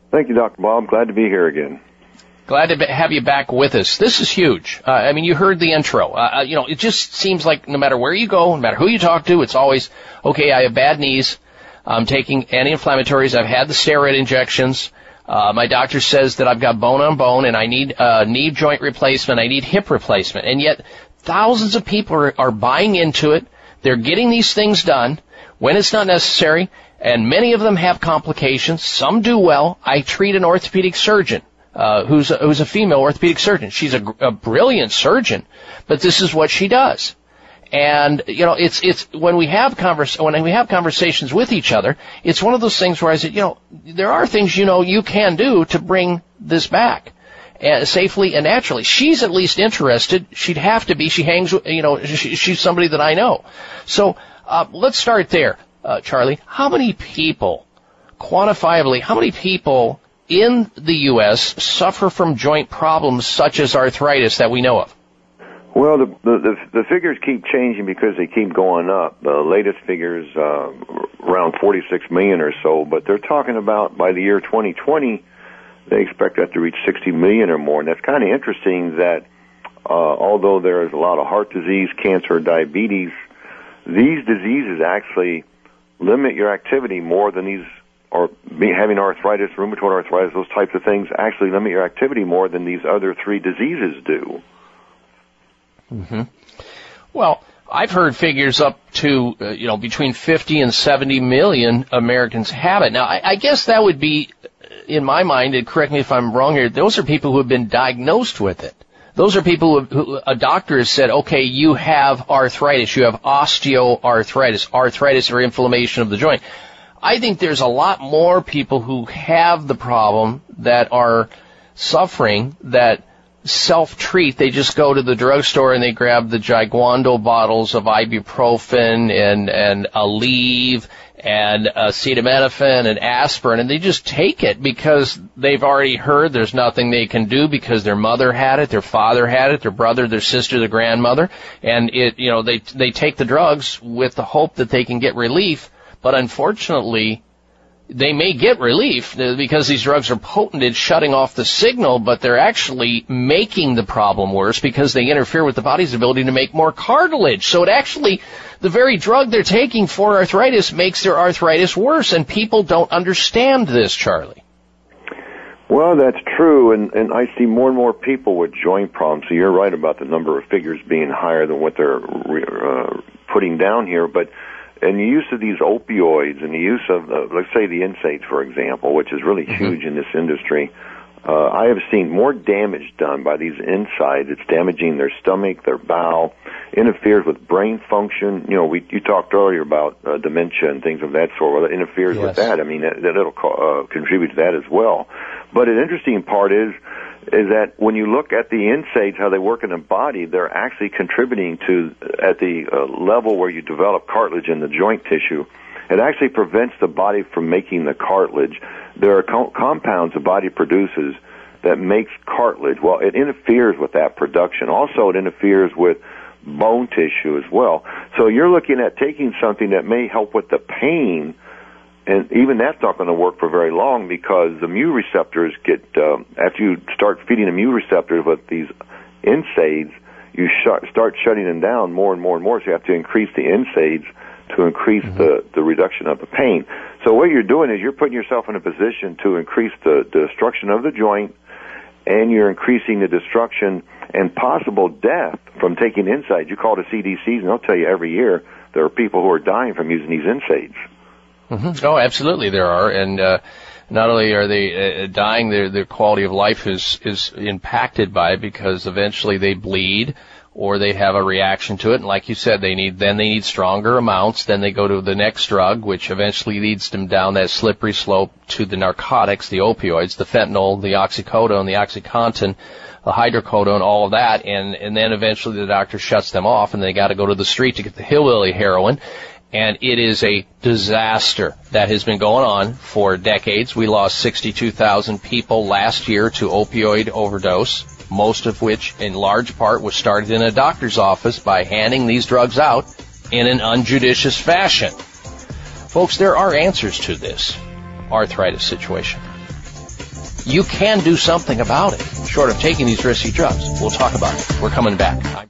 Thank you, Dr. Bob. Glad to be here again. Glad to have you back with us. This is huge. Uh, I mean, you heard the intro. Uh, uh, you know, it just seems like no matter where you go, no matter who you talk to, it's always, okay, I have bad knees. I'm taking anti-inflammatories. I've had the steroid injections. Uh, my doctor says that I've got bone on bone and I need uh, knee joint replacement. I need hip replacement. And yet, thousands of people are, are buying into it. They're getting these things done when it's not necessary, and many of them have complications. Some do well. I treat an orthopedic surgeon uh, who's a, who's a female orthopedic surgeon. She's a, a brilliant surgeon, but this is what she does. And you know, it's it's when we have convers when we have conversations with each other, it's one of those things where I said, you know, there are things you know you can do to bring this back. Uh, safely and naturally. She's at least interested. She'd have to be. She hangs, you know, she, she's somebody that I know. So uh, let's start there, uh, Charlie. How many people, quantifiably, how many people in the U.S. suffer from joint problems such as arthritis that we know of? Well, the, the the figures keep changing because they keep going up. The latest figures uh, around 46 million or so, but they're talking about by the year 2020, they expect that to reach 60 million or more. And that's kind of interesting that uh, although there is a lot of heart disease, cancer, diabetes, these diseases actually limit your activity more than these or having arthritis, rheumatoid arthritis, those types of things actually limit your activity more than these other three diseases do. Mm-hmm. Well, I've heard figures up to uh, you know between 50 and 70 million Americans have it. Now, I, I guess that would be, in my mind, and correct me if I'm wrong here. Those are people who have been diagnosed with it. Those are people who, who a doctor has said, okay, you have arthritis, you have osteoarthritis, arthritis or inflammation of the joint. I think there's a lot more people who have the problem that are suffering that self-treat. They just go to the drugstore and they grab the Giguando bottles of ibuprofen and, and Aleve and uh, acetaminophen and aspirin and they just take it because they've already heard there's nothing they can do because their mother had it, their father had it, their brother, their sister, their grandmother, and it, you know, they, they take the drugs with the hope that they can get relief but unfortunately, they may get relief because these drugs are potent in shutting off the signal, but they're actually making the problem worse because they interfere with the body's ability to make more cartilage. So it actually, the very drug they're taking for arthritis makes their arthritis worse, and people don't understand this, Charlie. Well, that's true, and, and I see more and more people with joint problems. So you're right about the number of figures being higher than what they're uh, putting down here, but and the use of these opioids and the use of, uh, let's say, the NSAIDs, for example, which is really mm-hmm. huge in this industry, uh, I have seen more damage done by these NSAIDs. It's damaging their stomach, their bowel, interferes with brain function. You know, we you talked earlier about uh, dementia and things of that sort. Well, it interferes yes. with that. I mean, that, that'll uh, contribute to that as well. But an interesting part is is that when you look at the NSAIDs, how they work in the body, they're actually contributing to, at the uh, level where you develop cartilage in the joint tissue, it actually prevents the body from making the cartilage. There are co- compounds the body produces that makes cartilage. Well, it interferes with that production. Also, it interferes with bone tissue as well. So you're looking at taking something that may help with the pain and even that's not going to work for very long because the mu receptors get uh, after you start feeding the mu receptors with these NSAIDs, you sh- start shutting them down more and more and more. So you have to increase the NSAIDs to increase mm-hmm. the the reduction of the pain. So what you're doing is you're putting yourself in a position to increase the, the destruction of the joint, and you're increasing the destruction and possible death from taking NSAIDs. You call the CDCs, and they'll tell you every year there are people who are dying from using these NSAIDs. Mm-hmm. Oh, absolutely, there are, and uh, not only are they uh, dying, their their quality of life is is impacted by it because eventually they bleed or they have a reaction to it. And like you said, they need then they need stronger amounts. Then they go to the next drug, which eventually leads them down that slippery slope to the narcotics, the opioids, the fentanyl, the oxycodone, the oxycontin, the hydrocodone, all of that, and and then eventually the doctor shuts them off, and they got to go to the street to get the hillbilly heroin and it is a disaster that has been going on for decades. We lost 62,000 people last year to opioid overdose, most of which in large part was started in a doctor's office by handing these drugs out in an unjudicious fashion. Folks, there are answers to this arthritis situation. You can do something about it, short of taking these risky drugs. We'll talk about it. We're coming back.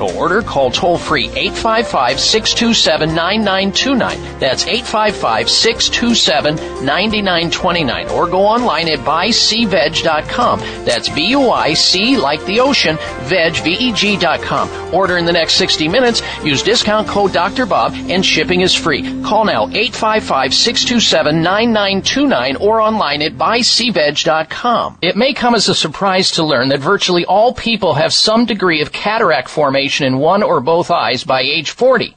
To order, call toll free 855-627-9929. That's 855-627-9929. Or go online at buyseaveg.com. That's B-U-I-C like the ocean, veg, V-E-G dot com. Order in the next 60 minutes. Use discount code Dr. Bob and shipping is free. Call now 855-627-9929 or online at buyseaveg.com. It may come as a surprise to learn that virtually all people have some degree of cataract formation in one or both eyes by age 40.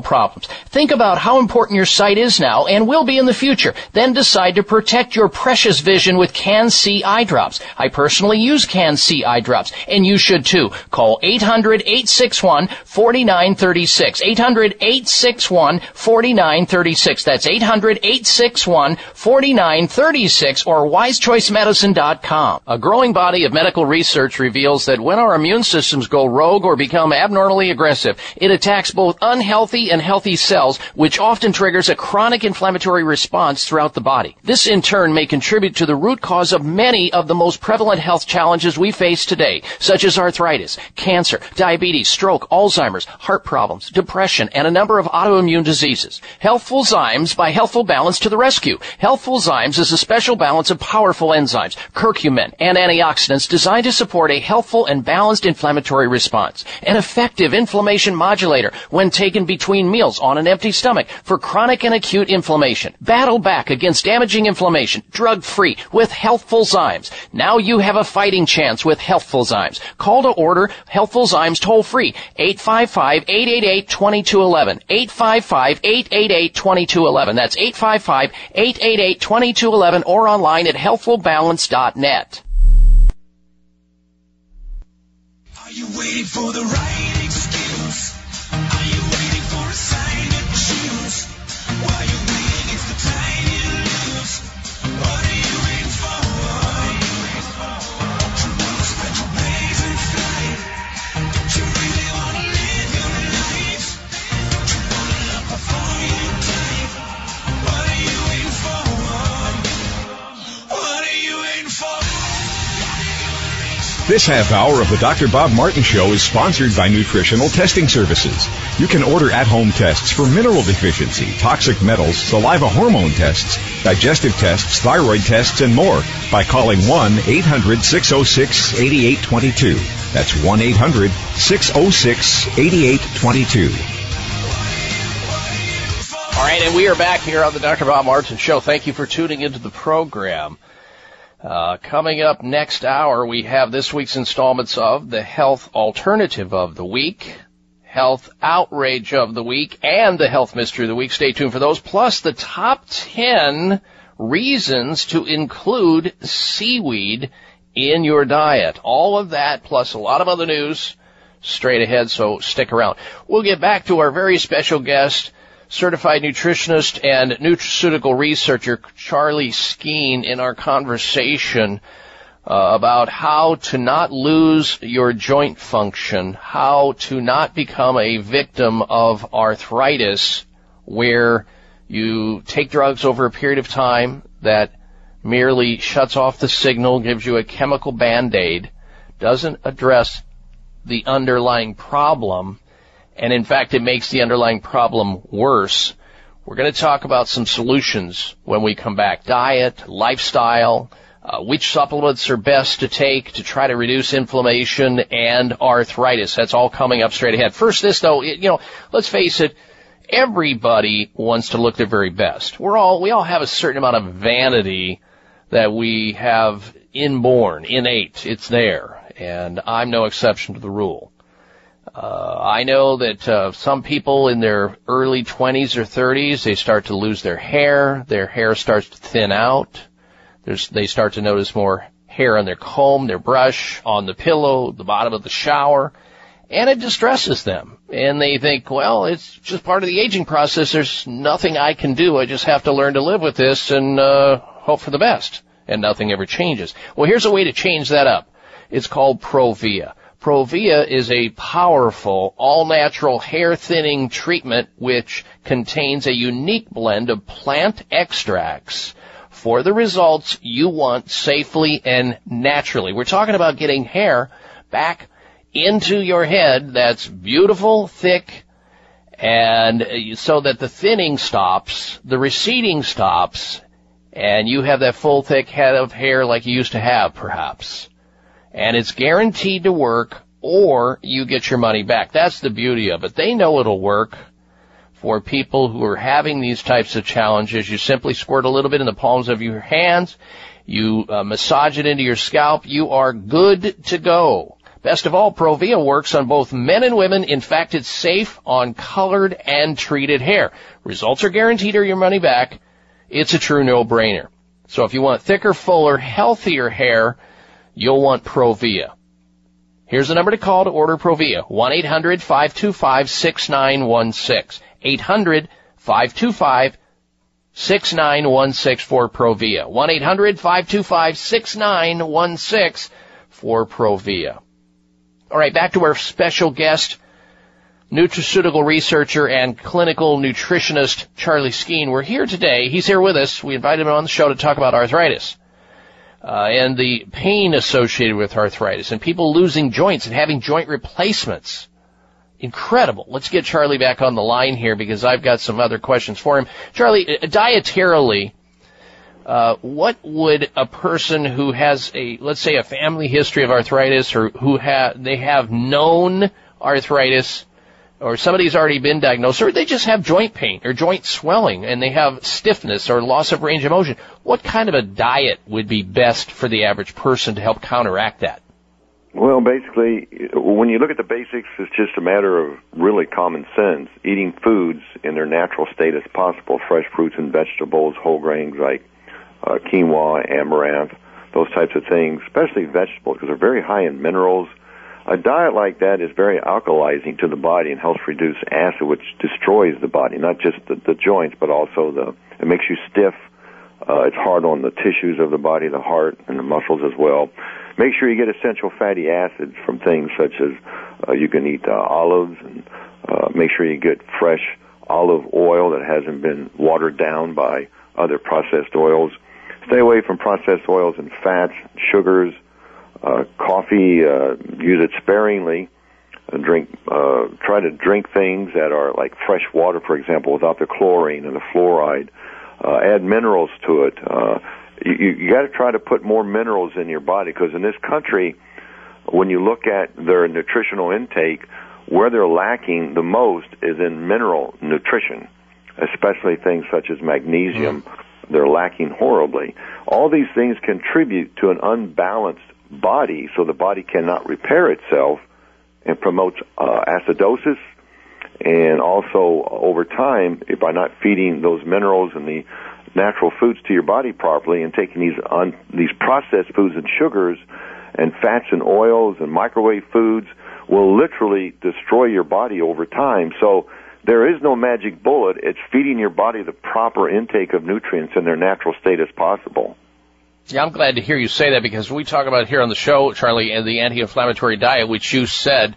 problems. Think about how important your sight is now and will be in the future. Then decide to protect your precious vision with Can-C eye drops. I personally use Can-C eye drops, and you should too. Call 800-861-4936. 800-861-4936. That's 800-861-4936 or wisechoicemedicine.com. A growing body of medical research reveals that when our immune systems go rogue or become abnormally aggressive, it attacks both unhealthy and healthy cells, which often triggers a chronic inflammatory response throughout the body. This in turn may contribute to the root cause of many of the most prevalent health challenges we face today, such as arthritis, cancer, diabetes, stroke, Alzheimer's, heart problems, depression, and a number of autoimmune diseases. Healthful Zymes by Healthful Balance to the rescue. Healthful Zymes is a special balance of powerful enzymes, curcumin, and antioxidants designed to support a healthful and balanced inflammatory response. An effective inflammation modulator when taken between meals on an empty stomach for chronic and acute inflammation. Battle back against damaging inflammation, drug free with Healthful Zymes. Now you have a fighting chance with Healthful Zymes. Call to order Healthful Zymes toll free 855-888-2211. 855-888-2211. That's 855-888-2211 or online at healthfulbalance.net. Are you waiting for the right excuse? This half hour of the Dr. Bob Martin Show is sponsored by Nutritional Testing Services. You can order at-home tests for mineral deficiency, toxic metals, saliva hormone tests, digestive tests, thyroid tests, and more by calling 1-800-606-8822. That's 1-800-606-8822. All right, and we are back here on the Dr. Bob Martin Show. Thank you for tuning into the program. Uh, coming up next hour, we have this week's installments of the Health Alternative of the Week, Health Outrage of the Week, and the Health Mystery of the Week. Stay tuned for those, plus the top 10 reasons to include seaweed in your diet. All of that, plus a lot of other news straight ahead, so stick around. We'll get back to our very special guest, certified nutritionist and nutraceutical researcher Charlie Skeen in our conversation uh, about how to not lose your joint function, how to not become a victim of arthritis where you take drugs over a period of time that merely shuts off the signal, gives you a chemical band-aid, doesn't address the underlying problem, and in fact it makes the underlying problem worse. We're going to talk about some solutions when we come back. Diet, lifestyle, uh, which supplements are best to take to try to reduce inflammation and arthritis. That's all coming up straight ahead. First, this though, it, you know, let's face it, everybody wants to look their very best. We're all, we all have a certain amount of vanity that we have inborn, innate. It's there. And I'm no exception to the rule. Uh, I know that uh, some people in their early 20s or 30s, they start to lose their hair. Their hair starts to thin out. There's, they start to notice more hair on their comb, their brush, on the pillow, the bottom of the shower, and it distresses them. And they think, well, it's just part of the aging process. There's nothing I can do. I just have to learn to live with this and uh, hope for the best. And nothing ever changes. Well, here's a way to change that up. It's called Provia. Provia is a powerful, all-natural hair thinning treatment which contains a unique blend of plant extracts for the results you want safely and naturally. We're talking about getting hair back into your head that's beautiful, thick, and so that the thinning stops, the receding stops, and you have that full thick head of hair like you used to have perhaps. And it's guaranteed to work or you get your money back. That's the beauty of it. They know it'll work for people who are having these types of challenges. You simply squirt a little bit in the palms of your hands. You uh, massage it into your scalp. You are good to go. Best of all, Provia works on both men and women. In fact, it's safe on colored and treated hair. Results are guaranteed or your money back. It's a true no-brainer. So if you want thicker, fuller, healthier hair, you'll want Provia. Here's the number to call to order Provia. 1-800-525-6916. 800-525-6916 for Provia. 1-800-525-6916 for Provia. All right, back to our special guest, nutraceutical researcher and clinical nutritionist Charlie Skeen. We're here today. He's here with us. We invited him on the show to talk about arthritis. Uh, and the pain associated with arthritis and people losing joints and having joint replacements. Incredible. Let's get Charlie back on the line here because I've got some other questions for him. Charlie, uh, dietarily, uh, what would a person who has a, let's say, a family history of arthritis, or who have they have known arthritis, or somebody's already been diagnosed, or they just have joint pain or joint swelling, and they have stiffness or loss of range of motion? What kind of a diet would be best for the average person to help counteract that? Well, basically, when you look at the basics, it's just a matter of really common sense. Eating foods in their natural state as possible, fresh fruits and vegetables, whole grains like uh, quinoa, amaranth, those types of things, especially vegetables, because they're very high in minerals. A diet like that is very alkalizing to the body and helps reduce acid, which destroys the body, not just the, the joints, but also the, it makes you stiff. Uh, it's hard on the tissues of the body, the heart, and the muscles as well. Make sure you get essential fatty acids from things such as uh, you can eat uh, olives, and uh, make sure you get fresh olive oil that hasn't been watered down by other processed oils. Stay away from processed oils and fats, sugars, uh, coffee. Uh, use it sparingly. Uh, drink. Uh, try to drink things that are like fresh water, for example, without the chlorine and the fluoride. Uh, add minerals to it. Uh, you, you got to try to put more minerals in your body because in this country, when you look at their nutritional intake, where they're lacking the most is in mineral nutrition, especially things such as magnesium. Mm they're lacking horribly. All these things contribute to an unbalanced body, so the body cannot repair itself and promotes uh, acidosis. And also, over time, if by not feeding those minerals and the natural foods to your body properly and taking these un, these processed foods and sugars and fats and oils and microwave foods will literally destroy your body over time. So there is no magic bullet. It's feeding your body the proper intake of nutrients in their natural state as possible. Yeah, I'm glad to hear you say that because we talk about here on the show, Charlie, and the anti-inflammatory diet, which you said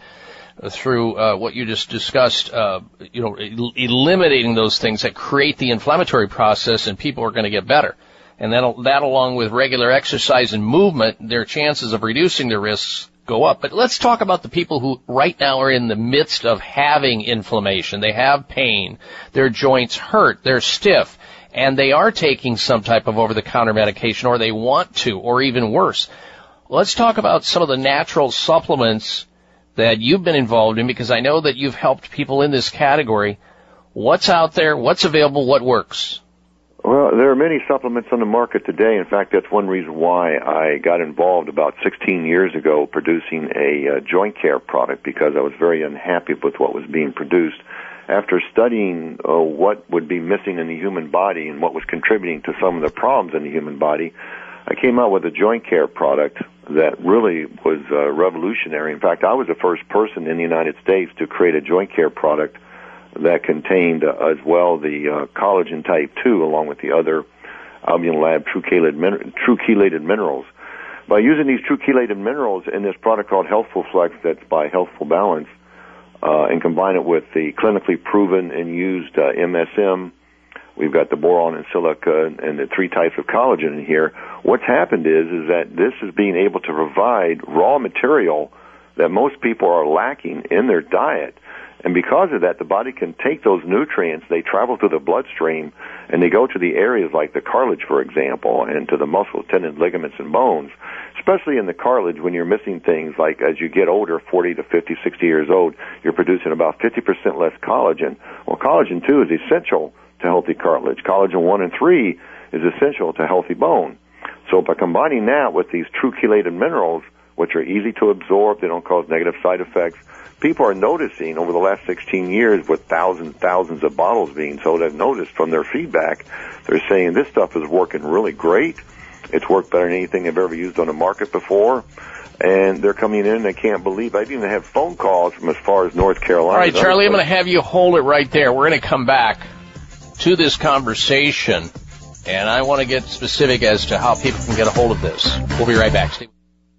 through uh, what you just discussed, uh, you know, el- eliminating those things that create the inflammatory process, and people are going to get better. And that, that along with regular exercise and movement, their chances of reducing their risks go up. But let's talk about the people who right now are in the midst of having inflammation. They have pain. Their joints hurt. They're stiff. And they are taking some type of over-the-counter medication or they want to or even worse. Let's talk about some of the natural supplements that you've been involved in because I know that you've helped people in this category. What's out there? What's available? What works? Well, there are many supplements on the market today. In fact, that's one reason why I got involved about 16 years ago producing a uh, joint care product because I was very unhappy with what was being produced. After studying uh, what would be missing in the human body and what was contributing to some of the problems in the human body, I came out with a joint care product that really was uh, revolutionary. In fact, I was the first person in the United States to create a joint care product that contained uh, as well the uh, collagen type 2 along with the other Albion Lab true chelated, min- true chelated minerals. By using these true chelated minerals in this product called Healthful Flex that's by Healthful Balance uh, and combine it with the clinically proven and used uh, MSM, we've got the boron and silica and the three types of collagen in here. What's happened is is that this is being able to provide raw material that most people are lacking in their diet and because of that, the body can take those nutrients, they travel through the bloodstream, and they go to the areas like the cartilage, for example, and to the muscle, tendon, ligaments, and bones. Especially in the cartilage, when you're missing things like as you get older, 40 to 50, 60 years old, you're producing about 50% less collagen. Well, collagen, 2 is essential to healthy cartilage. Collagen 1 and 3 is essential to healthy bone. So by combining that with these true chelated minerals, which are easy to absorb, they don't cause negative side effects, people are noticing over the last 16 years with thousands thousands of bottles being sold i've noticed from their feedback they're saying this stuff is working really great. It's worked better than anything they've ever used on the market before. And they're coming in and they can't believe i even have phone calls from as far as north carolina. All right charlie i'm going to have you hold it right there. We're going to come back to this conversation and i want to get specific as to how people can get a hold of this. We'll be right back.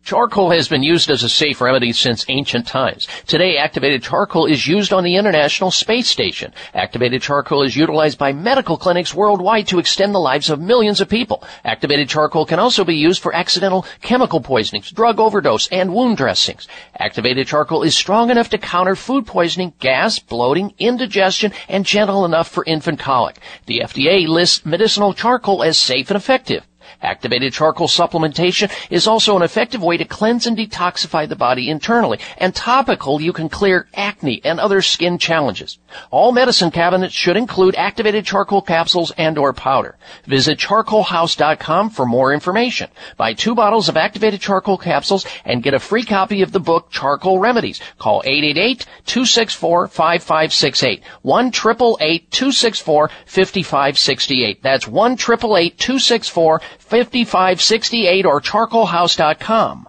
Charcoal has been used as a safe remedy since ancient times. Today, activated charcoal is used on the International Space Station. Activated charcoal is utilized by medical clinics worldwide to extend the lives of millions of people. Activated charcoal can also be used for accidental chemical poisonings, drug overdose, and wound dressings. Activated charcoal is strong enough to counter food poisoning, gas, bloating, indigestion, and gentle enough for infant colic. The FDA lists medicinal charcoal as safe and effective. Activated charcoal supplementation is also an effective way to cleanse and detoxify the body internally. And topical, you can clear acne and other skin challenges. All medicine cabinets should include activated charcoal capsules and or powder. Visit charcoalhouse.com for more information. Buy two bottles of activated charcoal capsules and get a free copy of the book Charcoal Remedies. Call 888-264-5568. 1-888-264-5568. That's 1-888-264 5568 or charcoalhouse.com.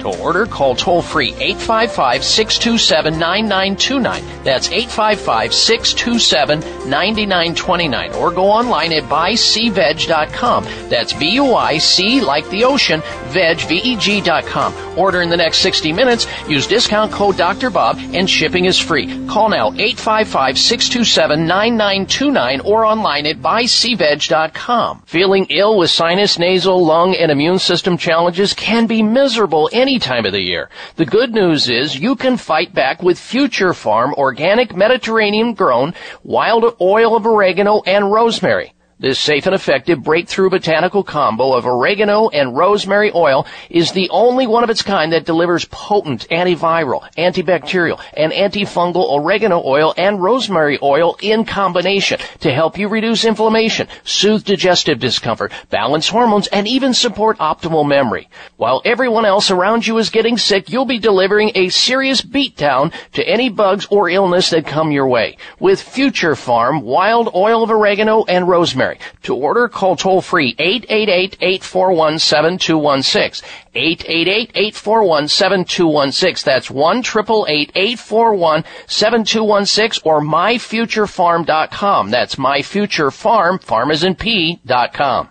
To order, call toll free 855-627-9929. That's 855-627-9929. Or go online at buyseaveg.com. That's B-U-I-C like the ocean, veg, V-E-G.com. Order in the next 60 minutes. Use discount code Dr. Bob and shipping is free. Call now 855-627-9929 or online at buyseaveg.com. Feeling ill with sinus, nasal, lung, and immune system challenges can be miserable any time of the year. The good news is you can fight back with Future Pharm organic Mediterranean grown wild oil of oregano and rosemary. This safe and effective breakthrough botanical combo of oregano and rosemary oil is the only one of its kind that delivers potent antiviral, antibacterial, and antifungal oregano oil and rosemary oil in combination to help you reduce inflammation, soothe digestive discomfort, balance hormones, and even support optimal memory. While everyone else around you is getting sick, you'll be delivering a serious beatdown to any bugs or illness that come your way. With Future Pharm Wild Oil of Oregano and Rosemary. To order, call toll free 888-841-7216. 888-841-7216. That's 1-888-841-7216 or myfuturepharm.com. That's myfuturepharm, farm is in P, dot com.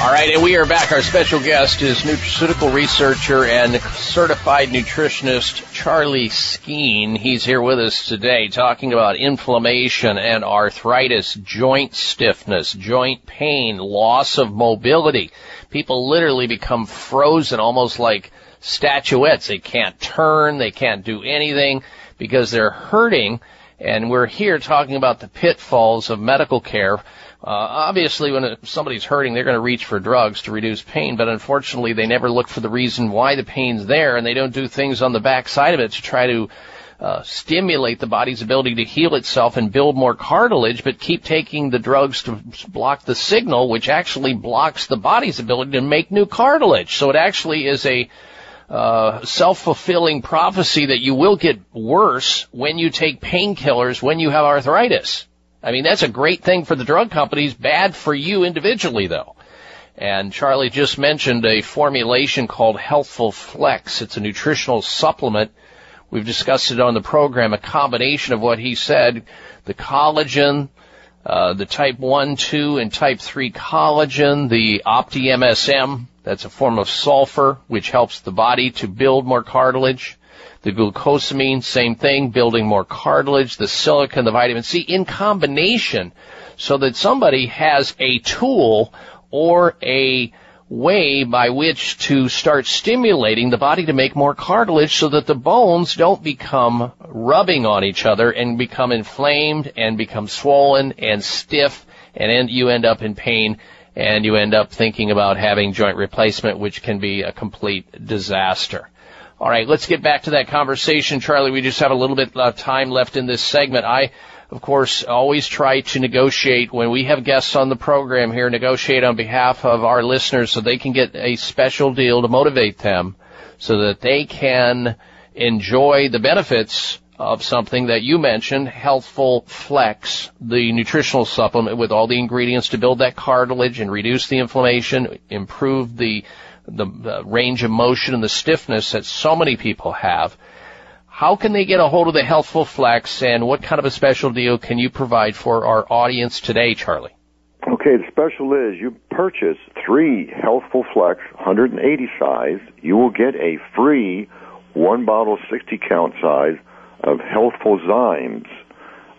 All right, and we are back. Our special guest is nutraceutical researcher and certified nutritionist Charlie Skeen. He's here with us today talking about inflammation and arthritis, joint stiffness, joint pain, loss of mobility. People literally become frozen almost like statuettes. They can't turn, they can't do anything because they're hurting. And we're here talking about the pitfalls of medical care. Uh, obviously, when somebody's hurting, they're going to reach for drugs to reduce pain, but unfortunately, they never look for the reason why the pain's there, and they don't do things on the back side of it to try to uh, stimulate the body's ability to heal itself and build more cartilage, but keep taking the drugs to block the signal, which actually blocks the body's ability to make new cartilage. So it actually is a uh, self-fulfilling prophecy that you will get worse when you take painkillers when you have arthritis. I mean, that's a great thing for the drug companies, bad for you individually though. And Charlie just mentioned a formulation called Healthful Flex. It's a nutritional supplement. We've discussed it on the program, a combination of what he said, the collagen, uh, the type 1, 2, and type 3 collagen, the OptiMSM, that's a form of sulfur, which helps the body to build more cartilage. The glucosamine, same thing, building more cartilage, the silica, the vitamin C in combination so that somebody has a tool or a way by which to start stimulating the body to make more cartilage so that the bones don't become rubbing on each other and become inflamed and become swollen and stiff and you end up in pain and you end up thinking about having joint replacement which can be a complete disaster. All right, let's get back to that conversation, Charlie. We just have a little bit of time left in this segment. I, of course, always try to negotiate when we have guests on the program here, negotiate on behalf of our listeners so they can get a special deal to motivate them so that they can enjoy the benefits of something that you mentioned, Healthful Flex, the nutritional supplement with all the ingredients to build that cartilage and reduce the inflammation, improve the the, the range of motion and the stiffness that so many people have. How can they get a hold of the Healthful Flex and what kind of a special deal can you provide for our audience today, Charlie? Okay, the special is you purchase three Healthful Flex 180 size, you will get a free one bottle 60 count size of Healthful Zymes.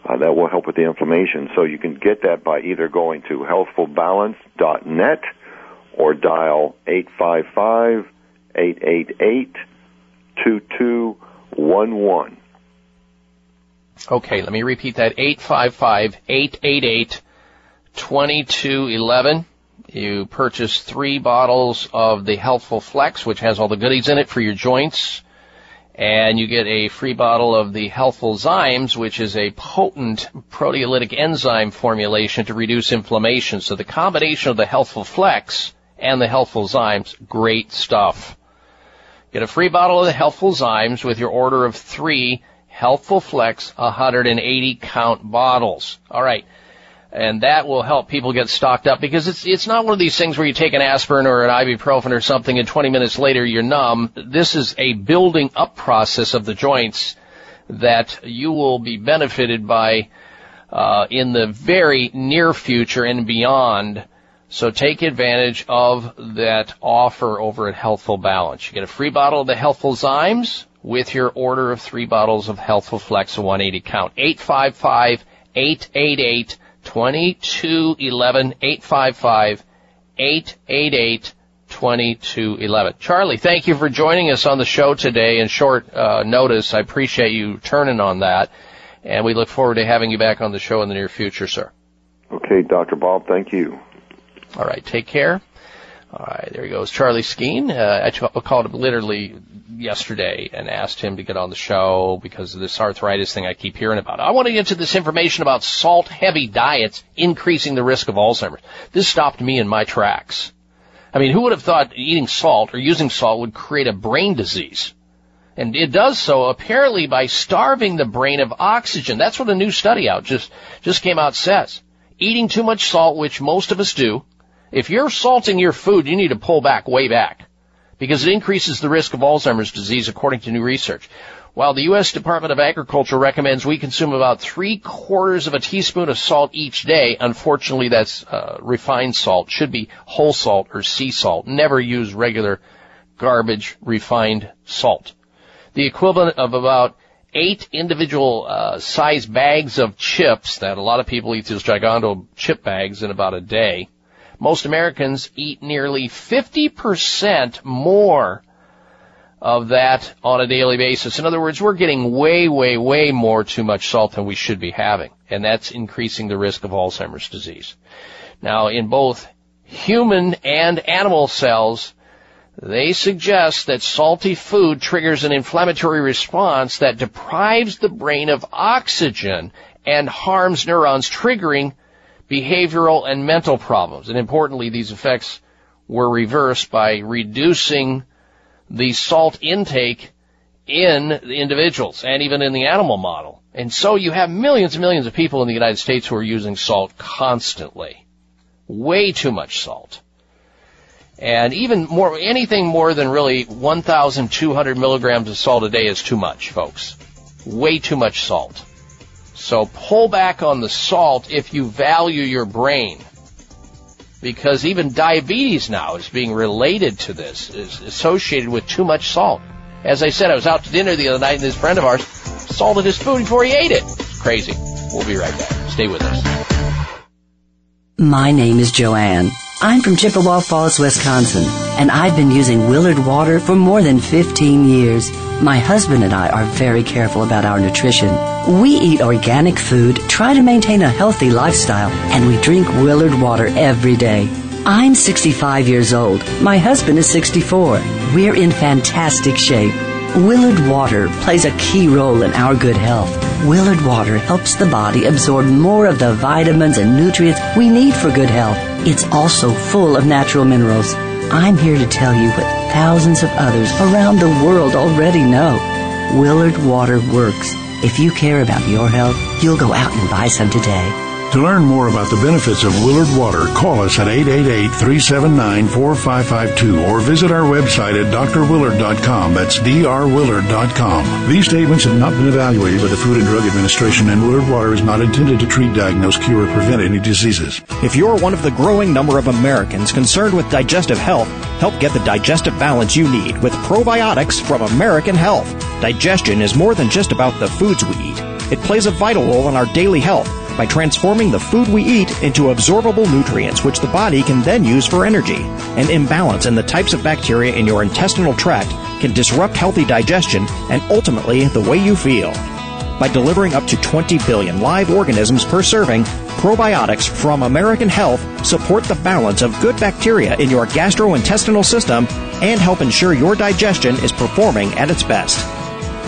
Uh, that will help with the inflammation. So you can get that by either going to healthfulbalance.net or dial 855-888-2211. Okay, let me repeat that. 855-888-2211. You purchase three bottles of the Healthful Flex, which has all the goodies in it for your joints. And you get a free bottle of the Healthful Zymes, which is a potent proteolytic enzyme formulation to reduce inflammation. So the combination of the Healthful Flex and the Healthful Zymes, great stuff. Get a free bottle of the Healthful Zymes with your order of three Healthful Flex 180 count bottles. Alright. And that will help people get stocked up because it's, it's not one of these things where you take an aspirin or an ibuprofen or something and 20 minutes later you're numb. This is a building up process of the joints that you will be benefited by uh, in the very near future and beyond. So take advantage of that offer over at Healthful Balance. You get a free bottle of the Healthful Zymes with your order of three bottles of Healthful Flex, a 180 count. 855 888 2211 855 888 2211. Charlie, thank you for joining us on the show today in short uh, notice. I appreciate you turning on that, and we look forward to having you back on the show in the near future, sir. Okay, Dr. Bob, thank you. All right, take care. All right, there he goes. Charlie Skeen. Uh, I t- called him literally yesterday and asked him to get on the show because of this arthritis thing I keep hearing about. I want to get to this information about salt heavy diets increasing the risk of Alzheimer's. This stopped me in my tracks. I mean, who would have thought eating salt or using salt would create a brain disease? And it does so apparently by starving the brain of oxygen. That's what a new study out just, just came out says. Eating too much salt, which most of us do, if you're salting your food, you need to pull back way back because it increases the risk of Alzheimer's disease according to new research. While the U.S. Department of Agriculture recommends we consume about three quarters of a teaspoon of salt each day, unfortunately that's uh, refined salt, should be whole salt or sea salt. Never use regular garbage refined salt. The equivalent of about eight individual uh, size bags of chips that a lot of people eat those giganto chip bags in about a day most Americans eat nearly 50% more of that on a daily basis. In other words, we're getting way, way, way more too much salt than we should be having. And that's increasing the risk of Alzheimer's disease. Now, in both human and animal cells, they suggest that salty food triggers an inflammatory response that deprives the brain of oxygen and harms neurons, triggering behavioral and mental problems. And importantly, these effects were reversed by reducing the salt intake in the individuals and even in the animal model. And so you have millions and millions of people in the United States who are using salt constantly. Way too much salt. And even more, anything more than really 1,200 milligrams of salt a day is too much, folks. Way too much salt. So pull back on the salt if you value your brain. Because even diabetes now is being related to this, is associated with too much salt. As I said, I was out to dinner the other night and this friend of ours salted his food before he ate it. It's crazy. We'll be right back. Stay with us. My name is Joanne. I'm from Chippewa Falls, Wisconsin, and I've been using Willard water for more than 15 years. My husband and I are very careful about our nutrition. We eat organic food, try to maintain a healthy lifestyle, and we drink Willard water every day. I'm 65 years old. My husband is 64. We're in fantastic shape. Willard Water plays a key role in our good health. Willard Water helps the body absorb more of the vitamins and nutrients we need for good health. It's also full of natural minerals. I'm here to tell you what thousands of others around the world already know. Willard Water works. If you care about your health, you'll go out and buy some today. To learn more about the benefits of Willard Water, call us at 888-379-4552 or visit our website at drwillard.com. That's drwillard.com. These statements have not been evaluated by the Food and Drug Administration and Willard Water is not intended to treat, diagnose, cure, or prevent any diseases. If you're one of the growing number of Americans concerned with digestive health, help get the digestive balance you need with probiotics from American Health. Digestion is more than just about the foods we eat. It plays a vital role in our daily health by transforming the food we eat into absorbable nutrients which the body can then use for energy. An imbalance in the types of bacteria in your intestinal tract can disrupt healthy digestion and ultimately the way you feel. By delivering up to 20 billion live organisms per serving, probiotics from American Health support the balance of good bacteria in your gastrointestinal system and help ensure your digestion is performing at its best.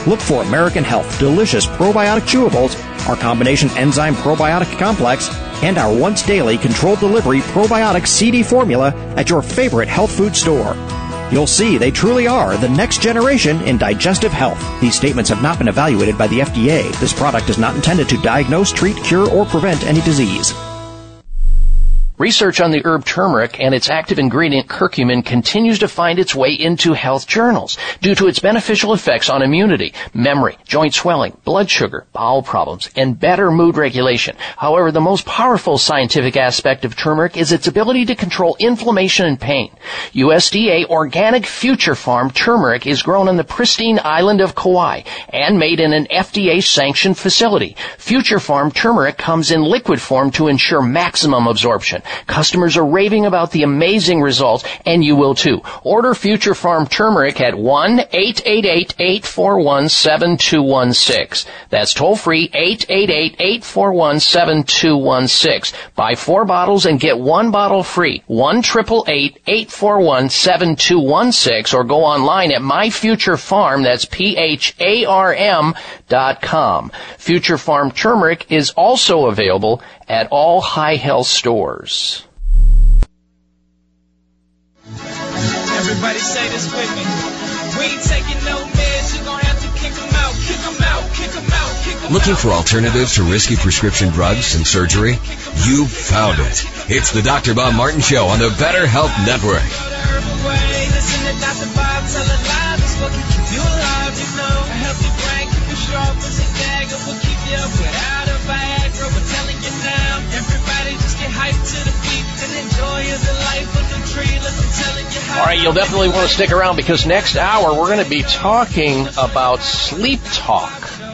Look for American Health Delicious Probiotic Chewables, our combination enzyme probiotic complex, and our once daily controlled delivery probiotic CD formula at your favorite health food store. You'll see they truly are the next generation in digestive health. These statements have not been evaluated by the FDA. This product is not intended to diagnose, treat, cure, or prevent any disease. Research on the herb turmeric and its active ingredient curcumin continues to find its way into health journals due to its beneficial effects on immunity, memory, joint swelling, blood sugar, bowel problems, and better mood regulation. However, the most powerful scientific aspect of turmeric is its ability to control inflammation and pain. USDA organic Future Pharm turmeric is grown on the pristine island of Kauai and made in an FDA sanctioned facility. Future Pharm turmeric comes in liquid form to ensure maximum absorption. Customers are raving about the amazing results, and you will too. Order Future Pharm Turmeric at 1-888-841-7216. That's toll free, 888-841-7216. Buy four bottles and get one bottle free. 1-888-841-7216 or go online at My Farm, that's P-H-A-R-M dot com. Future Pharm Turmeric is also available at all high health stores. Everybody say this with me. We ain't taking no meds, you gon' have to kick 'em out, kick 'em out, kick 'em out, kick 'em Looking for alternatives to risky prescription drugs and surgery? You found it. It's the Dr. Bob Martin Show on the Better Health Network. All right, you'll definitely want to stick around because next hour we're going to be talking about sleep talk.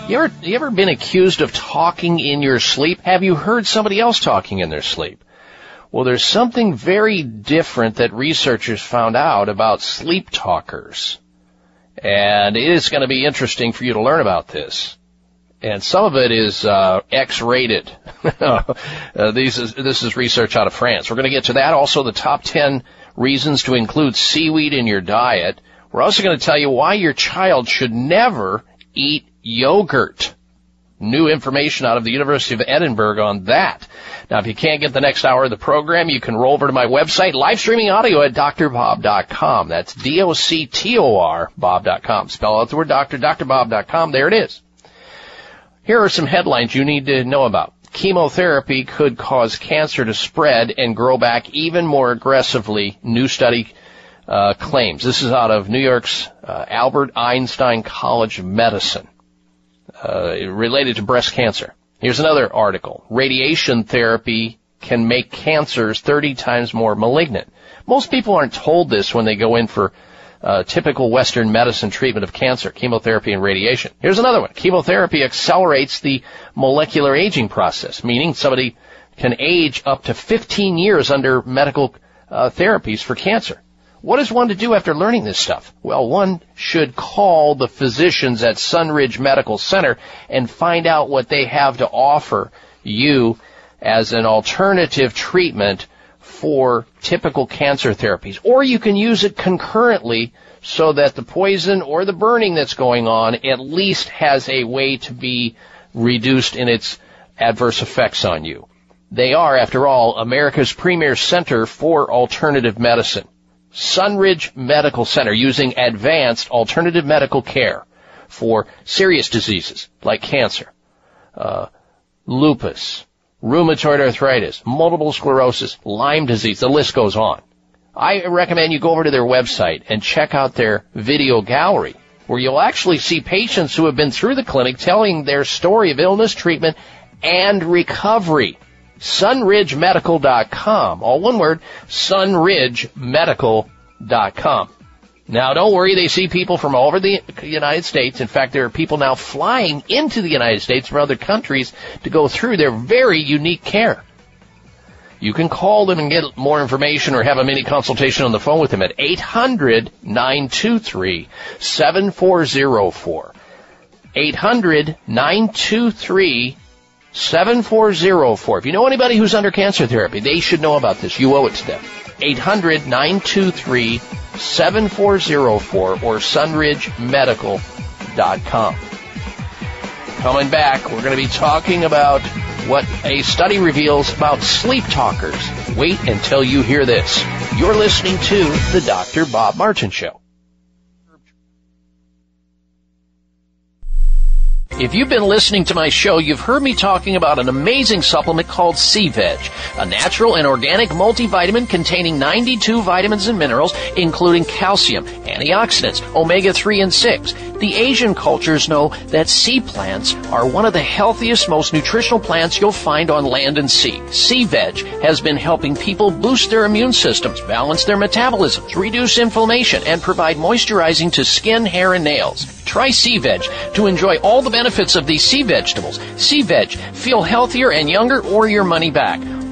You ever, you ever been accused of talking in your sleep? Have you heard somebody else talking in their sleep? Well, there's something very different that researchers found out about sleep talkers. And it is going to be interesting for you to learn about this. And some of it is uh, X-rated. uh, these is, this is research out of France. We're going to get to that. Also, the top 10 reasons to include seaweed in your diet. We're also going to tell you why your child should never eat yogurt. New information out of the University of Edinburgh on that. Now, if you can't get the next hour of the program, you can roll over to my website, live streaming audio at drbob.com. That's D-O-C-T-O-R, bob.com. Spell out the word doctor, drbob.com. There it is. Here are some headlines you need to know about. Chemotherapy could cause cancer to spread and grow back even more aggressively, new study uh, claims. This is out of New York's uh, Albert Einstein College of Medicine, uh, related to breast cancer. Here's another article. Radiation therapy can make cancers 30 times more malignant. Most people aren't told this when they go in for uh, typical Western medicine treatment of cancer, chemotherapy and radiation. Here's another one. Chemotherapy accelerates the molecular aging process, meaning somebody can age up to 15 years under medical uh, therapies for cancer. What is one to do after learning this stuff? Well, one should call the physicians at Sunridge Medical Center and find out what they have to offer you as an alternative treatment for typical cancer therapies. Or you can use it concurrently so that the poison or the burning that's going on at least has a way to be reduced in its adverse effects on you. They are, after all, America's premier center for alternative medicine. Sunridge Medical Center using advanced alternative medical care for serious diseases like cancer, uh, lupus, rheumatoid arthritis, multiple sclerosis, Lyme disease, the list goes on. I recommend you go over to their website and check out their video gallery where you'll actually see patients who have been through the clinic telling their story of illness, treatment, and recovery. sunridgemedical.com. All one word, sunridgemedical.com. Now don't worry, they see people from all over the United States. In fact, there are people now flying into the United States from other countries to go through their very unique care. You can call them and get more information or have a mini consultation on the phone with them at 800-923-7404. 800-923-7404. If you know anybody who's under cancer therapy, they should know about this. You owe it to them. 800-923-7404 or sunridgemedical.com. Coming back, we're going to be talking about what a study reveals about sleep talkers. Wait until you hear this. You're listening to the Dr. Bob Martin Show. If you've been listening to my show, you've heard me talking about an amazing supplement called Sea Veg, a natural and organic multivitamin containing 92 vitamins and minerals, including calcium, antioxidants, omega-3 and 6. The Asian cultures know that sea plants are one of the healthiest, most nutritional plants you'll find on land and sea. Sea veg has been helping people boost their immune systems, balance their metabolisms, reduce inflammation, and provide moisturizing to skin, hair, and nails. Try sea veg to enjoy all the benefits of these sea vegetables. Sea veg, feel healthier and younger or your money back.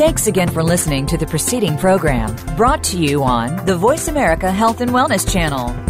Thanks again for listening to the preceding program brought to you on the Voice America Health and Wellness Channel.